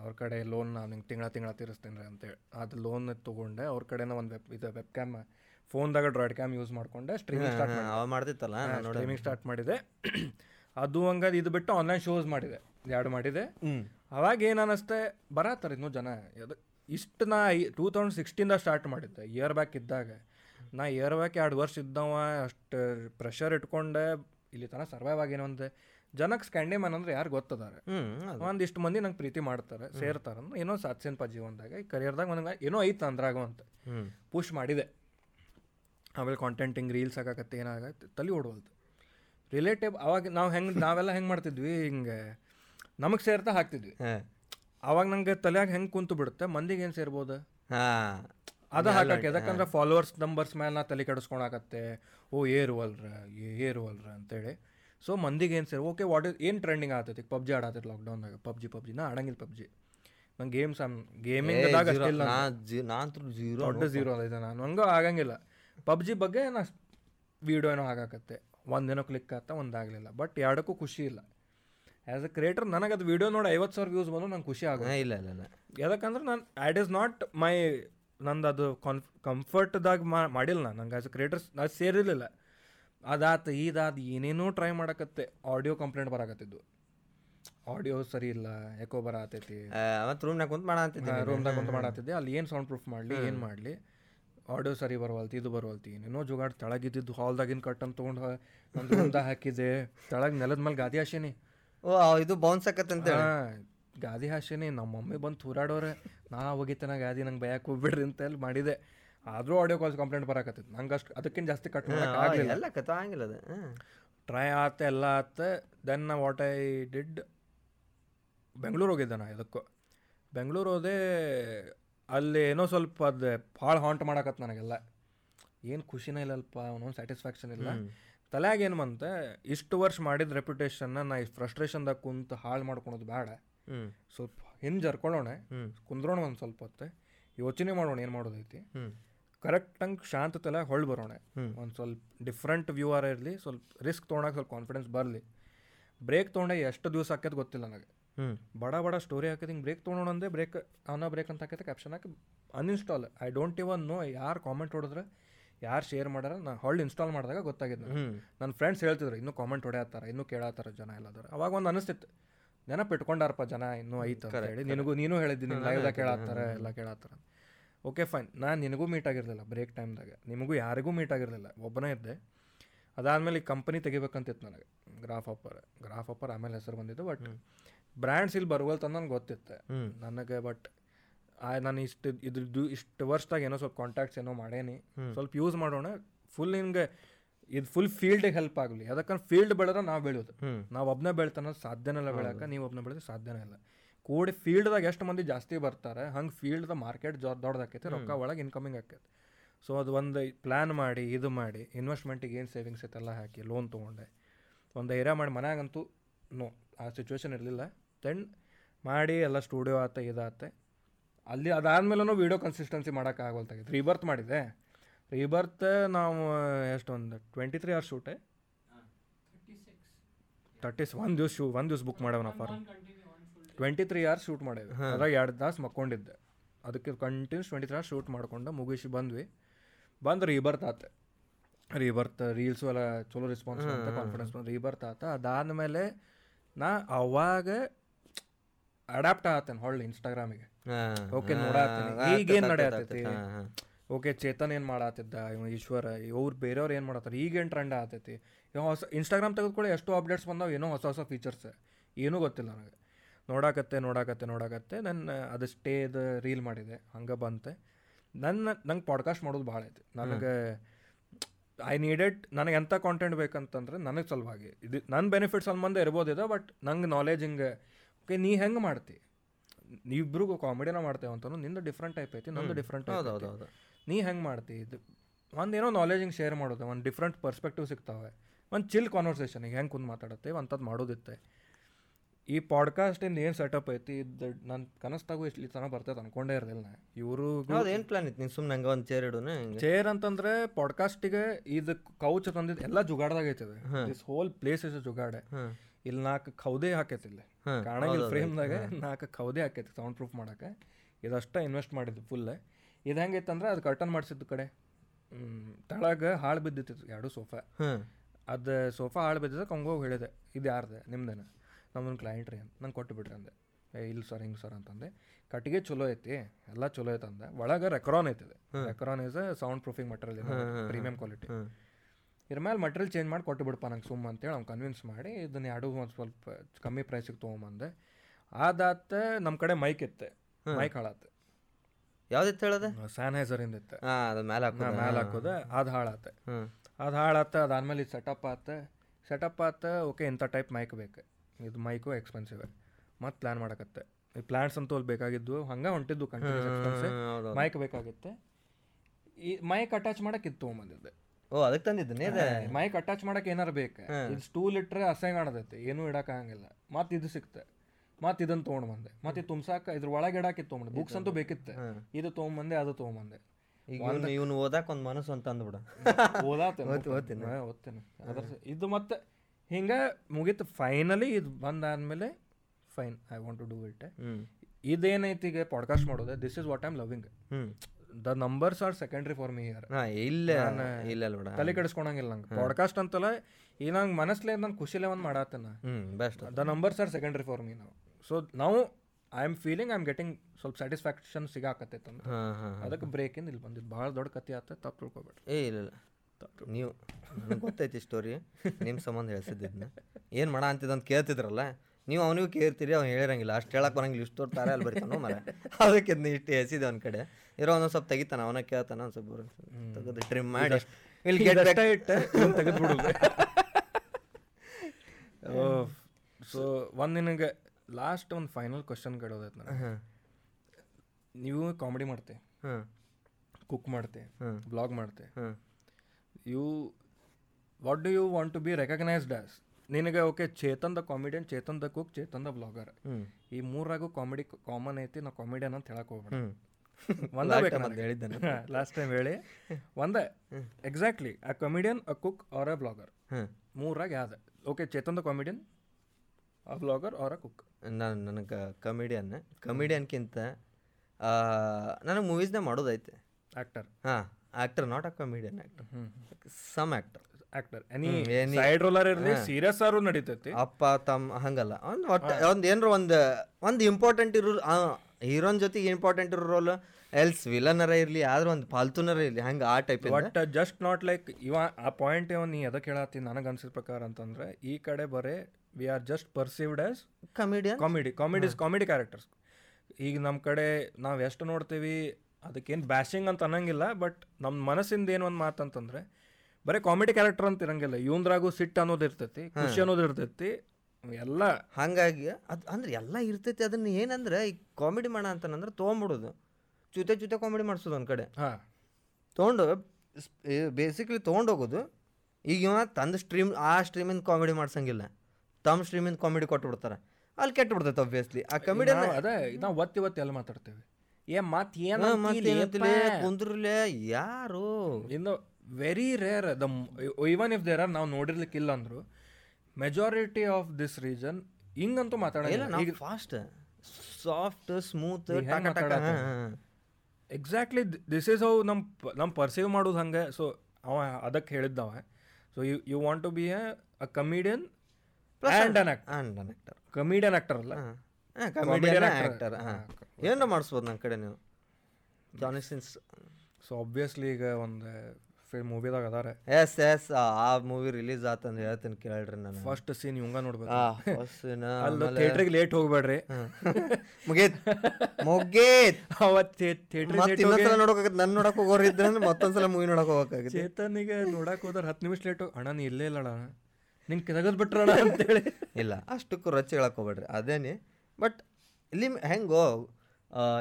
ಅವ್ರ ಕಡೆ ಲೋನ್ ನಾನು ಹಿಂಗೆ ತಿಂಗಳ ತಿಂಗಳ ತೀರಿಸ್ತೀನಿ ರೀ ಅಂತೇಳಿ. ಅದು ಲೋನ್ ತೊಗೊಂಡೆ ಅವ್ರ ಕಡೆನ ಒಂದು ವೆಬ್ ಇದು ವೆಬ್ ಕ್ಯಾಮ್ ಫೋನ್ದಾಗ ಡ್ರಾಯ್ಡ್ ಕ್ಯಾಮ್ ಯೂಸ್ ಮಾಡ್ಕೊಂಡೆ ಸ್ಟ್ರೀಮಿಂಗ್ ಸ್ಟಾರ್ಟ್ ಮಾಡ್ತಿತ್ತಲ್ಲ? ಸ್ಟ್ರೀಮಿಂಗ್ ಸ್ಟಾರ್ಟ್ ಮಾಡಿದೆ. ಅದು ಹಂಗದು ಇದು ಬಿಟ್ಟು ಆನ್ಲೈನ್ ಶೋಸ್ ಮಾಡಿದೆ ಎರಡು ಮಾಡಿದೆ. ಅವಾಗ ಏನು ಅನ್ನಿಸ್ತೆ ಬರತ್ತಾರೆ ಇನ್ನೂ ಜನ? ಅದು ಇಷ್ಟು ನಾ ಟೂ ತೌಸಂಡ್ ಸಿಕ್ಸ್ಟೀನ್ದಾಗ ಸ್ಟಾರ್ಟ್ ಮಾಡಿದ್ದೆ. ಇಯರ್ ಬ್ಯಾಕ್ ಇದ್ದಾಗ. ನಾ ಇಯರ್ ಬ್ಯಾಕ್ ಎರಡು ವರ್ಷ ಇದ್ದವ ಅಷ್ಟು ಪ್ರೆಷರ್ ಇಟ್ಕೊಂಡೆ. ಇಲ್ಲಿ ತನಕ ಸರ್ವೈವ್ ಆಗೇನೋ ಒಂದು ಜನಕ್ಕೆ ಸ್ಕ್ಯಾಂಡಿ ಮ್ಯಾನ್ ಅಂದ್ರೆ ಯಾರು ಗೊತ್ತದಾರೆ? ಒಂದಿಷ್ಟು ಮಂದಿ ನಂಗೆ ಪ್ರೀತಿ ಮಾಡ್ತಾರೆ ಸೇರ್ತಾರೆ ಏನೋ ಏನೋ ಪಾ ಜೀವನದಾಗ. ಈ ಕರಿಯರ್ದಾಗ ನನಗೆ ಏನೋ ಐತೆ ಅಂದ್ರಾಗ ಅಂತ. ಪುಷ್ ಮಾಡಿದೆ. ಆಮೇಲೆ ಕಾಂಟೆಂಟ್ ಹಿಂಗೆ ರೀಲ್ಸ್ ಆಗಾಕತ್ತೆ ಏನಾಗತ್ತೆ ತಲೆ ಓಡೋಲ್ತು ರಿಲೇಟಿವ್ ಅವಾಗ ನಾವು ಹೆಂಗೆ ನಾವೆಲ್ಲ ಹೆಂಗೆ ಮಾಡ್ತಿದ್ವಿ ಹಿಂಗೆ ನಮಗೆ ಸೇರ್ತಾ ಹಾಕ್ತಿದ್ವಿ. ಅವಾಗ ನಂಗೆ ತಲೆಯಾಗ ಹೆಂಗೆ ಕುಂತು ಬಿಡುತ್ತೆ? ಮಂದಿಗೆ ಏನು ಸೇರ್ಬೋದು? ಅದ ಅದು ಹಾಕಕ್ಕೆ. ಯಾಕಂದ್ರೆ ಫಾಲೋವರ್ಸ್ ನಂಬರ್ಸ್ ಮೇಲೆ ನಾ ತಲೆ ಕೆಡಿಸ್ಕೊಳಕತ್ತೆ ಓ ಏರುವಲ್ರ ಏರುವಲ್ರ ಅಂತೇಳಿ. ಸೊ ಮಂದಿಗೆ ಏನು ಸೇರಿ ಓಕೆ ವಾಟ್ ಇಸ್ ಏನು ಟ್ರೆಂಡಿಂಗ್ ಆಗ್ತೈತಿ? ಪಬ್ಜಿ ಆಡತ್ತೈತಿ ಲಾಕ್ಡೌನ್ದಾಗ ಪಬ್ಜಿ ಪಬ್ಜಿ. ನಾ ಆಡಂಗಿಲ್ಲ ಪಬ್ಜಿ. ನಂಗೆ ಗೇಮ್ಸ್ ಗೇಮಿಂಗ್ದಾಗ ಜೀರೋ ಜೀರೋ ದೊಡ್ಡ ಝೀರೋ ಇದೆ ನಾನು. ಹಂಗೆ ಆಗಂಗಿಲ್ಲ. ಪಬ್ಜಿ ಬಗ್ಗೆ ನಾ ವೀಡಿಯೋ ಏನೋ ಆಗಾಕತ್ತೆ ಒಂದೇನೋ ಕ್ಲಿಕ್ ಆಗ್ತಾ ಒಂದಾಗಲಿಲ್ಲ ಬಟ್ ಎರಡಕ್ಕೂ ಖುಷಿ ಇಲ್ಲ. ಆ್ಯಸ್ ಅ ಕ್ರಿಯೇಟರ್ ನನಗೆ ಅದು ವೀಡಿಯೋ ನೋಡಿ ಐವತ್ತು ಸಾವಿರ ವ್ಯೂಸ್ ಬಂದು ನಂಗೆ ಖುಷಿ ಆಗೋದು ಇಲ್ಲ ಇಲ್ಲ ಇಲ್ಲ. ಯಾಕಂದ್ರೆ ನಾನು ಆ್ಯಟ್ ಇಸ್ ನಾಟ್ ಮೈ ನಂದು ಅದು ಕಾನ್ಫ್ ಕಂಫರ್ಟ್ದಾಗ ಮಾಡಿಲ್ಲ ನಾನು. ನಂಗೆ ಆ್ಯಸ್ ಅ ಕ್ರಿಯೇಟರ್ಸ್ ಅದು ಸೇರಿರಲಿಲ್ಲ. ಅದಾತ ಇದಾದ ಏನೇನೋ ಟ್ರೈ ಮಾಡಕತ್ತೆ. ಆಡಿಯೋ ಕಂಪ್ಲೇಂಟ್ ಬರಾಕತ್ತಿದ್ದು. ಆಡಿಯೋ ಸರಿ ಇಲ್ಲ ಯಾಕೋ ಬರತೈತಿ ಮತ್ತು ರೂಮ್ನಾಗ ಕುಂತು ಮಾಡಿದ್ದೆ ರೂಮ್ನಾಗ ಕುಂತು ಮಾಡತ್ತಿದ್ದೆ ಅಲ್ಲಿ ಏನು ಸೌಂಡ್ ಪ್ರೂಫ್ ಮಾಡಲಿ ಏನು ಮಾಡಲಿ. ಆಡಿಯೋ ಸರಿ ಬರವಲ್ತಿ ಇದು ಬರವಲ್ತಿ ಏನೇನೋ ಜುಗಾಡ್ ತೆಳಗಿದ್ದಿದ್ದು ಹಾಲ್ದಾಗಿನ ಕಟ್ಟನ್ನು ತೊಗೊಂಡು ಒಂದು ರೂಮ್ದಾಗ ಹಾಕಿದೆ ತೆಳಗ್ ನೆಲದ ಮೇಲೆ ಗಾದಿ ಹಾಸೇನಿ ಇದು ಬೌನ್ಸ್ ಹಾ, ಗಾದಿ ಹಾಸಿನಿ ನಮ್ಮ ಮಮ್ಮಿ ಬಂದು ತೂರಾಡೋರೆ. ನಾ ಹೋಗಿತ್ತನ ಗಾದಿ ನಂಗೆ ಬಯಕ್ಕೆ ಹೋಗ್ಬಿಡ್ರಿ ಅಂತ ಹೇಳಿ ಮಾಡಿದೆ. ಆದರೂ ಆಡಿಯೋ ಕಾಲ್ಸ್ ಕಂಪ್ಲೇಂಟ್ ಬರಕತ್ತೈತಿ. ನಂಗೆ ಅಷ್ಟು ಅದಕ್ಕಿಂತ ಜಾಸ್ತಿ ಕಟ್ ಆಗಿಲ್ಲ ಆಗಲಿಲ್ಲ. ಎಲ್ಲ ಕಥ ಆಗಿಲ್ಲ ಅದು ಟ್ರೈ ಆತ ಎಲ್ಲ ಆತ. Then what I did Bengaluru ಹೋಗಿದ್ದೆ ನಾ ಇದಕ್ಕೂ ಬೆಂಗ್ಳೂರು ಹೋದೆ ಅಲ್ಲಿ ಏನೋ ಸ್ವಲ್ಪ ಅದು ಭಾಳ ಹಾಂಟ್ ಮಾಡಕತ್ತು ನನಗೆಲ್ಲ. ಏನು ಖುಷಿನೇ ಇಲ್ಲಲ್ಪ ಅವನೊಂದು ಸ್ಯಾಟಿಸ್ಫ್ಯಾಕ್ಷನ್ ಇಲ್ಲ. ತಲೆಯಾಗ ಏನು ಬಂತೆ ಇಷ್ಟು ವರ್ಷ ಮಾಡಿದ ರೆಪ್ಯುಟೇಷನ್ನ ನಾ ಇಷ್ಟು ಫ್ರಸ್ಟ್ರೇಷನ್ದಾಗ ಕುಂತು ಹಾಳು ಮಾಡ್ಕೊಳೋದು ಬೇಡ ಸ್ವಲ್ಪ ಹಿಂದೆ ಜರ್ಕೊಳ್ಳೋಣ. ಕುಂದ್ರೋಣ ಒಂದು ಸ್ವಲ್ಪ ಹೊತ್ತೆ. ಯೋಚನೆ ಮಾಡೋಣ ಏನು ಮಾಡೋದೈತಿ? ಕರೆಕ್ಟ್ ಹಂಗೆ ಶಾಂತ ತಲೆ ಹೊಳ್ ಬರೋಣ. ಒಂದು ಸ್ವಲ್ಪ ಡಿಫ್ರೆಂಟ್ ವ್ಯೂ ಆರ ಇರಲಿ ಸ್ವಲ್ಪ ರಿಸ್ಕ್ ತೊಗೊಳಕ್ಕೆ ಸ್ವಲ್ಪ ಕಾನ್ಫಿಡೆನ್ಸ್ ಬರಲಿ. ಬ್ರೇಕ್ ತೊಗೊಂಡೆ ಎಷ್ಟು ದಿವಸ ಆಕೈತೆ ಗೊತ್ತಿಲ್ಲ ನನಗೆ. ಹ್ಞೂ ಬಡ ಬಡ ಸ್ಟೋರಿ ಹಾಕಿದ್ ಹಿಂಗೆ ಬ್ರೇಕ್ ತೊಗೊಳೋಣ ಅಂದರೆ ಬ್ರೇಕ್ ಅವನ ಬ್ರೇಕ್ ಅಂತ ಹಾಕೈತೆ caption hockey uninstall I don't even know ಯಾರು ಕಾಮೆಂಟ್ ಹೊಡೆದ್ರೆ ಯಾರು ಶೇರ್ ಮಾಡ್ಯಾರ ನಾನು ಹೊಳ್ಳಿ ಇನ್ಸ್ಟಾಲ್ ಮಾಡಿದಾಗ ಗೊತ್ತಾಗಿದ್ದು. ನನ್ನ ಫ್ರೆಂಡ್ಸ್ ಹೇಳ್ತಿದ್ರು ಇನ್ನೂ ಕಾಮೆಂಟ್ ಹೊಡೆಯತ್ತಾರ ಇನ್ನೂ ಕೇಳತ್ತಾರ ಜನ ಎಲ್ಲದಾರ. ಅವಾಗ ಒಂದು ಅನಿಸ್ತಿತ್ತು ನೆನಪಿಟ್ಕೊಂಡಾರಪ್ಪ ಜನ ಇನ್ನೂ ಐತ ಅಂತ ಹೇಳಿ ನಿನಗೂ ನೀನು ಹೇಳಿದ್ದೀನಿ ಲೈವ್ದಾಗ ಕೇಳತ್ತಾರ ಎಲ್ಲ ಕೇಳತ್ತಾರ ಓಕೆ ಫೈನ್ ನಾನು ನಿನಗೂ ಮೀಟ್ ಆಗಿರಲಿಲ್ಲ ಬ್ರೇಕ್ ಟೈಮ್ದಾಗ ನಿಮಗೂ ಯಾರಿಗೂ ಮೀಟ್ ಆಗಿರಲಿಲ್ಲ ಒಬ್ಬನೇ ಇದ್ದೆ. ಅದಾದಮೇಲೆ ಈ ಕಂಪನಿ ತೆಗಿಬೇಕಂತಿತ್ತು ನನಗೆ ಗ್ರಾಫ್ ಆಫರ್ ಗ್ರಾಫ್ ಆಫರ್ ಆಮೇಲೆ ಹೆಸರು ಬಂದಿದ್ದು ಬಟ್ ಬ್ರ್ಯಾಂಡ್ಸ್ ಇಲ್ಲಿ ಬರುವಲ್ತ ನನಗೆ ಗೊತ್ತಿತ್ತು. ನನಗೆ ಬಟ್ ನಾನು ಇಷ್ಟು ಇದ್ರದ್ದು ಇಷ್ಟು ವರ್ಷದಾಗ ಏನೋ ಸ್ವಲ್ಪ ಕಾಂಟ್ಯಾಕ್ಟ್ಸ್ ಏನೋ ಮಾಡೇನಿ. ಸ್ವಲ್ಪ ಯೂಸ್ ಮಾಡೋಣ. ಫುಲ್ ಹಿಂಗೆ ಇದು ಫುಲ್ ಫೀಲ್ಡಿಗೆ ಹೆಲ್ಪ್ ಆಗಲಿ. ಯಾಕಂದ್ರೆ ಫೀಲ್ಡ್ ಬೆಳೆದ್ರೆ ನಾವು ಬೆಳೆಯೋದು. ನಾವು ಒಬ್ಬನೇ ಬೆಳ್ತಾನ ಸಾಧ್ಯನೇ ಇಲ್ಲ ಬೆಳೆಯೋಕೆ ನೀವು ಒಬ್ಬನೇ ಬೆಳೆದ್ರೆ ಸಾಧ್ಯನೇ ಇಲ್ಲ. ಕೂಡಿ ಫೀಲ್ಡ್ದಾಗ ಎಷ್ಟು ಮಂದಿ ಜಾಸ್ತಿ ಬರ್ತಾರೆ ಹಂಗೆ ಫೀಲ್ಡ್ದ ಮಾರ್ಕೆಟ್ ಜೊ ದೊಡ್ಡದಾಕೈತಿ ರೊಕ್ಕ ಒಳಗೆ ಇನ್ಕಮಿಂಗ್ ಆಕೈತಿ. ಸೊ ಅದು ಒಂದು ಪ್ಲ್ಯಾನ್ ಮಾಡಿ ಇದು ಮಾಡಿ ಇನ್ವೆಸ್ಟ್ಮೆಂಟಿಗೆ ಏನು ಸೇವಿಂಗ್ಸ್ ಐತೆಲ್ಲ ಹಾಕಿ ಲೋನ್ ತೊಗೊಂಡೆ. ಒಂದು ಏರಿಯಾ ಮಾಡಿ ಮನ್ಯಾಗಂತೂ ನೋ ಆ ಸಿಚುವೇಶನ್ ಇರಲಿಲ್ಲ. ದೆನ್ ಮಾಡಿ ಎಲ್ಲ ಸ್ಟುಡಿಯೋ ಆತ ಇದಾತೆ. ಅಲ್ಲಿ ಅದಾದ್ಮೇಲೂ ವೀಡಿಯೋ ಕನ್ಸಿಸ್ಟೆನ್ಸಿ ಮಾಡೋಕ್ಕಾಗಲ್ತಾಗಿತ್ತು ರೀಬರ್ತ್ ಮಾಡಿದೆ. ರೀಬರ್ತ್ ನಾವು ಎಷ್ಟೊಂದು twenty three hours shoot thirty ಒಂದು ದಿವ್ಸ ಶೂ ಒಂದು ದಿವ್ಸ ಬುಕ್ ಮಾಡ್ಯಾವ ನಾವು for twenty three hours shoot ಮಾಡಿದೆ. ಅದ್ರಾಗ ಎರಡು ತಾಸು ಮಕ್ಕೊಂಡಿದ್ದೆ. ಅದಕ್ಕೆ continuous twenty three hours shoot ಮಾಡ್ಕೊಂಡು ಮುಗಿಸಿ ಬಂದ್ವಿ. ಬಂದು ರೀಬರ್ತ್ ಆತ. ರೀಬರ್ತ್ ರೀಲ್ಸು ಎಲ್ಲ ಚಲೋ ರೆಸ್ಪಾನ್ಸ್ ಅಂತ ಕಾನ್ಫಿಡೆನ್ಸ್ ಬಂದು ರೀಬರ್ತ್ ಆತ. ಅದಾದಮೇಲೆ ನಾ ಅವಾಗ ಅಡಾಪ್ಟ್ ಆತೇನೆ ಹೊಳ್ಳಿ ಇನ್ಸ್ಟಾಗ್ರಾಮಿಗೆ ಓಕೆ ನೋಡಾತೀನಿ. ಈಗ ಏನ್ ನಡೆಯತೈತಿ? ಓಕೆ ಚೇತನ್ ಏನು ಮಾಡತ್ತಿದ್ದ ಇವ ಈಶ್ವರ ಇವ್ರು ಬೇರೆಯವ್ರು ಏನು ಮಾಡತ್ತಾರ ಈಗೇನು ಟ್ರೆಂಡ್ ಆತೈತಿ? ಹೊಸ ಇನ್ಸ್ಟಾಗ್ರಾಮ್ ತೆಗೆದುಕೊಳ್ಳಿ ಎಷ್ಟು ಅಪ್ಡೇಟ್ಸ್ ಬಂದಾವ. ಏನೋ ಹೊಸ ಹೊಸ ಫೀಚರ್ಸ್ ಏನೂ ಗೊತ್ತಿಲ್ಲ ನನಗೆ. ನೋಡಾಕತ್ತೆ ನೋಡಾಕತ್ತೆ ನೋಡಾಕತ್ತೆ. ನನ್ನ ಅದು ಸ್ಟೇದು ರೀಲ್ ಮಾಡಿದೆ. ಹಂಗೆ ಬಂತೆ. ನನ್ನ ನಂಗೆ ಪಾಡ್ಕಾಸ್ಟ್ ಮಾಡೋದು ಭಾಳ ಐತಿ. ನನಗೆ ಐ ನೀಡೆಡ್ ನನಗೆ ಎಂಥ ಕಾಂಟೆಂಟ್ ಬೇಕಂತಂದ್ರೆ ನನಗೆ ಸಲುವಾಗಿ. ಇದು ನನ್ನ ಬೆನಿಫಿಟ್ಸ್ ಸಂಬಂಧ ಇರ್ಬೋದಿದೆ ಬಟ್ ನಂಗೆ ನಾಲೆಜ್ ಹಿಂಗೆ. ಓಕೆ ನೀ ಹೆಂಗೆ ಮಾಡ್ತಿ? ನೀವಿಬ್ರಿಗೂ ಕಾಮಿಡಿನ ಮಾಡ್ತೇವೆ ಅಂತ ನಿಂದು ಡಿಫ್ರೆಂಟ್ ಟೈಪ್ ಐತಿ ನಂದು ಡಿಫ್ರೆಂಟ್ ಟೈಪ್ ಹೌದು ಹೌದು. ನೀ ಹೆಂಗೆ ಮಾಡ್ತಿ? ಇದು ಒಂದು ಏನೋ ನಾಲೆಜ್ ಹಿಂಗೆ ಶೇರ್ ಮಾಡೋದು ಒಂದು ಡಿಫ್ರೆಂಟ್ ಪರ್ಸ್ಪೆಕ್ಟಿವ್ ಸಿಗ್ತಾವೆ. ಒಂದು ಚಿಲ್ ಕಾನ್ವರ್ಸೇಷನ್ ಈಗ ಹೆಂಗೆ ಕುಂದು ಮಾತಾಡುತ್ತೆ ಅಂಥದ್ದು ಮಾಡೋದಿತ್ತೆ. ಈ ಪಾಡ್ಕಾಸ್ಟಿಂದ ಏನು ಸೆಟಪ್ ಐತಿ? ಇದು ನನ್ನ ಕನಸ್ತಾಗೂ ಇಷ್ಟು ತನಕ ಬರ್ತೈತೆ ಅನ್ಕೊಂಡೇ ಇರಲಿಲ್ಲ ನಾ ಇವರು ಏನು ಪ್ಲಾನ್ ಇತ್ತು ನೀನು ಸುಮ್ಮನೆ ಹಂಗೆ ಒಂದು ಚೇರ್ ಇಡೋಣ ಚೇರ್ ಅಂತಂದ್ರೆ ಪಾಡ್ಕಾಸ್ಟಿಗೆ ಇದು ಕೌಚ್ ತಂದಿದ್ದು ಎಲ್ಲ ಜುಗಾಡ್ದಾಗ ಐತದೆ. ದಿಸ್ ಹೋಲ್ ಪ್ಲೇಸ್ ಇಸ್ ಜುಗಾಡೆ. ಇಲ್ಲಿ ನಾಲ್ಕು ಕೌದೆ ಹಾಕೈತಿ ಇಲ್ಲಿ. ಕಾಣಂಗಿಲ್ಲ ಫ್ರೇಮ್ದಾಗ ನಾಲ್ಕು ಕೌದೆ ಹಾಕೈತಿ ಸೌಂಡ್ ಪ್ರೂಫ್ ಮಾಡಕ್ಕೆ. ಇದಷ್ಟ ಇನ್ವೆಸ್ಟ್ ಮಾಡಿದ್ದು ಫುಲ್ ಇದು ಹೆಂಗೈತಂದ್ರೆ ಅದು ಕರ್ಟನ್ ಮಾಡಿಸಿದ್ದು ಕಡೆ. ತಳಗ ಹಾಳು ಬಿದ್ದಿತ್ತು ಎರಡು ಸೋಫಾ ಅದು ಸೋಫಾ ಹಾಳು ಬಿದ್ದಿದ್ದಕ್ಕೆ ಹಂಗೆ ಹೋಗಿ ಹೇಳಿದೆ ಇದು ಯಾರ್ದೆ? ನಿಮ್ದೇನ? ನಮ್ಮದೊಂದು ಕ್ಲೈಂಟ್ ರೀ ಅಂತ ನಂಗೆ ಕೊಟ್ಟು ಬಿಡ್ರಿ ಅಂದೆ. ಏ ಇಲ್ಲ ಸರ್ ಹಿಂಗೆ ಸರ್ ಅಂತಂದೆ. ಕಟ್ಟಿಗೆ ಚಲೋ ಐತಿ ಎಲ್ಲ ಚಲೋ ಐತೆ ಅಂದೆ ಒಳಗೆ Recron ಐತಿದೆ. Recron is sound proofing material premium quality ಇದ್ರ ಮೇಲೆ ಮಟ್ರಿಯಲ್ ಚೇಂಜ್ ಮಾಡಿ ಕೊಟ್ಟು ಬಿಡಪ್ಪ ನಂಗೆ ಸುಮ್ಮ ಅಂತೇಳಿ ಅವ್ನು ಕನ್ವಿನ್ಸ್ ಮಾಡಿ ಇದನ್ನ ಎರಡು ಒಂದು ಸ್ವಲ್ಪ ಕಮ್ಮಿ ಪ್ರೈಸಿಗೆ ತೊಗೊಂಬಂದೆ. ಆದಾತ ನಮ್ಮ ಕಡೆ ಮೈಕ್ ಇತ್ತೆ. ಮೈಕ್ ಹಾಳಾತ. ಯಾವ್ದಿತ್ತು ಹೇಳೋದು? ಸ್ಯಾನಿಟೈಸರಿಂದ ಇತ್ತೆ. ಆ ಅದು ಮೇಲೆ ಹಾಕೋದು. ಮೇಲೆ ಹಾಕೋದ. ಅದು ಹಾಳಾತ. ಅದು ಹಾಳಾತ ಅದಾದ್ಮೇಲೆ ಇದು ಸೆಟಪ್ ಆತ. ಸೆಟಪ್ ಆತ ಓಕೆ ಇಂಥ ಟೈಪ್ ಮೈಕ್ ಬೇಕು. ಇದು ಮೈಕು ಎಕ್ಸ್ಪೆನ್ಸಿವ್ ಮತ್ತು ಪ್ಲ್ಯಾನ್ ಮಾಡಕತ್ತೆ. ಈ ಪ್ಲ್ಯಾನ್ಸ್ ಅಂತೂ ಅಲ್ಲಿ ಬೇಕಾಗಿದ್ದು ಹಂಗೆ ಹೊಂಟಿದ್ದು ಕಂಟಿನ್ಯೂಸ್ ಮೈಕ್ ಬೇಕಾಗಿತ್ತೆ. ಈ ಮೈಕ್ ಅಟ್ಯಾಚ್ ಮಾಡಕ್ಕೆ ಇದು ತೊಗೊಂಬಂದಿದ್ದೆ. ಓ ಅದಕ್ಕೆ ತಂದಿದ್ದೇನೆ ಮೈಕ್ ಅಟ್ಯಾಚ್ ಮಾಡಕ್ಕೆ ಏನಾರು ಬೇಕು. ಇದು ಸ್ಟೂಲ್ ಇಟ್ಟರೆ ಅಸಹ್ಯ ಕಾಣತೈತಿ. ಏನೂ ಇಡಕ್ಕಾಗಂಗಿಲ್ಲ ಮತ್ತು ಇದು ಸಿಕ್ತೆ. ಮತ್ತು ಇದನ್ನ ತೊಗೊಂಡ್ಬಂದೆ ಮತ್ತು ಇದು ತುಂಬಸಾಕ ಇದ್ರ ಒಳಗೆ ಇಡಕ್ಕೆ ತೊಗೊಂಡೆ ಬುಕ್ಸ್ ಅಂತೂ ಬೇಕಿತ್ತೆ. ಇದು ತೊಗೊಂಬಂದೆ ಅದು ತೊಗೊಂಬಂದೆ ಈಗ ಇವನು ಓದಾಕ ಒಂದು ಮನಸ್ಸು ಅಂತ ಅಂದ್ಬಿಡ ಓದಾತೆ ಓದ್ತೀನಿ. ಓದ್ತೀನಿ. ಅದ್ರ ಇದು ಮತ್ತೆ ಹಿಂಗೆ ಮುಗೀತು. ಫೈನಲಿ ಇದು ಬಂದಾದ್ಮೇಲೆ fine I want to do it ಇದೇನೈತಿ ಈಗ ಪಾಡ್ಕಾಸ್ಟ್ ಮಾಡೋದು? This is what I'm loving the numbers are secondary for me year ಇಲ್ಲ ಇಲ್ಲ ಬಿಡ ತಲೆ ಕೆಡಿಸ್ಕೊಳಂಗಿಲ್ಲ ನಂಗೆ. ಪಾಡ್ಕಾಸ್ಟ್ ಅಂತಲ್ಲ ಈ ನಂಗೆ ಮನಸ್ಲೇ ನಂಗೆ ಖುಷಿಲೇ ಒಂದು ಮಾಡತ್ತೇನೆ. Best the numbers are secondary for me ನಾವು ಸೊ ನಾವು I am feeling I am getting ಸ್ವಲ್ಪ ಸ್ಯಾಟಿಸ್ಫ್ಯಾಕ್ಷನ್ ಸಿಗಾಕತ್ತೈತೆ ಅಂತ. ಅದಕ್ಕೆ ಬ್ರೇಕಿಂದ ಇಲ್ಲಿ ಬಂದಿದ್ದು. ಭಾಳ ದೊಡ್ಡ ಕತೆ ಆತ ತಪ್ಪು ತಿಳ್ಕೊಬೇಡಿ. ಏ ಇಲ್ಲ ನೀವು ಗೊತ್ತೈತಿ ಸ್ಟೋರಿ ನಿಮ್ಮ ಸಂಬಂಧ ಹೇಳ್ಸಿದ್ದನ್ನ ಏನು ಮಾಡ ಅಂತಿದ್ದಂತ ಕೇಳ್ತಿದ್ರಲ್ಲ? ನೀವು ಅವನಿಗೂ ಕೇಳ್ತೀರಿ ಅವ್ನು ಹೇಳಿರಂಗಿಲ್ಲ. ಅಷ್ಟು ಹೇಳಕ್ಕೆ ಬರಂಗಿಲ್ಲ ಇಷ್ಟು ತೋರ್ತಾರೆ ಅಲ್ಲಿ ಬರ್ತಾನೋ ಮರ ಅದಕ್ಕೆ ಇಷ್ಟು ಎಸಿದೆ ಒಂದು ಕಡೆ. ಇರೋ ಒಂದೊಂದು ಸ್ವಲ್ಪ ತೆಗಿತಾನ ಅವನ ಕೇಳ್ತಾನ ಒಂದು ಸ್ವಲ್ಪ ತೆಗೆದು ಟ್ರಿಮ್ ಮಾಡಿ. ಇಲ್ಲಿ ಗೆಟ್ ಇದಷ್ಟ ಇಟ್ಟು ತೆಗೆದು ಬಿಡುದು ಸೊ ಒಂದು ನಿನಗೆ ಲಾಸ್ಟ್ ಒಂದು ಫೈನಲ್ ಕ್ವಶನ್ ಕೇಳೋದೈತೆ ನಾನು ಹಾಂ. ನೀವು ಕಾಮಿಡಿ ಮಾಡ್ತೆ ಹಾಂ. ಕುಕ್ ಮಾಡ್ತೆ. ಬ್ಲಾಗ್ ಮಾಡ್ತೆ. ಹಾಂ. You what do you want to be recognised as ನಿನಗೆ okay Chetan the comedian Chetan the cook Chetan the blogger ಈ ಮೂರಾಗೂ ಕಾಮಿಡಿ ಕಾಮನ್ ಐತಿ ನಾ ಕಾಮಿಡಿಯನ್ ಅಂತ ಹೇಳಕ್ ಹೋಗ್ಬೇಡ. ಒಂದೇ ಹೇಳಿದ್ದಾನೆ ಲಾಸ್ಟ್ ಟೈಮ್ ಹೇಳಿ. ಒಂದೇ exactly a comedian a cook or a blogger ಮೂರಾಗ ಯಾವ್ದು? Okay Chetan the comedian a blogger or a cook ನಾನು ನನಗೆ ಕಮಿಡಿಯನ್ ಕಮಿಡಿಯನ್ಕಿಂತ ನನಗೆ ಮೂವೀಸ್ನೇ ಮಾಡೋದೈತೆ. ಆ್ಯಕ್ಟರ್ ಹಾಂ actor not a comedian actor some actor actor any side roller ಇರಲಿ ಸೀರಿಯಸ್ ಆರು ನಡೀತೈತಿ. ಅಪ್ಪ ತಮ್ಮ ಹಂಗಲ್ಲ. ಒಂದು ಒಟ್ಟು ಒಂದು ಏನರ ಒಂದು ಒಂದು ಇಂಪಾರ್ಟೆಂಟ್ ಇರೋ ಹೀರೋನ್ ಜೊತೆಗೆ ಇಂಪಾರ್ಟೆಂಟ್ ಇರೋ ರೋಲ್ ಎಲ್ಸ್ ವಿಲನರ ಇರಲಿ ಆದ್ರೆ ಒಂದು ಫಾಲ್ತುನರ ಇರಲಿ ಹಂಗೆ ಆ type but just not like ಇವ ಆ ಪಾಯಿಂಟ್ ಇವ ನೀ ಎದಕ್ಕೆ ಹೇಳತ್ತಿ ನನಗೆ ಅನ್ಸಿದ ಪ್ರಕಾರ ಅಂತಂದ್ರೆ ಈ ಕಡೆ ಬರೇ we are just perceived as comedian comedy comedies comedy characters ಈಗ ನಮ್ಮ ಕಡೆ ನಾವು ಎಷ್ಟು ನೋಡ್ತೀವಿ ಅದಕ್ಕೇನು ಬ್ಯಾಶಿಂಗ್ ಅಂತ ಅನ್ನಂಗಿಲ್ಲ ಬಟ್ ನಮ್ಮ ಮನಸ್ಸಿಂದ ಏನು ಒಂದು ಮಾತಂತಂದ್ರೆ ಬರೀ ಕಾಮಿಡಿ ಕ್ಯಾರೆಕ್ಟರ್ ಅಂತ ಇರಂಗಿಲ್ಲ. ಇವಂದ್ರಾಗೂ ಸಿಟ್ ಅನ್ನೋದು ಇರ್ತೈತಿ ಖುಷಿ ಅನ್ನೋದು ಇರ್ತೈತಿ ಎಲ್ಲ. ಹಾಗಾಗಿ ಅದು ಅಂದ್ರೆ ಎಲ್ಲ ಇರ್ತೈತಿ. ಅದನ್ನ ಏನಂದ್ರೆ ಈ ಕಾಮಿಡಿ ಮಾಡ ಅಂತಂದ್ರೆ ತೊಗೊಂಬಿಡೋದು. ಜೊತೆ ಜೊತೆ ಕಾಮಿಡಿ ಮಾಡಿಸೋದು ಒಂದು ಕಡೆ. ಹಾಂ. ತೊಗೊಂಡು ಬೇಸಿಕ್ಲಿ ತೊಗೊಂಡೋಗೋದು. ಈಗ ಇವ ತಂದು ಸ್ಟ್ರೀಮ್ ಆ ಸ್ಟ್ರೀಮಿಂದ ಕಾಮಿಡಿ ಮಾಡ್ಸಂಗಿಲ್ಲ. ತಮ್ಮ ಸ್ಟ್ರೀಮಿಂದ ಕಾಮಿಡಿ ಕೊಟ್ಬಿಡ್ತಾರೆ. ಅಲ್ಲಿ ಕೆಟ್ಟು ಬಿಡ್ತೈತೆ ಒಬ್ವಿಯಸ್ಲಿ ಆ ಕಾಮಿಡಿ ಅದೇ ನಾವು ಒತ್ತಿ ಒತ್ತಿ ಎಲ್ಲ ಮಾತಾಡ್ತೇವೆ. ಏ ಮತ್ತೆ ಏನು ಕುಂದ್ರಲೇ ಯಾರು? ಇನ್ನು very rare the even if there are ನಾವು ನೋಡಿರ್ಲಿಕ್ಕಿಲ್ಲ ಅಂದ್ರು ಮೆಜಾರಿಟಿ ಆಫ್ ದಿಸ್ ರೀಜನ್ ಹಿಂಗಂತೂ ಮಾತಾಡಲ್ಲ fast soft smooth? Exactly this is how ನಮ್ಮ ನಮ್ಮ ಪರ್ಸೀವ್ ಮಾಡೋದು ಹಂಗೆ. ಸೊ ಅವ ಅದಕ್ಕೆ ಹೇಳಿದ್ದವ. So you you want to be a comedian and an and an actor comedian actor ಅಲ್ಲ. ಕಮಿಡಿಯನ್. ಆಕ್ಟರ್ ಏನಾರ ಮಾಡಿಸ್ಬೋದು ನನ್ನ ಕಡೆ ನೀವು? ಜಾನಿ ಸಿನ್ಸ್ ಸೊ ಆಬ್ವಿಯಸ್ಲಿ ಈಗ ಒಂದು ಫಿಲ್ಮ್ ಮೂವಿದಾಗ ಅದಾರ. ಎಸ್ ಎಸ್ ಆ ಮೂವಿ ರಿಲೀಸ್ ಅಂತ ಹೇಳ್ತೀನಿ ಕೇಳ್ರಿ ನಾನು. ಫಸ್ಟ್ ಸೀನ್ ಇವಂಗ ನೋಡ್ಬೇಕು. ಆ ಸೀನ್ ಅಲ್ಲ ಥಿಯೇಟ್ರಿಗೆ ಲೇಟ್ ಹೋಗ್ಬೇಡ್ರಿ. ಮುಗೇತ್ ಮುಗೇತ್. ಅವತ್ತು ಥಿಯೇಟ್ರ್ ಮತ್ತೆ ಇನ್ನೊಂದ್ಸಲ ನೋಡೋಕಾಗತ್ತೆ ನನ್ನ ನೋಡಕ್ ಹೋಗೋರು ಇದ್ರೆ ಮತ್ತೊಂದ್ಸಲ ಮೂವಿ ನೋಡಕ್ ಹೋಗಕ್ಕಾಗತ್ತೆ ಚೇತನಿಗೆ ನೋಡಕ್ ಹೋದ್ರೆ ಹತ್ತು ನಿಮಿಷ ಲೇಟ್ ಅಣ್ಣ ನೀ ಇಲ್ಲೇ ಇಲ್ಲ ಅಣ್ಣ ನಿಂಗೆ ಅಣ್ಣ ಬಿಟ್ರಣ ಅಂತೇಳಿ. ಇಲ್ಲ ಅಷ್ಟಕ್ಕೂ ರೊಚ್ಚ ಹೇಳಕ್ ಹೋಗ್ಬೇಡ್ರಿ. ಅದೇನೆ ಬಟ್ ಇಲ್ಲಿ ಹೆಂಗೋ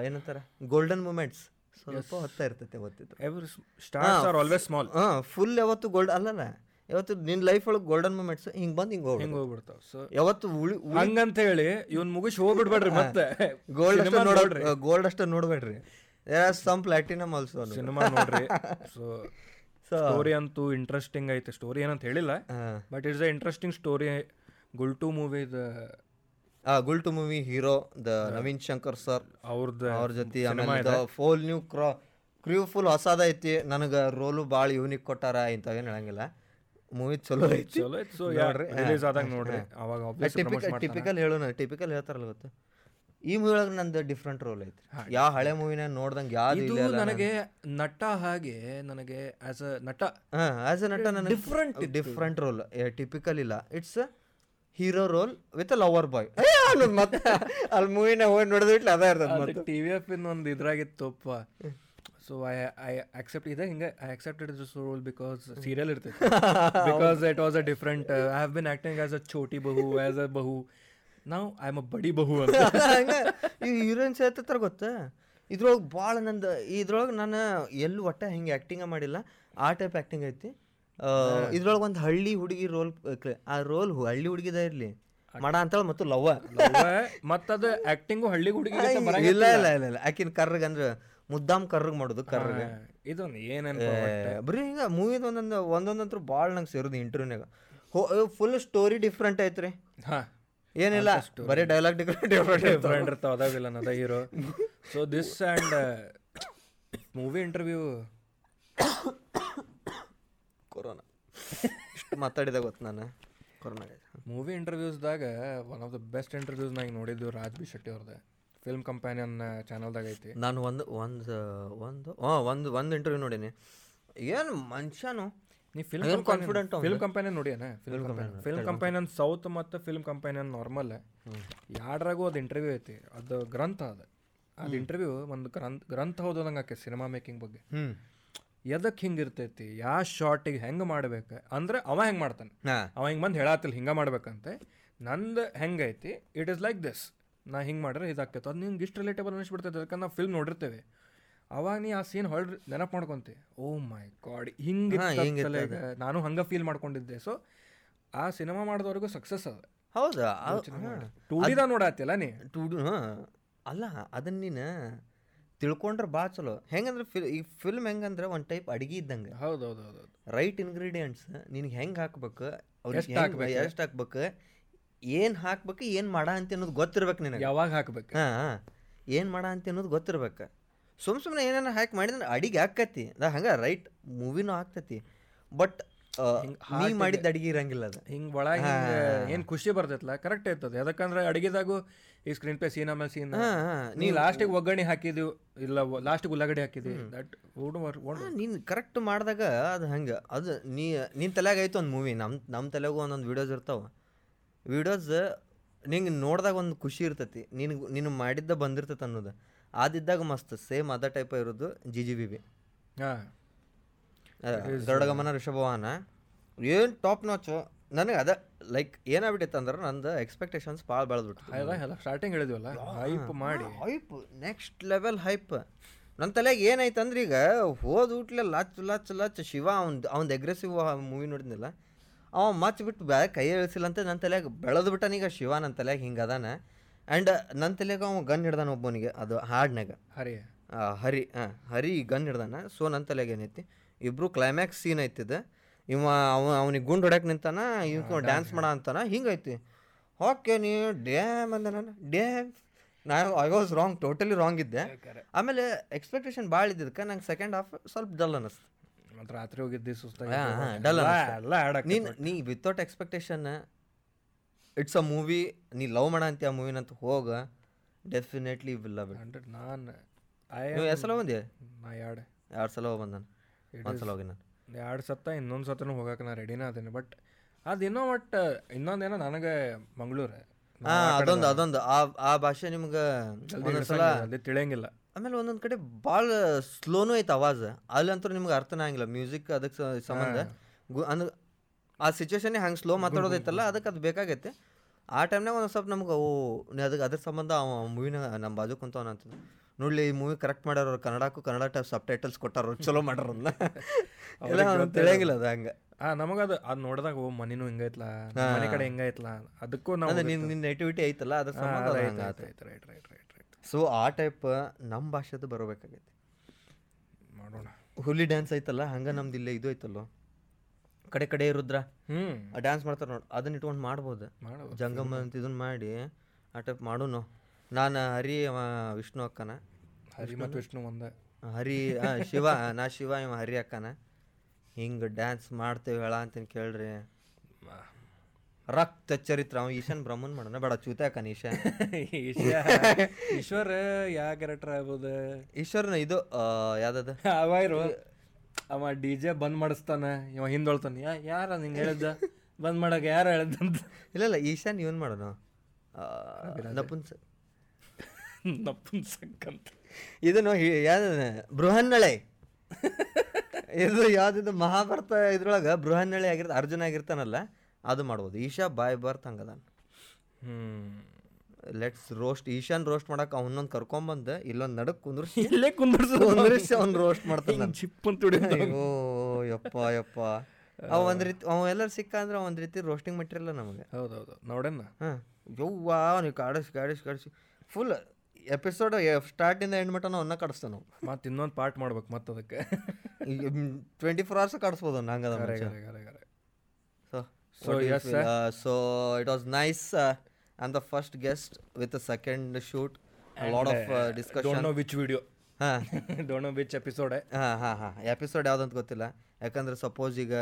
ಏನಂತಾರ ಗೋಲ್ಡನ್ ಮೂಮೆಂಟ್ಸ್ ಸ್ವಲ್ಪ ಹೊತ್ತ ಇರ್ತೈತೆ ಗೊತ್ತಿತ್ತು. Every stars are always small ಹಾಂ ಫುಲ್ ಯಾವತ್ತು ಗೋಲ್ಡ್ ಅಲ್ಲಲ್ಲ. ಯಾವತ್ತು ನಿನ್ನ ಲೈಫ್ ಒಳಗೆ ಗೋಲ್ಡನ್ ಮೂಮೆಂಟ್ಸ್ ಹಿಂಗೆ ಬಂದು ಹಿಂಗೆ ಹೋಗಿ ಹಿಂಗೆ ಹೋಗ್ಬಿಡ್ತಾವ. ಸೊ ಯಾವತ್ತು ಉಳಿ ಹಂಗಂತ ಹೇಳಿ ಇವನ್ ಮುಗಿಸಿ ಹೋಗ್ಬಿಡ್ಬೇಡ್ರಿ ಮತ್ತೆ. ಗೋಲ್ಡ್ ಅಷ್ಟು ನೋಡ್ರಿ. ಗೋಲ್ಡ್ ಅಷ್ಟು ನೋಡ್ಬೇಡ್ರಿ. ಸಮ್ ಪ್ಲಾಟಿನಮ್ ಆಲ್ಸೋ ಸಿನಿಮಾ ನೋಡ್ರಿ. ಸೊ ಸ್ಟೋರಿ ಅಂತೂ ಇಂಟ್ರೆಸ್ಟಿಂಗ್ ಐತೆ. ಸ್ಟೋರಿ ಏನಂತ ಹೇಳಿಲ್ಲ. But it's a interesting story Gultoo movie Gultoo movie hero the Naveen Shankar sir. ಅವ್ರದ್ದು ಅವ್ರ ಜೊತೆ ಆಮೇಲೆ ಫೋಲ್ ನ್ಯೂ ಕ್ರಾ ಕ್ರೂ ಫುಲ್ ಹೊಸದೈತಿ ನನಗೆ ರೋಲು ಭಾಳ ಯೂನಿಕ್ ಕೊಟ್ಟಾರ ಇಂಥವೇನು ಹೇಳಂಗಿಲ್ಲ. ಮೂವಿ ಚಲೋ ಐತಿ. ಚಲೋ ಐತಿ. ಸೊ ರಿಲೀಸ್ ಆದಾಗ ನೋಡ್ರಿ. ಅವಾಗ ಟಿಪಿಕಲ್. ಟಿಪಿಕಲ್ ಹೇಳೋಣ ಟಿಪಿಕಲ್ ಹೇಳ್ತಾರಲ್ಲ ಗೊತ್ತು? ಈ ಮೂವಿ ಒಳಗೆ ನಂದು ಡಿಫ್ರೆಂಟ್ ರೋಲ್ ಐತಿ ಯಾವ ಹಳೆ ಮೂವಿನ ನೋಡ್ದಂಗೆ ಯಾವ್ದು ಇದು ನನಗೆ ನಟ ಹಾಗೆ ನನಗೆ ಆಸ್ ಅ ನಟ ಹಾಂ ಆಸ್ ಅ ನಟ ನನಗೆ ಡಿಫ್ರೆಂಟ್ ಡಿಫ್ರೆಂಟ್ ರೋಲ್ ಟಿಪಿಕಲ್ ಇಲ್ಲ. It's hero role with a lover boy ಮತ್ತೆ ಅಲ್ಲಿ ಮೂವಿನ ಹೋಗಿ ನೋಡಿದ್ಬಿಟ್ಲೆ ಅದೇ ಇರ್ತದೆ ಮತ್ತೆ ಟಿ ವಿ ಎಫ್ ಇನ್ ಒಂದು ಇದ್ರಾಗಿತ್ತಪ್ಪ ಸೊ ಐ ಐ ಅಕ್ಸೆಪ್ಟ್ ಇದೆ ಹಿಂಗೆ I it this role because serial ಇರ್ತೈತೆ. Because it was a different I have been acting as a ಛೋಟಿ ಬಹು ಆಸ್ ಅ ಬಹು ನಾವು ಐ ಆಮ್ ಅ ಬಡಿ ಬಹು ಅಂತ. ಹಂಗೆ ಈ ಹೀರೋಯಿನ್ಸ್ ಹೇಳ್ತಾರ ಗೊತ್ತ? ಇದ್ರೊಳಗೆ ಭಾಳ ನಂದು ಇದ್ರೊಳಗೆ ನಾನು ಎಲ್ಲೂ ಒಟ್ಟ ಹಿಂಗೆ ಆ್ಯಕ್ಟಿಂಗ ಮಾಡಿಲ್ಲ ಆ ಟೈಪ್ ಆ್ಯಕ್ಟಿಂಗ್ ಐತಿ. ಇದ್ರೊಳಗೆ ಒಂದು ಹಳ್ಳಿ ಹುಡುಗಿ ರೋಲ್ ಆ ರೋಲ್ ಹಳ್ಳಿ ಹುಡುಗಿದ ಇರ್ಲಿ. ಮಡ ಅಂತೇಳಿ ಮತ್ತು ಲವ್ವ. ಮತ್ತದು ಆಕ್ಟಿಂಗ್ ಹಳ್ಳಿ ಹುಡುಗಿ ಇಲ್ಲ ಇಲ್ಲ ಇಲ್ಲ ಇಲ್ಲ. ಆಕಿನ ಕರ್ರಗ್ ಅಂದ್ರೆ ಮುದ್ದಾಮ್ ಕರ್ರಗ್ ಮಾಡೋದು ಕರ್ರಗ. ಇದೊಂದು ಏನೇನು ಬರೀ ಹಿಂಗ ಮೂವಿ ಒಂದೊಂದು ಒಂದೊಂದಂತೂ ಭಾಳ ನಂಗೆ ಸೇರೋದು ಇಂಟರ್ವ್ಯೂನಾಗ ಹೋ ಫುಲ್ ಸ್ಟೋರಿ ಡಿಫ್ರೆಂಟ್ ಐತ್ರಿ. ಹಾಂ. ಏನಿಲ್ಲ ಬರೀ ಡೈಲಾಗ್ ಡಿಫ್ರೆಂಟ್ ಡಿಫ್ರೆಂಟ್ ಡಿಫ್ರೆಂಟ್ ಇರ್ತಾವ ಅದ ವಿಲನ್ ಅದ hero so this and movie interview corona. ಇಷ್ಟು ಮಾತಾಡಿದ ಗೊತ್ತು ನಾನು. Corona movie ಇಂಟರ್ವ್ಯೂಸ್ದಾಗ one of the best interviews ನಾ ಈಗ ನೋಡಿದ್ದು ರಾಜ್ ಬಿ ಶೆಟ್ಟಿ ಅವ್ರದ್ದು ಫಿಲ್ಮ್ ಕಂಪ್ಯಾನಿಯನ್ ಚಾನಲ್ದಾಗ ಐತಿ. ನಾನು ಒಂದು ಒಂದು ಒಂದು ಹಾಂ ಒಂದು ಒಂದು ಇಂಟರ್ವ್ಯೂ ನೋಡೀನಿ. ಏನು ಮನುಷ್ಯನು? ನೀ film confident film company ನೋಡಿಯನ? Film company film companion south ಮತ್ತು ಫಿಲ್ಮ್ ಕಂಪ್ಯಾನಿಯನ್ ನಾರ್ಮಲ್ ಯಾಡ್ರಾಗೂ ಅದು ಇಂಟರ್ವ್ಯೂ ಐತಿ. ಅದು ಗ್ರಂಥ ಅದು. ಅದು ಇಂಟರ್ವ್ಯೂ ಒಂದು ಗ್ರಂಥ ಗ್ರಂಥ ಓದೋದಂಗೆ ಆಕೆ ಸಿನಿಮಾ ಮೇಕಿಂಗ್ ಬಗ್ಗೆ. ಎದಕ್ಕೆ ಹಿಂಗೆ ಇರ್ತೈತಿ ಯಾವ ಶಾರ್ಟಿಗೆ ಹೆಂಗೆ ಮಾಡ್ಬೇಕು? ಅಂದ್ರೆ ಅವ ಹೆಂಗೆ ಮಾಡ್ತಾನೆ? ಅವ ಹಿಂಗೆ ಬಂದು ಹೇಳಾತಿಲ್ಲ ಹಿಂಗೆ ಮಾಡ್ಬೇಕಂತೆ. ನಂದು ಹೆಂಗೈತಿ? ಇಟ್ ಇಸ್ ಲೈಕ್ ದಿಸ್ ನಾ ಹಿಂಗೆ ಮಾಡ್ರೆ ಇದಾಗ್ತೈತೆ. ಅದು ನಿಂಗೆ ಇಷ್ಟು ರಿಲೇಟೇಬಲ್ ಅನಿಸ್ಬಿಡ್ತೈತೆ. ಯಾಕಂದ್ರೆ ನಾವು ಫಿಲ್ಮ್ ನೋಡಿರ್ತೇವೆ. ಅವಾಗ ನೀ ಆ ಸೀನ್ ಹೊಳ್ರಿ ನೆನಪು ಮಾಡ್ಕೊಂತೆ. ಓ ಮೈ ಗಾಡ್ ಹಿಂಗೆ ನಾನು ಹಂಗೆ ಫೀಲ್ ಮಾಡ್ಕೊಂಡಿದ್ದೆ. ಸೊ ಆ ಸಿನಿಮಾ ಮಾಡಿದವ್ರಿಗೂ ಸಕ್ಸಸ್ ಅದ. ಹೌದಾ? ಟೂ ಡಿದ ನೋಡತ್ತಿಲ್ಲ ನೀ? ಟೂ ಅಲ್ಲ ಅದನ್ನ ನೀನು ತಿಳ್ಕೊಂಡ್ರೆ ಭಾಳ ಚಲೋ. ಹೆಂಗಂದ್ರೆ ಫಿಲ್ ಈ ಫಿಲ್ಮ್ ಹೆಂಗಂದ್ರೆ ಒಂದು ಟೈಪ್ ಅಡಿಗೆ ಇದ್ದಂಗೆ. ಹೌದು ಹೌದು ಹೌದು ರೈಟ್ ಇಂಗ್ರೀಡಿಯೆಂಟ್ಸ್ ನಿನಗೆ ಹೆಂಗೆ ಹಾಕ್ಬೇಕು ಎಷ್ಟ್ ಹಾಕ್ಬೇಕು? ಎಷ್ಟು ಹಾಕ್ಬೇಕು ಏನು ಹಾಕ್ಬೇಕು ಏನು ಮಾಡ ಅಂತ ಅನ್ನೋದು ಗೊತ್ತಿರ್ಬೇಕು ನಿನಗೆ. ಯಾವಾಗ ಹಾಕ್ಬೇಕು? ಹಾಂ ಏನು ಮಾಡ ಅಂತ ಅನ್ನೋದು ಗೊತ್ತಿರ್ಬೇಕು. ಸುಮ್ ಸುಮ್ಮನೆ ಏನೇನೋ ಹಾಕಿ ಮಾಡಿದ್ರೆ ಅಡಿಗೆ ಹಾಕತಿ ಹಂಗೆ ರೈಟ್ ಮೂವಿನೂ ಆಗ್ತತಿ. ಬಟ್ ನೀ ಮಾಡಿದ ಅಡಿಗೆ ಇರಂಗಿಲ್ಲ ಅದು. ಹಿಂಗೆ ಒಳಗೆ ಹಿಂಗೆ ಏನು ಖುಷಿ ಬರ್ತೈತಲ್ಲ ಕರೆಕ್ಟ್ ಇರ್ತದೆ. ಯಾಕಂದ್ರೆ ಅಡಿಗೆದಾಗು ಈ ಸ್ಕ್ರೀನ್ ಪೇ ಸೀನ್ ಆಮೇಲೆ ಸೀನ್ ನೀ ಲಾಸ್ಟಿಗೆ ಒಗ್ಗರಣೆ ಹಾಕಿದ್ವಿ ಇಲ್ಲ ಲಾಸ್ಟಿಗೆ ಉಳ್ಳಾಗಡ್ಡಿ ಹಾಕಿದ್ವಿ ದಟ್ ನೀನು ಕರೆಕ್ಟ್ ಮಾಡಿದಾಗ ಅದು ಹಂಗೆ. ಅದು ನೀ ನಿನ್ನ ತಲೆಯಾಗ ಐತು ಒಂದು ಮೂವಿ ನಮ್ಮ ನಮ್ಮ ತಲೆಗೂ ಒಂದೊಂದು ವೀಡಿಯೋಸ್ ಇರ್ತಾವೆ. ವೀಡಿಯೋಸ್ ನಿಂಗೆ ನೋಡಿದಾಗ ಒಂದು ಖುಷಿ ಇರ್ತೈತಿ. ನಿನಗೆ ನೀನು ಮಾಡಿದ್ದ ಬಂದಿರ್ತೈತೆ ಅನ್ನೋದು. ಆದಿದ್ದಾಗ ಮಸ್ತ್ ಸೇಮ್ ಅದ ಟೈಪ್ ಇರೋದು ಜಿ ಜಿ ಬಿ ಬಿ ಹಾಂ. ಗರುಡಗಮನ ಋಷಭವಾಹನ ಏನು ಟಾಪ್ ನಾಚು ನನಗೆ ಅದ ಲೈಕ್ ಏನಾಗ್ಬಿಟ್ಟಿತ್ತು ಅಂದ್ರೆ ನಂದು ಎಕ್ಸ್ಪೆಕ್ಟೇಷನ್ಸ್ ಭಾಳ ಬೆಳೆದ್ಬಿಟ್ಟು ಸ್ಟಾರ್ಟಿಂಗ್ ಹೇಳಿದ್ವಲ್ಲ? ಹೈಪ್ ಮಾಡಿ. ಹೈಪ್ ನೆಕ್ಸ್ಟ್ ಲೆವೆಲ್ ಹೈಪ್ ನನ್ನ ತಲೆಗೆ ಏನಾಯ್ತು ಅಂದ್ರೆ ಈಗ ಹೋದ ಊಟ್ಲೆ ಲಚ್ ಲಚ್ ಲಚ್ ಶಿವ ಅವ್ನು ಅವ್ನ ಎಗ್ರೆಸಿವ್ ಮೂವಿ ನೋಡಿದ್ನಲ್ಲ ಅವ ಮಚ್ ಬಿಟ್ಟು ಬ್ಯಾ ಕೈ ಇಳಿಸಿಲ್ಲ ಅಂತ ನನ್ನ ತಲೆಗೆ ಬೆಳೆದು ಈಗ ಶಿವ ನನ್ನ ತಲೆಗೆ ಹಿಂಗೆ ಅದಾನ. ಆ್ಯಂಡ್ ನನ್ನ ತಲೆಗೆ ಅವ ಗನ್ ಹಿಡ್ದಾನ ಒಬ್ಬನಿಗೆ ಅದು ಹಾಡ್ನಾಗ ಹರಿ. ಹರಿ ಹಾಂ ಹರಿ ಗನ್ ಹಿಡ್ದಾನ. ಸೊ ನನ್ನ ತಲೆಗೆ ಏನೈತಿ ಇಬ್ರು ಕ್ಲೈಮ್ಯಾಕ್ಸ್ ಸೀನ್ ಐತಿದ. ಇವ ಅವ ಅವನಿಗೆ ಗುಂಡು ಹೊಡ್ಯಾಕೆ ನಿಂತಾನ ಇವ್ ಡ್ಯಾನ್ಸ್ ಮಾಡ ಅಂತಾನ ಹಿಂಗೈತಿ. ಓಕೆ ನೀ ಡ್ಯಾಮ್ ಅಂದ ನಾನು ಡ್ಯಾಮ್ ನಾ I was wrong totally wrong ಇದ್ದೆ. ಆಮೇಲೆ ಎಕ್ಸ್ಪೆಕ್ಟೇಷನ್ ಭಾಳ ಇದ್ದಿದ್ದಕ್ಕೆ ನಂಗೆ ಸೆಕೆಂಡ್ ಹಾಫ್ ಸ್ವಲ್ಪ ಡಲ್ ಅನ್ನಿಸ್ತು ರಾತ್ರಿ ಹೋಗಿದ್ದಿ ಸುಸ್ತ ಡಲ್ ನೀನು ನೀ without expectation it's a movie ನೀ ಲವ್ ಮಾಡ ಅಂತ ಆ ಮೂವಿನಂತ ಹೋಗ ಡೆಫಿನೆಟ್ಲಿ ವಿಲ್ ಲವ್ ಇಟ್ ನಾನು ಎಸ್ ಸಲ ಬಂದೆ ನಾ ಎರಡು. ಎರಡು ಸಲ ಹೋಗಿ ಬಂದಾನ? ಹೋಗಿ ನಾನು. ಎರಡು ಸತ್ತ ಇನ್ನೊಂದು ಸತನೂ ಹೋಗಕ್ಕೆ ನಾ ರೆಡಿನ ಅದೇನೆ. ಬಟ್ ಅದು ಬಟ್ ಇನ್ನೊಂದೇನೋ ನನಗೆ ಮಂಗಳೂರು. ಹಾಂ ಅದೊಂದು ಅದೊಂದು. ಆ ಆ ಭಾಷೆ ನಿಮ್ಗೆ ಒಂದೊಂದ್ಸಲ ಅಲ್ಲಿ ತಿಳಿಯಂಗಿಲ್ಲ. ಆಮೇಲೆ ಒಂದೊಂದು ಕಡೆ ಭಾಳ ಸ್ಲೋನೂ ಐತೆ ಆವಾಜ್. ಅಲ್ಲಂತೂ ನಿಮ್ಗೆ ಅರ್ಥನೇ ಆಗಿಲ್ಲ ಮ್ಯೂಸಿಕ್ ಅದಕ್ಕೆ ಸಂಬಂಧ. ಗು ಅಂದ್ರೆ ಆ ಸಿಚುವೇಶನ್ ಹೆಂಗೆ ಸ್ಲೋ ಮಾತಾಡೋದೈತಲ್ಲ ಅದಕ್ಕೆ ಅದು ಬೇಕಾಗೈತೆ. ಆ ಟೈಮ್ನಾಗ ಒಂದು ಸ್ವಲ್ಪ ನಮ್ಗೆ ಅವು ಅದಕ್ಕೆ ಅದ್ರ ಸಂಬಂಧ ಅವ ಮೂವಿನ ನಮ್ಮ ಬಾಜು ಕುಂತವನ ಅಂತ. ನೋಡ್ಲಿ ಈ ಮೂವಿ ಕರೆಕ್ಟ್ ಮಾಡ್ಯಾರ ಕನ್ನಡಕ್ಕೂ ಕನ್ನಡ ಟೈಪ್ ಸಬ್ ಟೈಟಲ್ಸ್ ಕೊಟ್ಟಾರ ಚಲೋ ಮಾಡ್ಯಾರ ಅದನ್ನ ಇಲ್ಲ ಅವ್ನಿಗೆ ತಿಳಿಯಂಗಿಲ್ಲ ಅದು ಹಂಗ. ಆ ನಮಗದು ಅದು ನೋಡಿದಾಗ ಓ ಮನಿನೂ ಹಿಂಗೈತ್ಲ ಮನೆ ಕಡೆ ಹಿಂಗೈತ್ಲ ಅದಕ್ಕೂ ನಾವು ನಿನ್ನ ನಿನ್ನ ನೆಟಿವಿಟಿ ಐತಲ್ಲ ಅದ್ರ ಸಂಬಂಧ ಅದು ಹಂಗೆ ಆತು. Right right right right right so ಆ ಟೈಪ್ ನಮ್ಮ ಭಾಷೆದು ಬರಬೇಕಾಗೈತಿ. ಮಾಡೋಣ. ಹುಲಿ ಡ್ಯಾನ್ಸ್ ಐತಲ್ಲ ಹಂಗೆ ನಮ್ದು ಇಲ್ಲೇ ಇದು ಐತಲ್ಲೋ? ಕಡೆ ಕಡೆ ರುದ್ರ. ಹ್ಞೂ ಆ ಡ್ಯಾನ್ಸ್ ಮಾಡ್ತಾರೆ ನೋಡಿ ಅದನ್ನ ಇಟ್ಕೊಂಡು ಮಾಡ್ಬೋದು. ಜಂಗಮ್ಮ ಜಂಗಮ ಅಂತ ಇದನ್ನ ಮಾಡಿ ಆ ಟೈಪ್ ಮಾಡೋನು. ನಾನು ಹರಿ ಅವ ವಿಷ್ಣು ಅಕ್ಕನ. ಹರಿ ಮತ್ತು ವಿಷ್ಣು ಒಂದ. ಹರಿ ಶಿವ ನಾ ಶಿವ ಇವ ಹರಿ ಅಕ್ಕನ. ಹಿಂಗೆ ಡ್ಯಾನ್ಸ್ ಮಾಡ್ತೇವೆ ಹೇಳ ಅಂತೀನಿ ಕೇಳ್ರಿ. ರಕ್ತ ಚರಿತ್ರ ಅವ ಈಶಾನ್ ಬ್ರಹ್ಮನ್ ಮಾಡೋಣ. ಬೇಡ ಚೂತೆ ಅಕ್ಕನ ಈಶಾನ್ ಈಶ್ವರ ಯಾವ ಕ್ಯಾರೆಕ್ಟರ್ ಆಗ್ಬೋದು. ಈಶ್ವರನ ಇದು ಯಾವ್ದದ? ಅವ ಇರು. ಅವ ಡಿ ಜೆ ಬಂದ್ ಮಾಡಿಸ್ತಾನ. ಇವ ಹಿಂದೊಳ್ತಾನ. ಯಾ ಯಾರ ನಿಂಗೆ ಹೇಳಿದ್ದ? ಬಂದ್ ಮಾಡಕ್ಕೆ ಯಾರು ಹೇಳಿದ್ದಂತ ಇಲ್ಲ ಇಲ್ಲ ಈಶಾನ್ ಇವನ್ ಮಾಡೋಣ. ಆ, ನಪುಂಸ ನಪುಂಸಕ್ಕಂತ ಇದನ್ನು ಯಾವ್ದು ಬೃಹನ್ನಳೆ. ಇದು ಯಾವ್ದಿದು ಮಹಾಭಾರತ ಇದ್ರೊಳಗೆ ಬೃಹನ್ನಳೆ ಆಗಿರ್ತ ಅರ್ಜುನ ಆಗಿರ್ತಾನಲ್ಲ ಅದು ಮಾಡ್ಬೋದು. ಈಶಾ ಬಾಯ್ ಬರ್ತ್ ಹಂಗದ ಹ್ಮ್. ಲೆಟ್ಸ್ ರೋಸ್ಟ್ ಈಶಾನ್ ರೋಸ್ಟ್ ಮಾಡಕ್ಕೆ ಅವನೊಂದು ಕರ್ಕೊಂಬಂದು ಇಲ್ಲೊಂದು ನಡಕ್ ಕುಂದ್ರಿಸಿ. ಇಲ್ಲೇ ಒಂದು ಕುಂದ್ರಿಸಿ ಅವ್ನು ರೋಸ್ಟ್ ಮಾಡ್ತಾನೆ. ಚಿಪ್ ಅಂತ ಓ ಯಪ್ಪ ಯಪ್ಪ. ಅವ ಒಂದು ರೀತಿ ಅವ ಎಲ್ಲರೂ ಸಿಕ್ಕ ಅಂದ್ರೆ ಒಂದು ರೀತಿ ರೋಸ್ಟಿಂಗ್ ಮೆಟೀರಿಯಲ್ ನಮಗೆ. ಹೌದೌದು. ನೋಡಣ್ಣ. ಹಾಂ ಯವ್ವಾ ನೀವು ಕಾಡಿಸಿ ಕಾಡಿಸಿ ಕಾಡಿಸಿ. ಫುಲ್ ಎಪಿಸೋಡ್ ಸ್ಟಾರ್ಟಿಂದ ಎಂಡ್ ಮಟನ ಅವನ್ನ ಕಾಡಿಸ್ತಾನೆ ನಾವು. ಮತ್ತೆ ಇನ್ನೊಂದು ಪಾರ್ಟ್ ಮಾಡ್ಬೇಕು ಮತ್ತೆ ಅದಕ್ಕೆ. ಟ್ವೆಂಟಿ ಫೋರ್ ಅವರ್ಸ್ ಕಡಿಸ್ಬೋದು ಕರೆ, ಕರೆ. So yes so it was nice on the first guest with second shoot lot of discussion which video. ಹಾಂ ನೋ which ಎಪಿಸೋಡ್ ಹಾಂ ಹಾಂ ಹಾಂ ಎಪಿಸೋಡ್ ಯಾವ್ದಂತ ಗೊತ್ತಿಲ್ಲ. ಯಾಕಂದ್ರೆ ಸಪೋಸ್ ಈಗ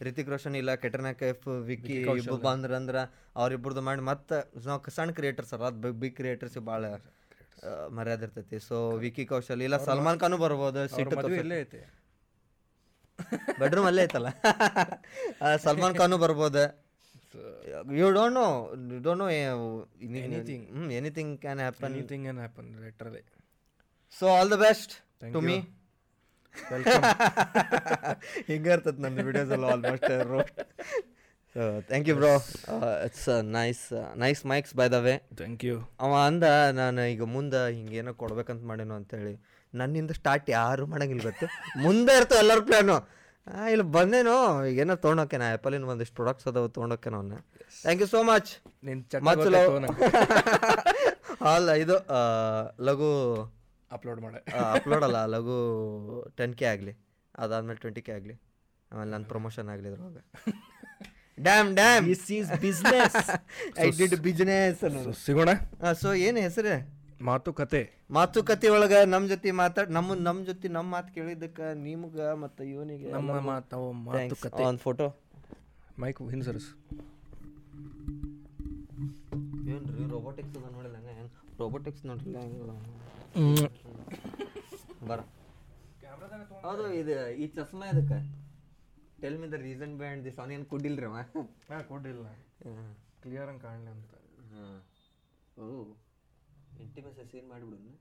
ರಿತಿಕ್ ರೋಷನ್ ಇಲ್ಲ ಕೆಟರ್ನಾ ಕೈಫ್ ವಿಕ್ಕಿ ಇಬ್ಬರು ಬಂದ್ರಂದ್ರೆ ಅವ್ರಿಬ್ರದ್ದು ಮಾಡಿ ಮತ್ತೆ ನಾವು ಸಣ್ಣ ಕ್ರಿಯೇಟರ್ಸ್ ಅಲ್ಲ ಅದು ಬಿಗ್ ಕ್ರಿಯೇಟರ್ಸ್ ಭಾಳ ಮರ್ಯಾದೆ ಇರ್ತೈತಿ ಸೊ ವಿಕಿ ಕೌಶಲ್ ಇಲ್ಲ ಸಲ್ಮಾನ್ ಖಾನು ಬರ್ಬೋದು ಸಿಟ್ಟು ಇಲ್ಲೇ ಐತಿ. ಬೆಡ್ರೂಮ್ ಅಲ್ಲೇ ಐತಲ್ಲ? ಸಲ್ಮಾನ್ ಖಾನು ಬರ್ಬೋದು. You don't know you don't know anything anything can happen anything can happen literally so all the best to me ಹಿಂಗೆ ಇರ್ತದೆ ನನ್ನ ವಿಡಿಯೋಸ್ ಎಲ್ಲ almost roast thank you bro it's nice nice mics by the way thank you ಅವ ಅಂದ ನಾನು ಈಗ ಮುಂದೆ ಹಿಂಗೇನೋ ಕೊಡ್ಬೇಕಂತ ಮಾಡೇನು ಅಂತೇಳಿ. ನನ್ನಿಂದ ಸ್ಟಾರ್ಟ್ ಯಾರು ಮಾಡಂಗಿಲ್ಲ ಗೊತ್ತು. ಮುಂದೆ ಇರ್ತವೆ ಎಲ್ಲರೂ ಪ್ಲ್ಯಾನು ಇಲ್ಲಿ ಈಗ ಏನೋ ತೊಗೊಂಡೋಕೆ ನಾ ಆ್ಯಪಲಿನ ಒಂದಿಷ್ಟು ಪ್ರಾಡಕ್ಟ್ಸ್ ಅದಾವ ತೊಗೊಂಡೋಕೆ ನಾನು ಥ್ಯಾಂಕ್ ಯು ಸೋ ಮಚ್ ನಿನ್ನ ಮಚ್ ಲವ್ ಅಲ್ಲ ಇದು ಲಘು ಅಪ್ಲೋಡ್ ಮಾಡ. ಅಪ್ಲೋಡ್ ಅಲ್ಲ ಲಘು ಟೆನ್ ಕೆ ಆಗಲಿ. ಅದಾದ್ಮೇಲೆ ಟ್ವೆಂಟಿ ಕೆ ಆಗಲಿ. ಆಮೇಲೆ ನನ್ನ ಪ್ರಮೋಷನ್ ಆಗಲಿ ಇದ್ರೊಳಗೆ. Damn damn this is business I did business ಅನ್ನೋದು. ಸಿಗೋಣ? ಸೊ ಏನು ಹೆಸರು? ಮಾತುಕತೆ. ಮಾತುಕತೆ ಒಳಗೆ ನಮ್ಮ ಜೊತೆ ಮಾತಾಡ್ ನಮ್ಮ ನಮ್ಮ ಜೊತೆ ನಮ್ಮ ಮಾತು ಕೇಳಿದ್ದಕ್ಕೆ ನಿಮ್ಗೆ ಮತ್ತು ಇವನಿಗೆ ನಮ್ಮ ಮಾತು ಮಾತುಕತೆ. ಒಂದು ಫೋಟೋ ಮೈಕ್ ಹಿಂಸರ್ಸ್ ಏನು ರೀ ರೋಬೋಟಿಕ್ಸ್ ಅದ ನೋಡಿಲ್ಲ ಹಂಗೆ? ಹೆಂಗೆ? ರೋಬೋಟಿಕ್ಸ್ ನೋಡಿಲ್ಲ ಹೆಂಗೆ? ಬರ. ಹೌದು ಇದು ಈ ಚಸ್ಮಾ ಇದಕ್ಕೆ tell me the reason band this ಅವನೇನು ಕುಡ್ಡಿಲ್ರಿ ಅವ ಹಾಂ ಕೊಡ್ಡಿಲ್ಲ ಕ್ಲಿಯರ್ ಹಂಗೆ ಕಾಣಲಿ ಅಂತ ಹಾಂ ಓ ಇಂಟಿಮೆಸಿ ಸೀನ್ ಮಾಡಿಬಿಡು